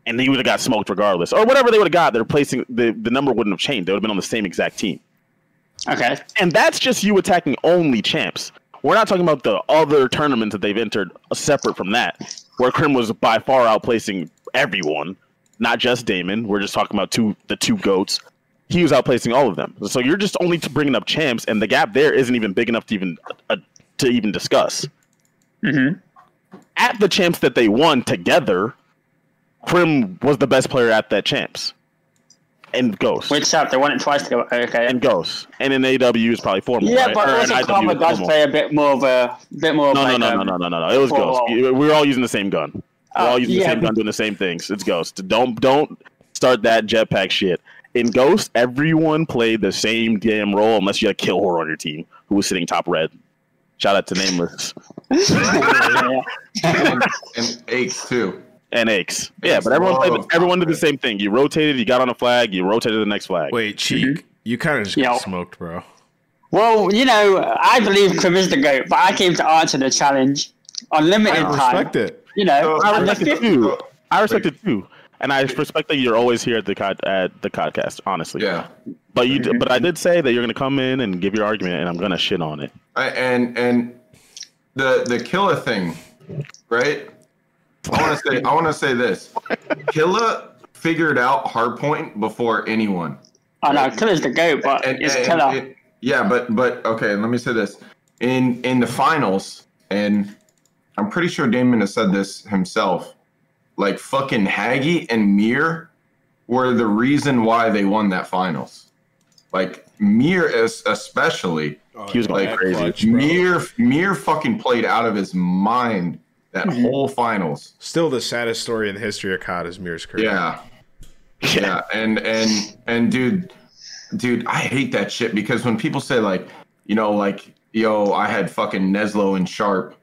and he would have got smoked regardless, or whatever they would have got. Their placing the the number wouldn't have changed. They would have been on the same exact team. Okay. And that's just you attacking only champs. We're not talking about the other tournaments that they've entered separate from that, where Crim was by far outplacing everyone, not just Damon. We're just talking about two the two goats. He was outplacing all of them. So you're just only bringing up champs, and the gap there isn't even big enough to even uh, to even discuss. Mm-hmm. At the champs that they won together, Crim was the best player at that champs, and Ghost. Which up? They won it twice together. Okay. And Ghost, and in AW is probably four more. yeah, right? but Or in also IW Karma does play a bit more of a bit more. No, of no, like, no, no, no, no, no, no. It was Ghost. oh. We were all using the same gun. We're Oh, all uh, using yeah. the same gun, doing the same things. It's Ghost. Don't don't start that jetpack shit. In Ghost, everyone played the same damn role unless you had Kill Horror on your team, who was sitting top red. Shout out to Nameless and, and Aches too. and Aches. Yeah, Aches but everyone played. love Everyone did the same thing. You rotated. You got on a flag. You rotated the next flag. Wait, Cheek, mm-hmm. you kind of just Yeah. got smoked, bro. Well, you know, I believe Krim is the goat, but I came to answer the challenge on limited I time. respect it. You know, oh, I respect it too. I respect it too, and I respect that you're always here at the cod, at the podcast. Honestly, Yeah. But you, but I did say that you're going to come in and give your argument, and I'm going to shit on it. I, and and the the killer thing, right? I want to say I want to say this. Killa figured out hardpoint before anyone. I know, Killa's the goat, but And- it's and- Killa. and- yeah, but but okay. Let me say this. In in the finals, and I'm pretty sure Damon has said this himself. Like fucking Haggy and Mir were the reason why they won that finals. Like Mir is especially. He was like crazy. Mir Mir fucking played out of his mind that Mm-hmm. whole finals. Still the saddest story in the history of COD is Mir's career. Yeah. Yeah, and and and dude, dude, I hate that shit because when people say like, you know, like, yo, I had fucking Neslo and Sharp,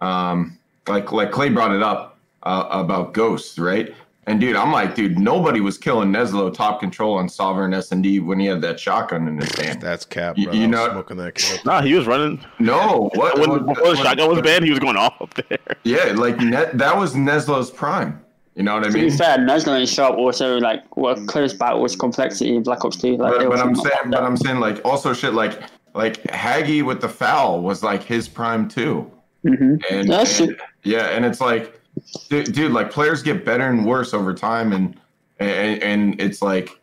um, like like Clay brought it up uh, about Ghosts, right? And dude, I'm like, dude, nobody was killing Neslo top control on Sovereign S and D when he had that shotgun in his hand. That's cap, You- bro. you I was know- smoking that kid. Nah, he was running. No, what? When, what- before the what- shotgun was banned, he was going off up there. Yeah, like ne- that was Neslo's prime. You know what I mean? To be mean? fair, Neslo and Sharp also like were close battles, complexity in Black Ops 2. Like, they but, but I'm saying, like but. I'm saying, like also shit, like like Haggy with the foul was like his prime too, Mhm. and, That's and- yeah, and it's like, dude, dude, like players get better and worse over time, and and, and it's like,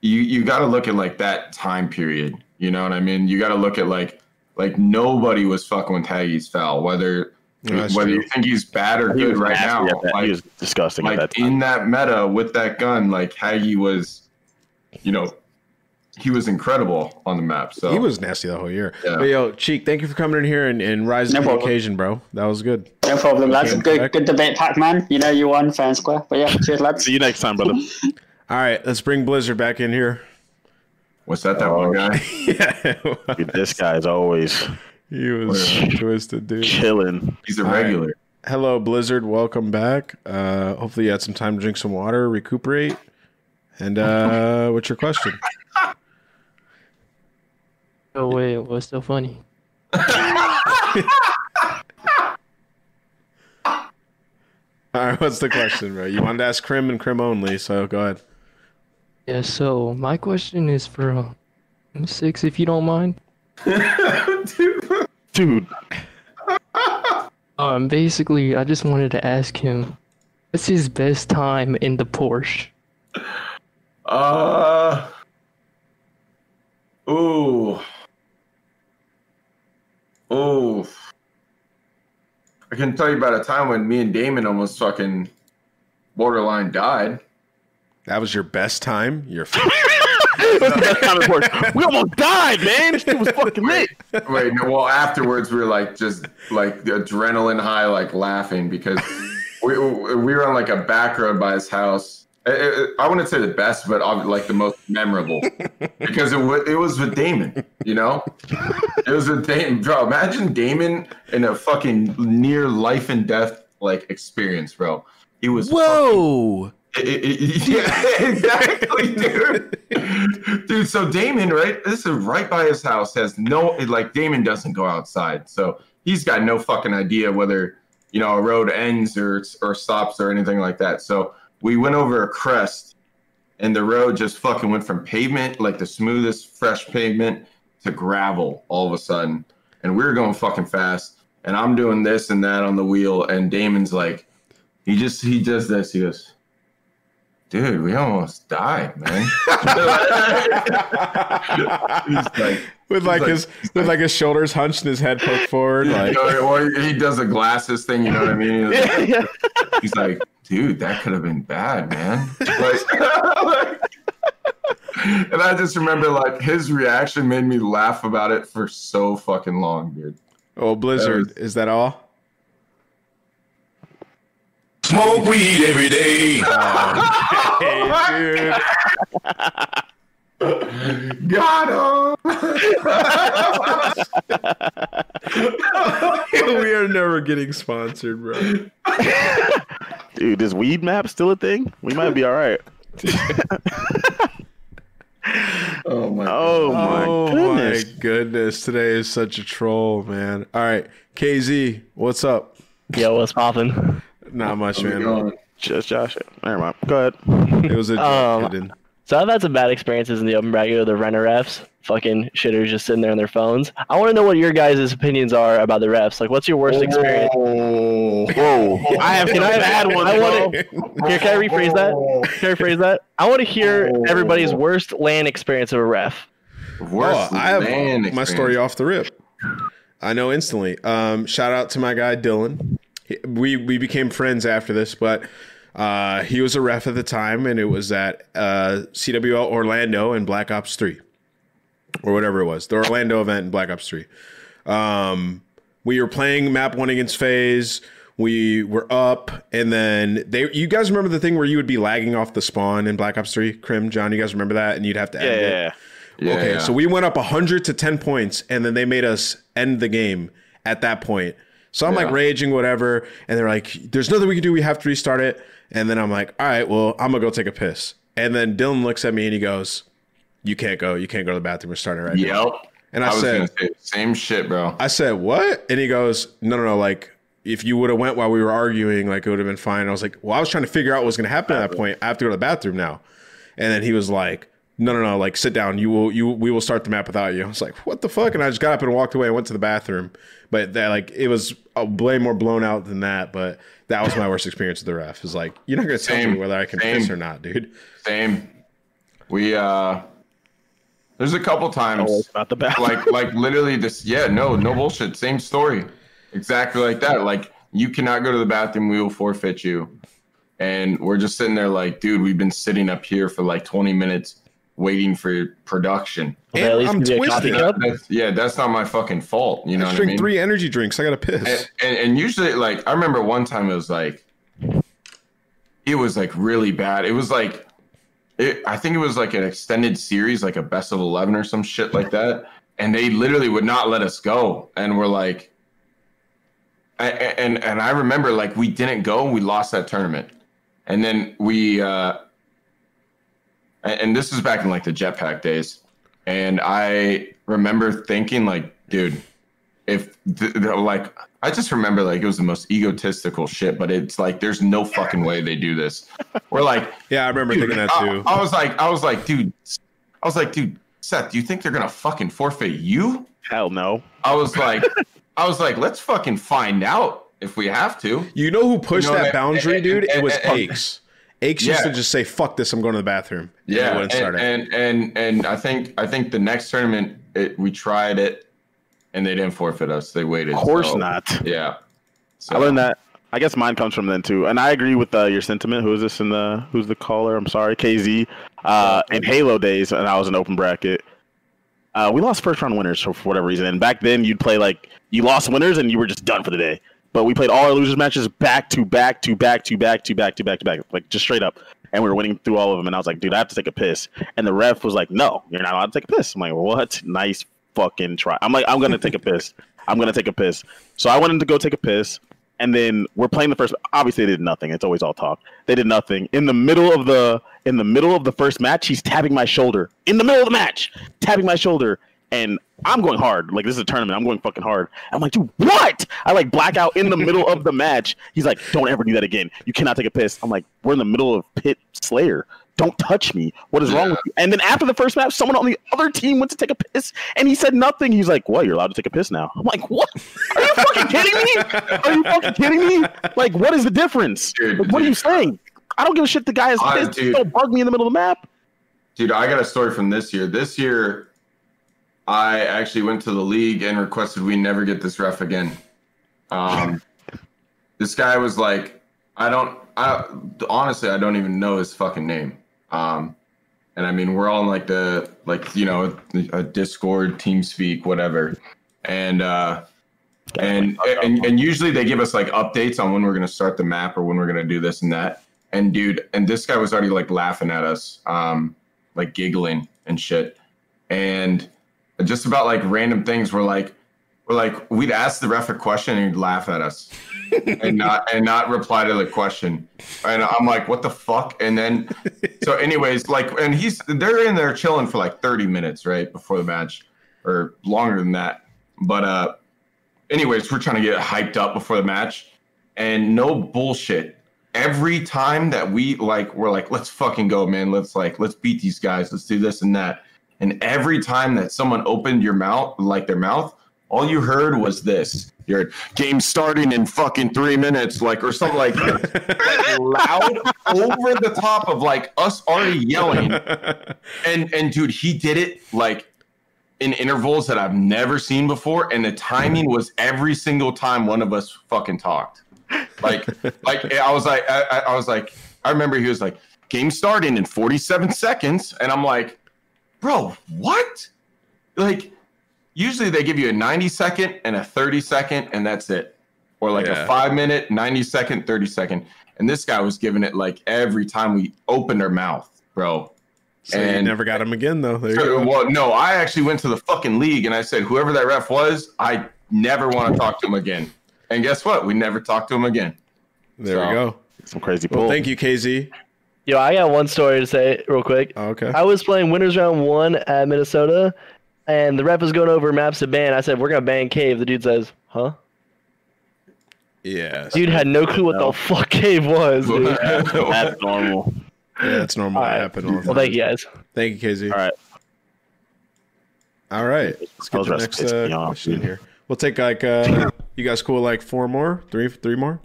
you you got to look at like that time period. You know what I mean? You got to look at like like nobody was fucking with Haggy's foul, whether Yeah, that's whether true. you think he's bad or He good was right now. that- Like, he was disgusting at like that time. in that meta with that gun, like Haggy was you know, he was incredible on the map. So He was nasty the whole year. Yeah. But yo, Cheek, thank you for coming in here and, and rising No to the occasion, bro. That was good. No problem, lads. Good, back. good debate, Pac-Man. You know you won fair and square. But yeah, cheers, lads. See you next time, brother. All right, let's bring Blizzard back in here. What's that? That one guy? yeah, Dude, this guy's always he was twisted, dude. chilling. He's a All right. regular. Hello, Blizzard. Welcome back. Uh, hopefully, you had some time to drink some water, recuperate. And uh, what's your question? Oh wait, what's so funny? All right, what's the question, bro? You wanted to ask Crim and Crim only, so go ahead. Yeah, so my question is for uh, six, if you don't mind. Dude, Um, basically, I just wanted to ask him, what's his best time in the Porsche? Uh. Ooh. Ooh. I can tell you about a time when me and Damon almost fucking borderline died. That was your best time. Your we almost died, man. This shit was fucking lit. Wait, no, well, afterwards we were like just like the adrenaline high, like laughing because we we were on like a back road by his house. I wouldn't say the best, but like the most memorable because it was it was with Damon. You know, it was with Damon. Bro, imagine Damon in a fucking near life and death like experience, bro. He was Whoa. it- it- it- yeah, exactly, dude. Dude, so Damon, right? This is right by his house. Has no like Damon doesn't go outside, so he's got no fucking idea whether you know a road ends or or stops or anything like that. So we went over a crest, and the road just fucking went from pavement, like the smoothest fresh pavement, to gravel all of a sudden, and we were going fucking fast. And I'm doing this and that on the wheel, and Damon's like, he just he does this. He goes, dude, we almost died, man. He's like, with like his with like his shoulders hunched and his head poked forward, you like know, or he does the glasses thing, you know what I mean? He's like, Yeah, he's like, dude, that could have been bad, man. Like, and I just remember like his reaction made me laugh about it for so fucking long, dude. oh Blizzard, is that all? Smoke weed every day. Oh, hey, dude. Got him. we are never getting sponsored, bro. Dude, is weed map still a thing? We might be all right. Oh my. Oh my oh goodness. my goodness. Today is such a troll, man. All right, KZ, what's up? Yo, what's poppin'? Not much, How's man. going? Just Josh. Never mind. Go ahead. It was a joke. Um, it didn't- So I've had some bad experiences in the open bracket with the renter refs. Fucking shitters just sitting there on their phones. I want to know what your guys' opinions are about the refs. Like, what's your worst experience? Whoa. I have Can I I've had one. I want to. Can, can I rephrase that? Can I rephrase that? I want to hear everybody's worst land experience of a ref. Worst Oh, I have land my story off the rip. I know instantly. Um, shout out to my guy Dylan. We we became friends after this, but uh, he was a ref at the time, and it was at uh, CWL Orlando and Black Ops Three, or whatever it was, the Orlando event in Black Ops Three. Um, we were playing map one against FaZe. We were up, and then they. You guys remember the thing where you would be lagging off the spawn in Black Ops Three, Crim John? You guys remember that? And you'd have to Yeah, end yeah, it. yeah. Yeah, okay, yeah. so we went up 100 to 10 points, and then they made us end the game at that point. So I'm like raging, whatever, and they're like, "There's nothing we can do. We have to restart it." And then I'm like, "All right, well, I'm gonna go take a piss." And then Dylan looks at me and he goes, "You can't go. You can't go to the bathroom. We're starting right now." Yep. And I, I said, gonna same shit, bro. I said, "What?" And he goes, "No, no, no. Like, if you would have went while we were arguing, like it would have been fine." I was like, "Well, I was trying to figure out what was going to happen at that point. I have to go to the bathroom now." And then he was like, "No, no, no. Like, sit down. You will, you, we will start the map without you." I was like, "What the fuck?" And I just got up and walked away and went to the bathroom. But that, like, it was a way more blown out than that. But that was my worst experience with the ref. Is like, you're not going to tell me whether I can Same. piss or not, dude. Same. We uh there's a couple times Always about the bathroom. like like literally this yeah, no, no bullshit. Same story. Exactly like that. Like you cannot go to the bathroom, we will forfeit you. And we're just sitting there like, dude, we've been sitting up here for like 20 minutes waiting for production. And at I'm give you a coffee twisted. cup? That's- yeah, that's not my fucking fault. You know I what I drink mean? three energy drinks. I gotta piss. and, and, and usually like i remember one time it was like it was like really bad it was like it, i think it was like an extended series like a best of 11 or some shit like that and they literally would not let us go and we're like I- I- and and i remember like we didn't go we lost that tournament and then we uh and and this is back in like the jetpack days and i remember thinking like dude if th- th- like I just remember like it was the most egotistical shit, but it's like there's no fucking way they do this. We're like, yeah, I remember thinking that too. I, was like, I was like, dude, I was like, dude, Seth, do you think they're gonna fucking forfeit you? Hell no. I was like, I was like, let's fucking find out if we have to. You know who pushed You know, that and- boundary, and- dude? and- it was and- and- Aches. Aches used Yeah. to just say, "Fuck this, I'm going to the bathroom." Yeah, wouldn't and, and and and I think I think the next tournament it, we tried it, and they didn't forfeit us. They waited. Of course so- not. Yeah. I learned that. I guess mine comes from then too, and I agree with uh, your sentiment. Who is this in the? Who's the caller? I'm sorry, KZ. Uh, in Halo days, and I was an open bracket. Uh, we lost first round winners for, for whatever reason, and back then you'd play like you lost winners and you were just done for the day. But we played all our losers matches back to back to back to back to back to back to back, like just straight up, and we were winning through all of them. And I was like, dude, I have to take a piss, and the ref was like, no, you're not allowed to take a piss. I'm like, what? Nice fucking try. I'm like, I'm gonna take a piss. I'm gonna take a piss. So I went in to go take a piss, and then we're playing the first. Obviously, they did nothing. It's always all talk. They did nothing. In the middle of the in the middle of the first match, he's tapping my shoulder. In the middle of the match, tapping my shoulder, and I'm going hard. Like this is a tournament. I'm going fucking hard. I'm like, dude, what? I like black out in the middle of the match. He's like, don't ever do that again. You cannot take a piss. I'm like, we're in the middle of Pit Slayer. Don't touch me. What is wrong with you? And then after the first match, someone on the other team went to take a piss, and he said nothing. He's like, "What? You're allowed to take a piss now?" I'm like, "What? Are you fucking kidding me? Are you fucking kidding me? Like, what is the difference? Like, what are you saying? I don't give a shit. The guy is pissed. dude. Don't bug me in the middle of the map." Dude, I got a story from this year. This year, I actually went to the league and requested we never get this ref again. Um, this guy was like, I don't, I honestly, I don't even know his fucking name. Um, and I mean, we're all in like the, like, you know, a Discord, TeamSpeak, whatever. And, uh, and, and and usually they give us like updates on when we're gonna start the map or when we're gonna do this and that. And dude, and this guy was already like laughing at us, um, like giggling and shit. And just about like random things we were like we're like we'd ask the ref a question and he'd laugh at us and not and not reply to the question. And I'm like, what the fuck? And then so anyways, like and he's they're in there chilling for like 30 minutes, right? Before the match. Or longer than that. But uh anyways, we're trying to get hyped up before the match. And no bullshit. Every time that we like we're like, let's fucking go, man. Let's like let's beat these guys. Let's do this and that. And every time that someone opened your mouth, like their mouth, all you heard was this. Your game starting in fucking three minutes, like or something like that. loud over the top of like us already yelling. And and dude, he did it like in intervals that I've never seen before, and the timing was every single time one of us fucking talked. Like, like I was like, I, I- I was like, I remember he was like, game starting in 47 seconds, and I'm like, bro, what? Like, usually they give you a 90 second and a 30 second, and that's it, or like Yeah. a five minute, 90 second, 30 second, and this guy was giving it like every time we opened our mouth, bro. So you never got him again, though. There you So, go. well, no, I actually went to the fucking league and I said, whoever that ref was, I never want to talk to him again. And guess what? We never talked to him again. There So- we go. Some crazy Well, thank you, KZ. Yo, I got one story to say real quick. okay. I was playing winners round one at Minnesota, and the ref was going over maps to ban. I said, "We're gonna ban cave." The dude says, "Huh?" Yeah. Dude had no clue what the fuck cave was. Dude. That's normal. Yeah, that's normal. That happen all the Well, thank you guys. Thank you, KZ. All right. All right. Let's get was the next uh, question dude. here. We'll take like uh you guys cool like four more, three three more.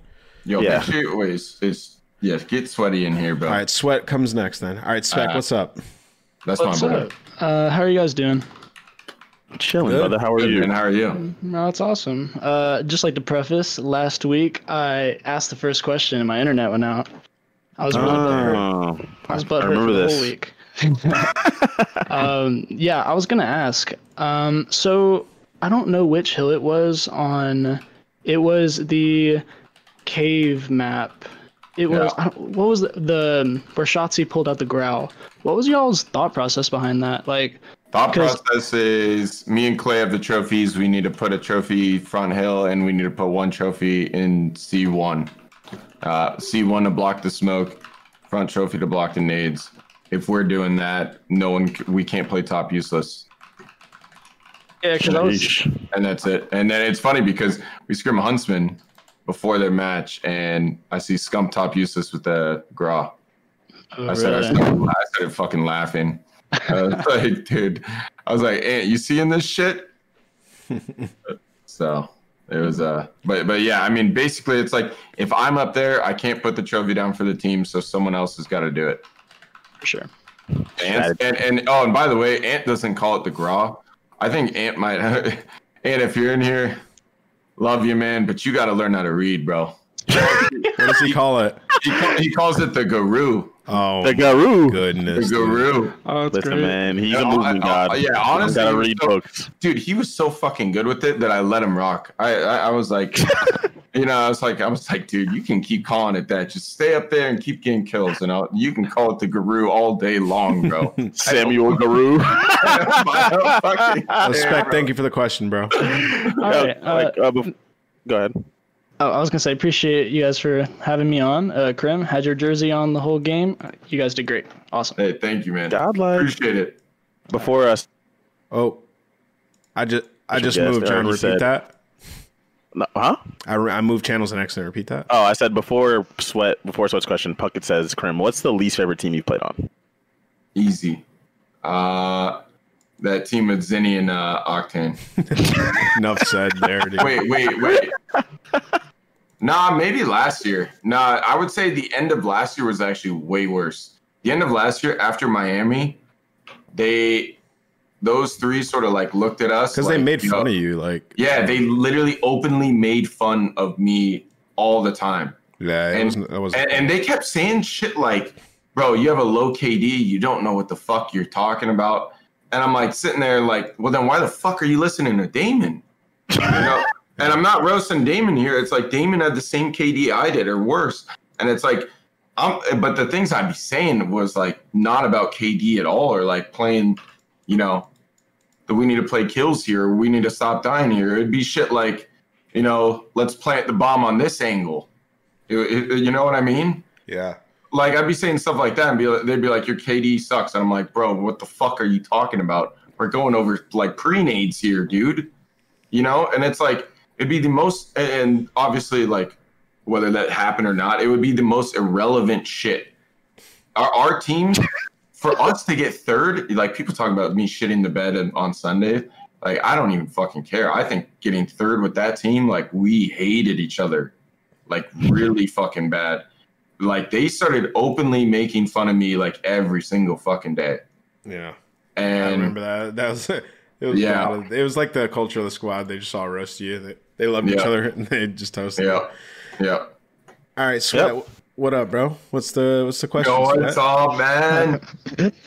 Yo, Yeah. make sure wait, it's, it's yeah, get sweaty in here, bro. All right, sweat comes next then. All right, Spec, Uh, what's up? That's What's my boy. up? Uh, how are you guys doing? Chilling, Good. brother. How are Good, you? And How are you? No, it's awesome. Uh, just like to preface, last week I asked the first question and my internet went out. I was really butthurt. Oh, I was I butthurt for remember the this. whole week. um, yeah, I was gonna ask. Um, so I don't know which hill it was on. It was the cave map. It was I don't- what was the, the where Shotzi pulled out the growl. What was y'all's thought process behind that? Like, thought process is me and Clay have the trophies. We need to put a trophy front hill, and we need to put one trophy in C1. Uh, C1 to block the smoke, front trophy to block the nades. If we're doing that, no one we can't play top useless. Yeah, 'cause I was- and that's it. And then it's funny because we scrim Huntsmen before their match, and I see Scump top useless with the Grau. Oh, I said, I, started, I started fucking laughing. I was like, dude, I was like, Ant, you seeing this shit? so it was, uh, but, but yeah, I mean, basically, it's like if I'm up there, I can't put the trophy down for the team, so someone else has got to do it. For sure. Ant, and, and, oh, and by the way, Ant doesn't call it the Grau. I think Ant might, Ant, if you're in here, love you, man, but you got to learn how to read, bro. what does he call it? He, call, he calls it the Guru. Oh, The Guru. Goodness. The Guru. Oh, Listen, man, he's Yeah, a movement I- I- god. yeah, honestly, gotta read so- books. dude, he was so fucking good with it that I let him rock. I, I, I was like, you know, I was like, I was like, dude, you can keep calling it that. Just stay up there and keep getting kills, and I'll, you can call it the Guru all day long, bro. Samuel Guru. Respect. Thank you for the question, bro. All right. Uh, like, uh, bef- go ahead. Oh, I was gonna say appreciate you guys for having me on. Uh, Crim had your jersey on the whole game. Uh, You guys did great. Awesome. Hey, thank you, man. Godlike. Appreciate it. Before us, Oh, I just I just guest, moved. I John, already repeat said. that. No, huh? I, re- I moved channels and accident. Repeat that. Oh, I said before sweat. Before sweat's question, Puckett says, "Crim, what's the least favorite team you've played on?" Easy. Uh, that team with Zinni and uh, Octane. Enough said there. Dude. Wait, wait, wait. nah, maybe last year. Nah, I would say the end of last year was actually way worse. The end of last year after Miami, they those three sort of like looked at us because they made you know, fun of you. Like, Yeah, they literally openly made fun of me all the time. yeah, it And, wasn't. Wasn't and, and they kept saying shit like, bro, you have a low KD, you don't know what the fuck you're talking about. And I'm like sitting there like, well then why the fuck are you listening to Damon? You know? and I'm not roasting Damon here. It's like Damon had the same KD I did or worse. And it's like, I'm but the things I'd be saying was like not about KD at all, or like playing, you know, that we need to play kills here, we need to stop dying here. It'd be shit like, you know, let's plant the bomb on this angle. It- it- you know what I mean? yeah. Like I'd be saying stuff like that, and be like, they'd be like, "Your KD sucks," and I'm like, "Bro, what the fuck are you talking about? We're going over like pre-nades here, dude." You know, and it's like it'd be the most, and obviously, like whether that happened or not, it would be the most irrelevant shit. Our our team, for us to get third, like people talk about me shitting the bed on- on Sunday. Like I don't even fucking care. I think getting third with that team, like we hated each other, like really fucking bad like they started openly making fun of me like every single fucking day. Yeah. And I remember that. That was it. Was Yeah. bad. It was like the culture of the squad. They just all roast you. They, they loved each other and they just toasted. Yeah. you. Yeah. All right, Sweat. What up, bro? What's the what's the question? Yo, Sweat? what's up, man?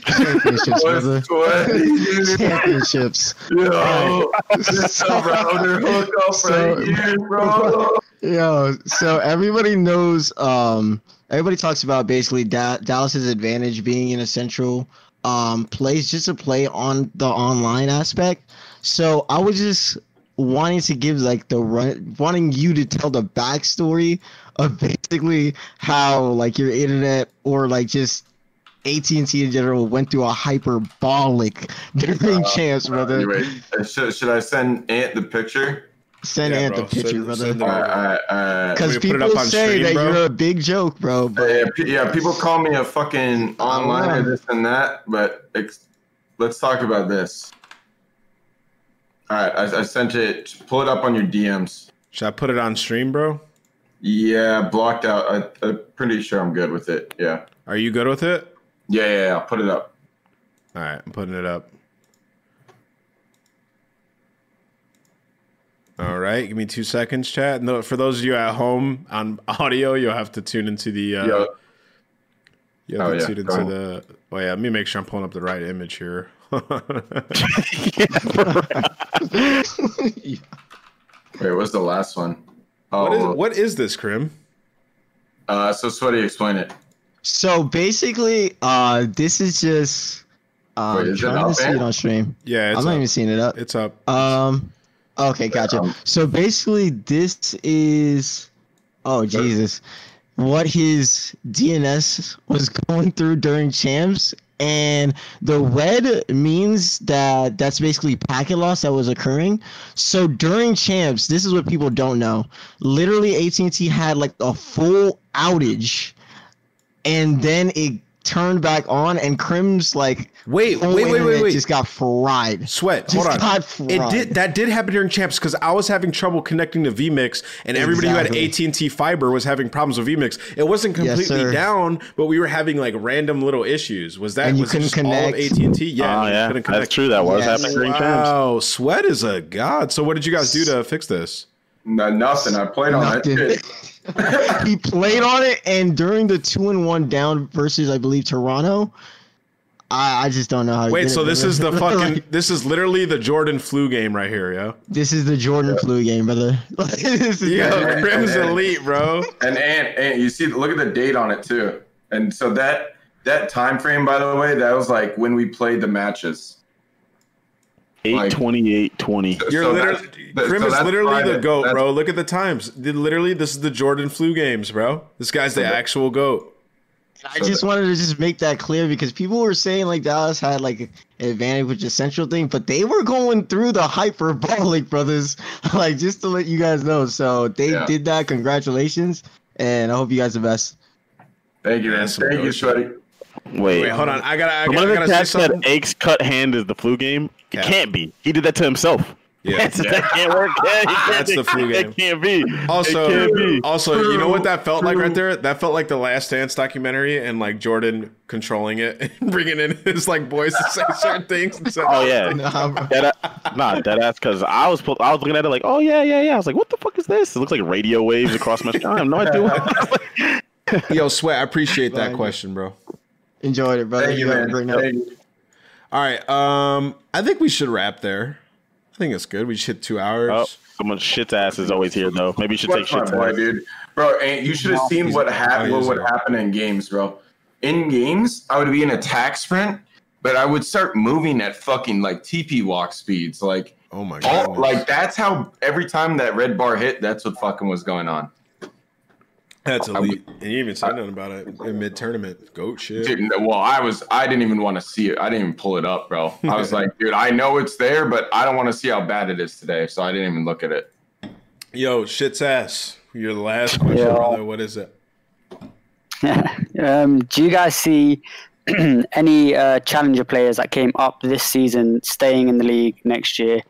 Championships, brother. What's sweaty, dude? Championships. Yo, this a router hook up So- right here, bro. Yo, so everybody knows. Um, everybody talks about basically da- Dallas's advantage being in a central um place, just to play on the online aspect. So I was just wanting to give like the run, wanting you to tell the backstory of basically how like your internet or like just AT&T in general went through a hyperbolic during Uh, champs, brother. Wait, uh, should, should I send Ant the picture? Send Ant the picture, brother. Because people say that you're a big joke, bro. But yeah, pe- yeah, people call me a fucking online or this and that, but ex- let's talk about this. All right, I, I sent it. Pull it up on your DMs. Should I put it on stream, bro? Yeah, blocked out. I, I'm pretty sure I'm good with it. Yeah. Are you good with it? Yeah, yeah, yeah. I'll put it up. All right, I'm putting it up. All right, give me two seconds, chat. No, for those of you at home on audio, you'll have to tune into the. Uh, Yeah. Yeah, Oh, let's yeah, see into the. Oh yeah, let me make sure I'm pulling up the right image here. Wait, what's the last one? What is Oh, what is this, Crim? uh, so Sweaty, explain it. So basically, uh, this is just. Um, Wait, is trying up, to see it on stream. Yeah, it's I'm not up. even seeing it up. It's up. Um, okay, gotcha. So basically, this is, oh Jesus, what his DNS was going through during champs, and the red means that that's basically packet loss that was occurring. So during champs, this is what people don't know. Literally, AT&T had like a full outage, and then it turned back on, and Crim's like Wait, wait, wait, wait, internet wait. just got fried. Sweat. Just Hold on. got It did that did happen during champs because I was having trouble connecting to VMix, and everybody who had AT and T fiber was having problems with VMix. It wasn't completely sir. down, but we were having like random little issues. Was that And you was couldn't just all of connect. AT and T? Yeah, ah, we yeah. That's true. That was Yes. happening during champs. Wow, Sweat is a god. So what did you guys do to fix this? No, nothing. I played on that Nothing. shit. he played on it, and during the two and one down versus I believe Toronto, I, I just don't know how. to Wait, get so it, this brother. is the Like, fucking this is literally the Jordan flu game right here, yo. this is the Jordan flu game, brother. Like, this is Yo, Yeah. Crim's elite, bro. And and and you see, look at the date on it too. And so that that time frame, by the way, that was like when we played the matches. Eight twenty eight twenty. You're So literally that's- Crim so is that's literally the private. goat, That's- bro. Look at the times. Literally this is the Jordan flu games, bro. This guy's the actual goat. I just wanted to just make that clear because people were saying like Dallas had like an advantage with the central thing, but they were going through the hyperbolic brothers. like just to let you guys know. So they Yeah. did that. Congratulations, and I hope you guys the best. Thank you, man. Thank you, good shit. Sweaty. Wait, Wait, hold on. I gotta. I gotta, of I the gotta say cats said. Aches cut hand is the flu game. It can't be. He did that to himself. Yeah. That's- that can't work. Yeah, he can't- That's the flu game. It can't be. Also, it can't be. also, you know what that felt like right there? That felt like the Last Dance documentary and like Jordan controlling it and bringing in his like boys to say certain things. And say, Oh yeah, Nah, bro. dead, nah, dead ass. Because I was, pu- I was looking at it like, oh yeah, yeah, yeah. I was like, what the fuck is this? It looks like radio waves across my. I have no idea. What, Yo, sweat. I appreciate that question, bro. Enjoyed it, brother. Thank you, you have a man. great night. Thank you. All right. Um, I think we should wrap there. I think it's good. We just hit two hours. oh, someone shit's ass is always here though. Maybe you should take What's my shit's boy, ass. dude? Bro, and you should have seen what happened. What would happen in games, bro? In games, I would be in attack sprint, but I would start moving at fucking like TP walk speeds, like. Oh my All, god. like that's how every time that red bar hit, that's what fucking was going on. That's elite. And you even said nothing about it in mid tournament. Goat shit. Dude, well, I was I didn't even want to see it. I didn't even pull it up, bro. I was like, dude, I know it's there, but I don't want to see how bad it is today, so I didn't even look at it. Yo, shit's ass. You're last question, Yeah. brother. What is it? um, do you guys see any uh, challenger players that came up this season staying in the league next year?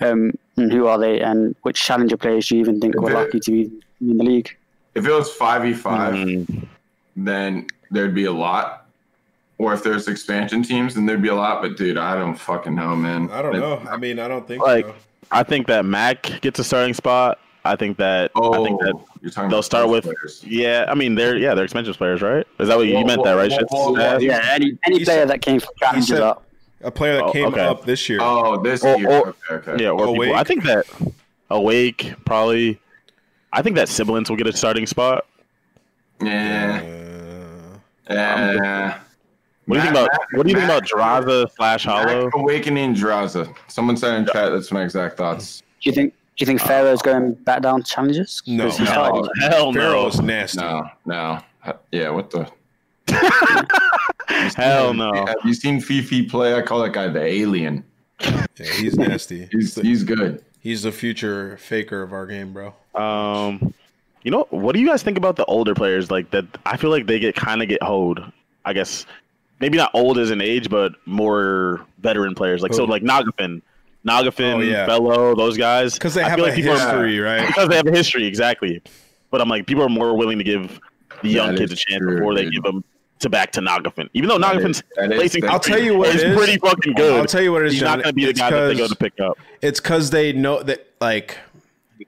Um, and who are they? And which challenger players do you even think were lucky to be in the league? If it was five v five, Mm, then there'd be a lot. Or if there's expansion teams, then there'd be a lot. But dude, I don't fucking know, man. I don't But- know. I mean, I don't think Like, so. I think that Mac gets a starting spot. I think that. I think that Oh, you're talking they'll start with. players. Yeah, I mean they're yeah they're expansion players, right? Is that what you meant? well, that right? well, Shit's well, well. Yeah, any any player said- that came from He said up. a player that Oh, came okay. up this year. Oh, this Or- year. or- okay, okay. Yeah, or Awake. people. I think that awake probably. I think that siblings will get a starting spot. Yeah. Uh, Yeah. What do you think Mac- about what do you think about Mac- Draza slash Hollow? Owakening Draza. Someone said in chat. That's my exact thoughts. Do you think? Do you think Pharaoh's going back down challenges? challengers? No, 'Cause he no. started- Hell no. Pharaoh's nasty. No, no. Yeah, what the? Hell no. Have you seen Fifi play? I call that guy the alien. Yeah, he's nasty. He's he's good. He's the future faker of our game, bro. Um, you know, what do you guys think about the older players? Like that, I feel like they get kind of get hoed. I guess maybe not old as an age, but more veteran players. Like so, like Nagafen, Nagafen, Oh, yeah. Bello, those guys. Because they I have feel a like people are- history, right? because they have a history, exactly. But I'm like, people are more willing to give the young That kids a chance true, before they give them to back to Nagafen. Even though Nagafen's is- that is- placing, I'll I'll tell you what is it is. pretty fucking good. I'll tell you what it is, He's John. not going to be the guy that they go 'cause- to pick up. It's because they know that, like,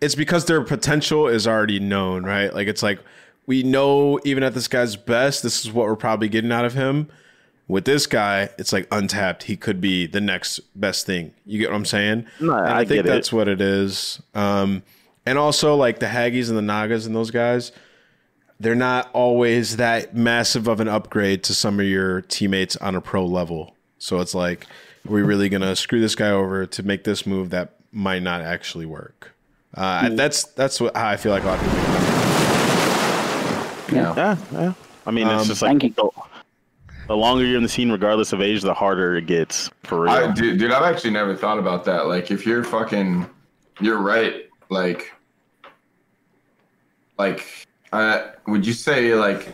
it's because their potential is already known, right? Like, it's like we know even at this guy's best, this is what we're probably getting out of him. With this guy, it's like untapped. He could be the next best thing. You get what I'm saying? No, and I I, think get it. that's what it is. Um, and also like the Haggies and the Nagas and those guys, they're not always that massive of an upgrade to some of your teammates on a pro level. So it's like, are we really gonna screw this guy over to make this move that might not actually work? Uh, that's that's what how I feel like a lot of people. think about. Yeah, yeah. yeah. I mean, it's Um, just like the, the longer you're in the scene, regardless of age, the harder it gets for real. I, dude, dude, I've actually never thought about that. Like, if you're fucking, you're right. Like, like, uh, would you say like,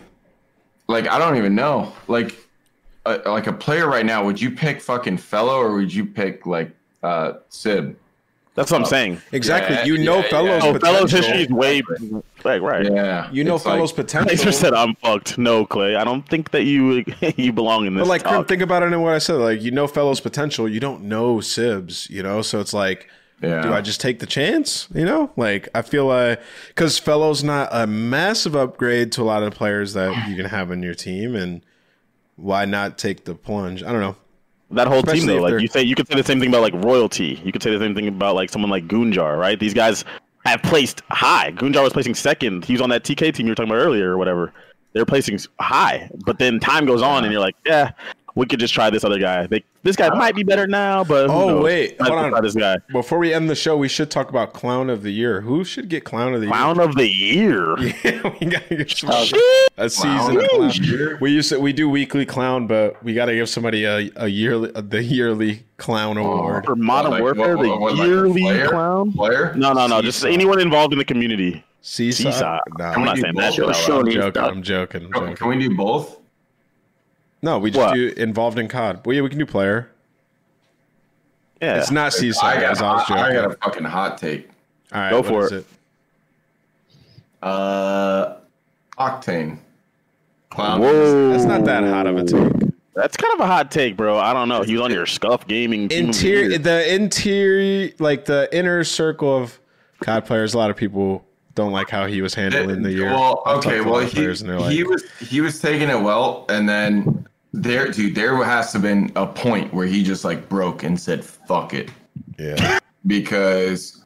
like I don't even know. Like, uh, like a player right now, would you pick fucking fellow or would you pick like uh Sib? That's what I'm oh. saying. Exactly. Yeah, you know yeah, fellows Oh, fellows history is way like right. Yeah, You know it's fellows Clay potential. just said I'm fucked. No, Clay. I don't think that you you belong in this. But like, talk. think about it in what I said. Like, you know, fellows potential. You don't know Sibs. You know, so it's like, Yeah. do I just take the chance? You know, like I feel like because fellows not a massive upgrade to a lot of the players that you can have in your team, and why not take the plunge? I don't know. That whole Especially team though, like they're- you say, you could say the same thing about like royalty. You could say the same thing about like someone like Gunjar, right? These guys have placed high. Gunjar was placing second. He was on that TK team you were talking about earlier or whatever. They're placing high, but then time goes on, and you're like, yeah, we could just try this other guy. They, this guy might be better now, but who Oh knows? wait, hold on. try this guy. Before we end the show, we should talk about clown of the year. Who should get clown of the Clown year? of the year. Yeah, we gotta give some Oh, a season of clown. We used to we do weekly clown, but we gotta give somebody a, a yearly the yearly clown oh, award For Modern Like, Warfare, what- the what- what, like a yearly player? clown. Player? No, no, no. Just anyone involved in the community. Seesaw. Seesaw. Nah, I'm not saying do that. both? shit out loud. I'm joking. I'm joking. I'm joking. can we do both? No, we just What? do involved in COD. Well, yeah, we can do player. Yeah. It's not Seesaw. I got, I was I, I got a fucking hot take. All right, Go what for is it. Uh, Octane. Clown. Whoa. That's not that hot of a take. That's kind of a hot take, bro. I don't know. He was on your Scuff Gaming team. of the Interior, the interior, like the inner circle of COD players. A lot of people don't like how he was handling the year. Well, okay. to a lot Well, of he, players and they're like, he was he was taking it well, and then there, dude, there has to have been a point where he just like broke and said, "Fuck it," yeah, because,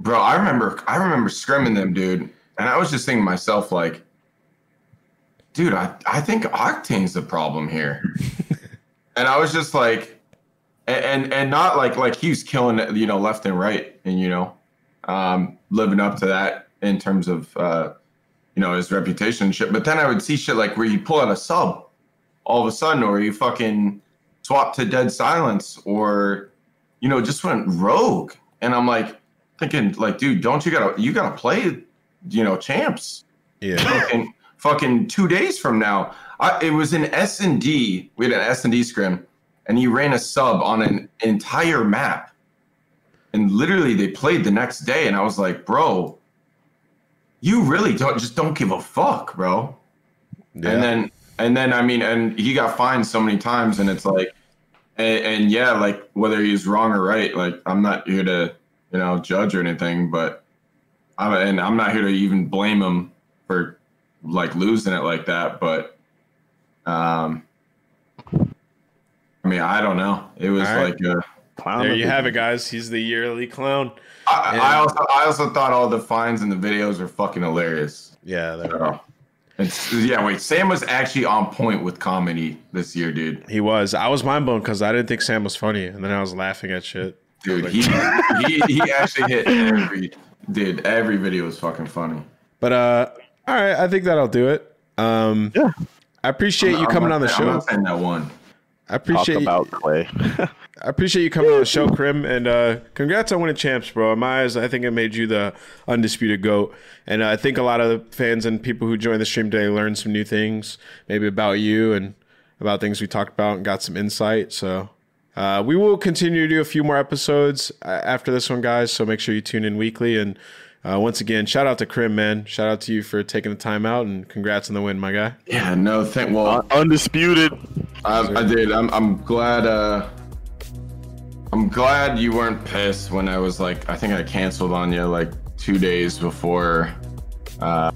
bro, I remember I remember scrimming them, dude, and I was just thinking to myself like, dude, I I think Octane's the problem here, and I was just like, and and, and not like like he was killing you know, left and right, and you know, um, living up to that in terms of uh, you know his reputation and shit. But then I would see shit like where you pull out a sub all of a sudden, or you fucking swap to dead silence, or you know just went rogue. And I'm like thinking, like, dude, don't you gotta you gotta play, you know, champs. yeah, Fucking, fucking two days from now. I, it was an S and D. We had an S and D scrim, and he ran a sub on an entire map. And literally, they played the next day, and I was like, bro, you really don't just don't give a fuck, bro. yeah. And then, and then, I mean, and he got fined so many times, and it's like, and, and yeah, like whether he's wrong or right, like I'm not here to, you know, judge or anything, but I'm, and I'm not here to even blame him for like losing it like that, but, um, I mean, I don't know. It was All right. like, uh, Clown there you the have it, guys. He's the yearly clown. I, And- I also, I also thought all the fines and the videos are fucking hilarious. Yeah, there So, it's, yeah, wait, Sam was actually on point with comedy this year, dude. he was. I was mind blown because I didn't think Sam was funny, and then I was laughing at shit. Dude, he, he he actually hit every dude. Every video was fucking funny. But uh, all right, I think that'll do it. Um, Yeah. I appreciate you I'm coming not on the saying- I'm show. not saying that one. I appreciate Talk you, about Clay. I appreciate you coming on the show, Crim, and uh, congrats on winning champs, bro. In my eyes, I think it made you the undisputed goat, and uh, I think a lot of the fans and people who joined the stream today learned some new things, maybe about you and about things we talked about, and got some insight. So uh, we will continue to do a few more episodes uh, after this one, guys. So make sure you tune in weekly. And uh, once again, shout out to Crim, man. Shout out to you for taking the time out, and congrats on the win, my guy. Yeah, no, thank. Well, Undisputed. I, I did. I'm I'm glad. Uh, I'm glad you weren't pissed when I was like, I think I canceled on you like two days before. Uh,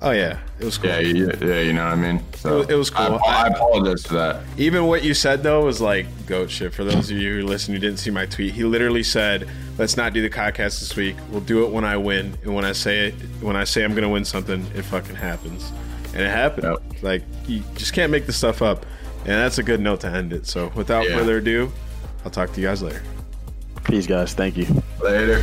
Oh yeah, it was cool. Yeah, yeah, yeah, you know what I mean. So It was- it was cool. I, I apologize for that. Even what you said though was like goat shit. For those of you who listen, who didn't see my tweet. He literally said, "Let's not do the podcast this week. We'll do it when I win. And when I say it, when I say I'm gonna win something, it fucking happens." And it happened. Like you just can't make this stuff up. And that's a good note to end it. So without Yeah. further ado, I'll talk to you guys later. Peace, guys. Thank you. Later.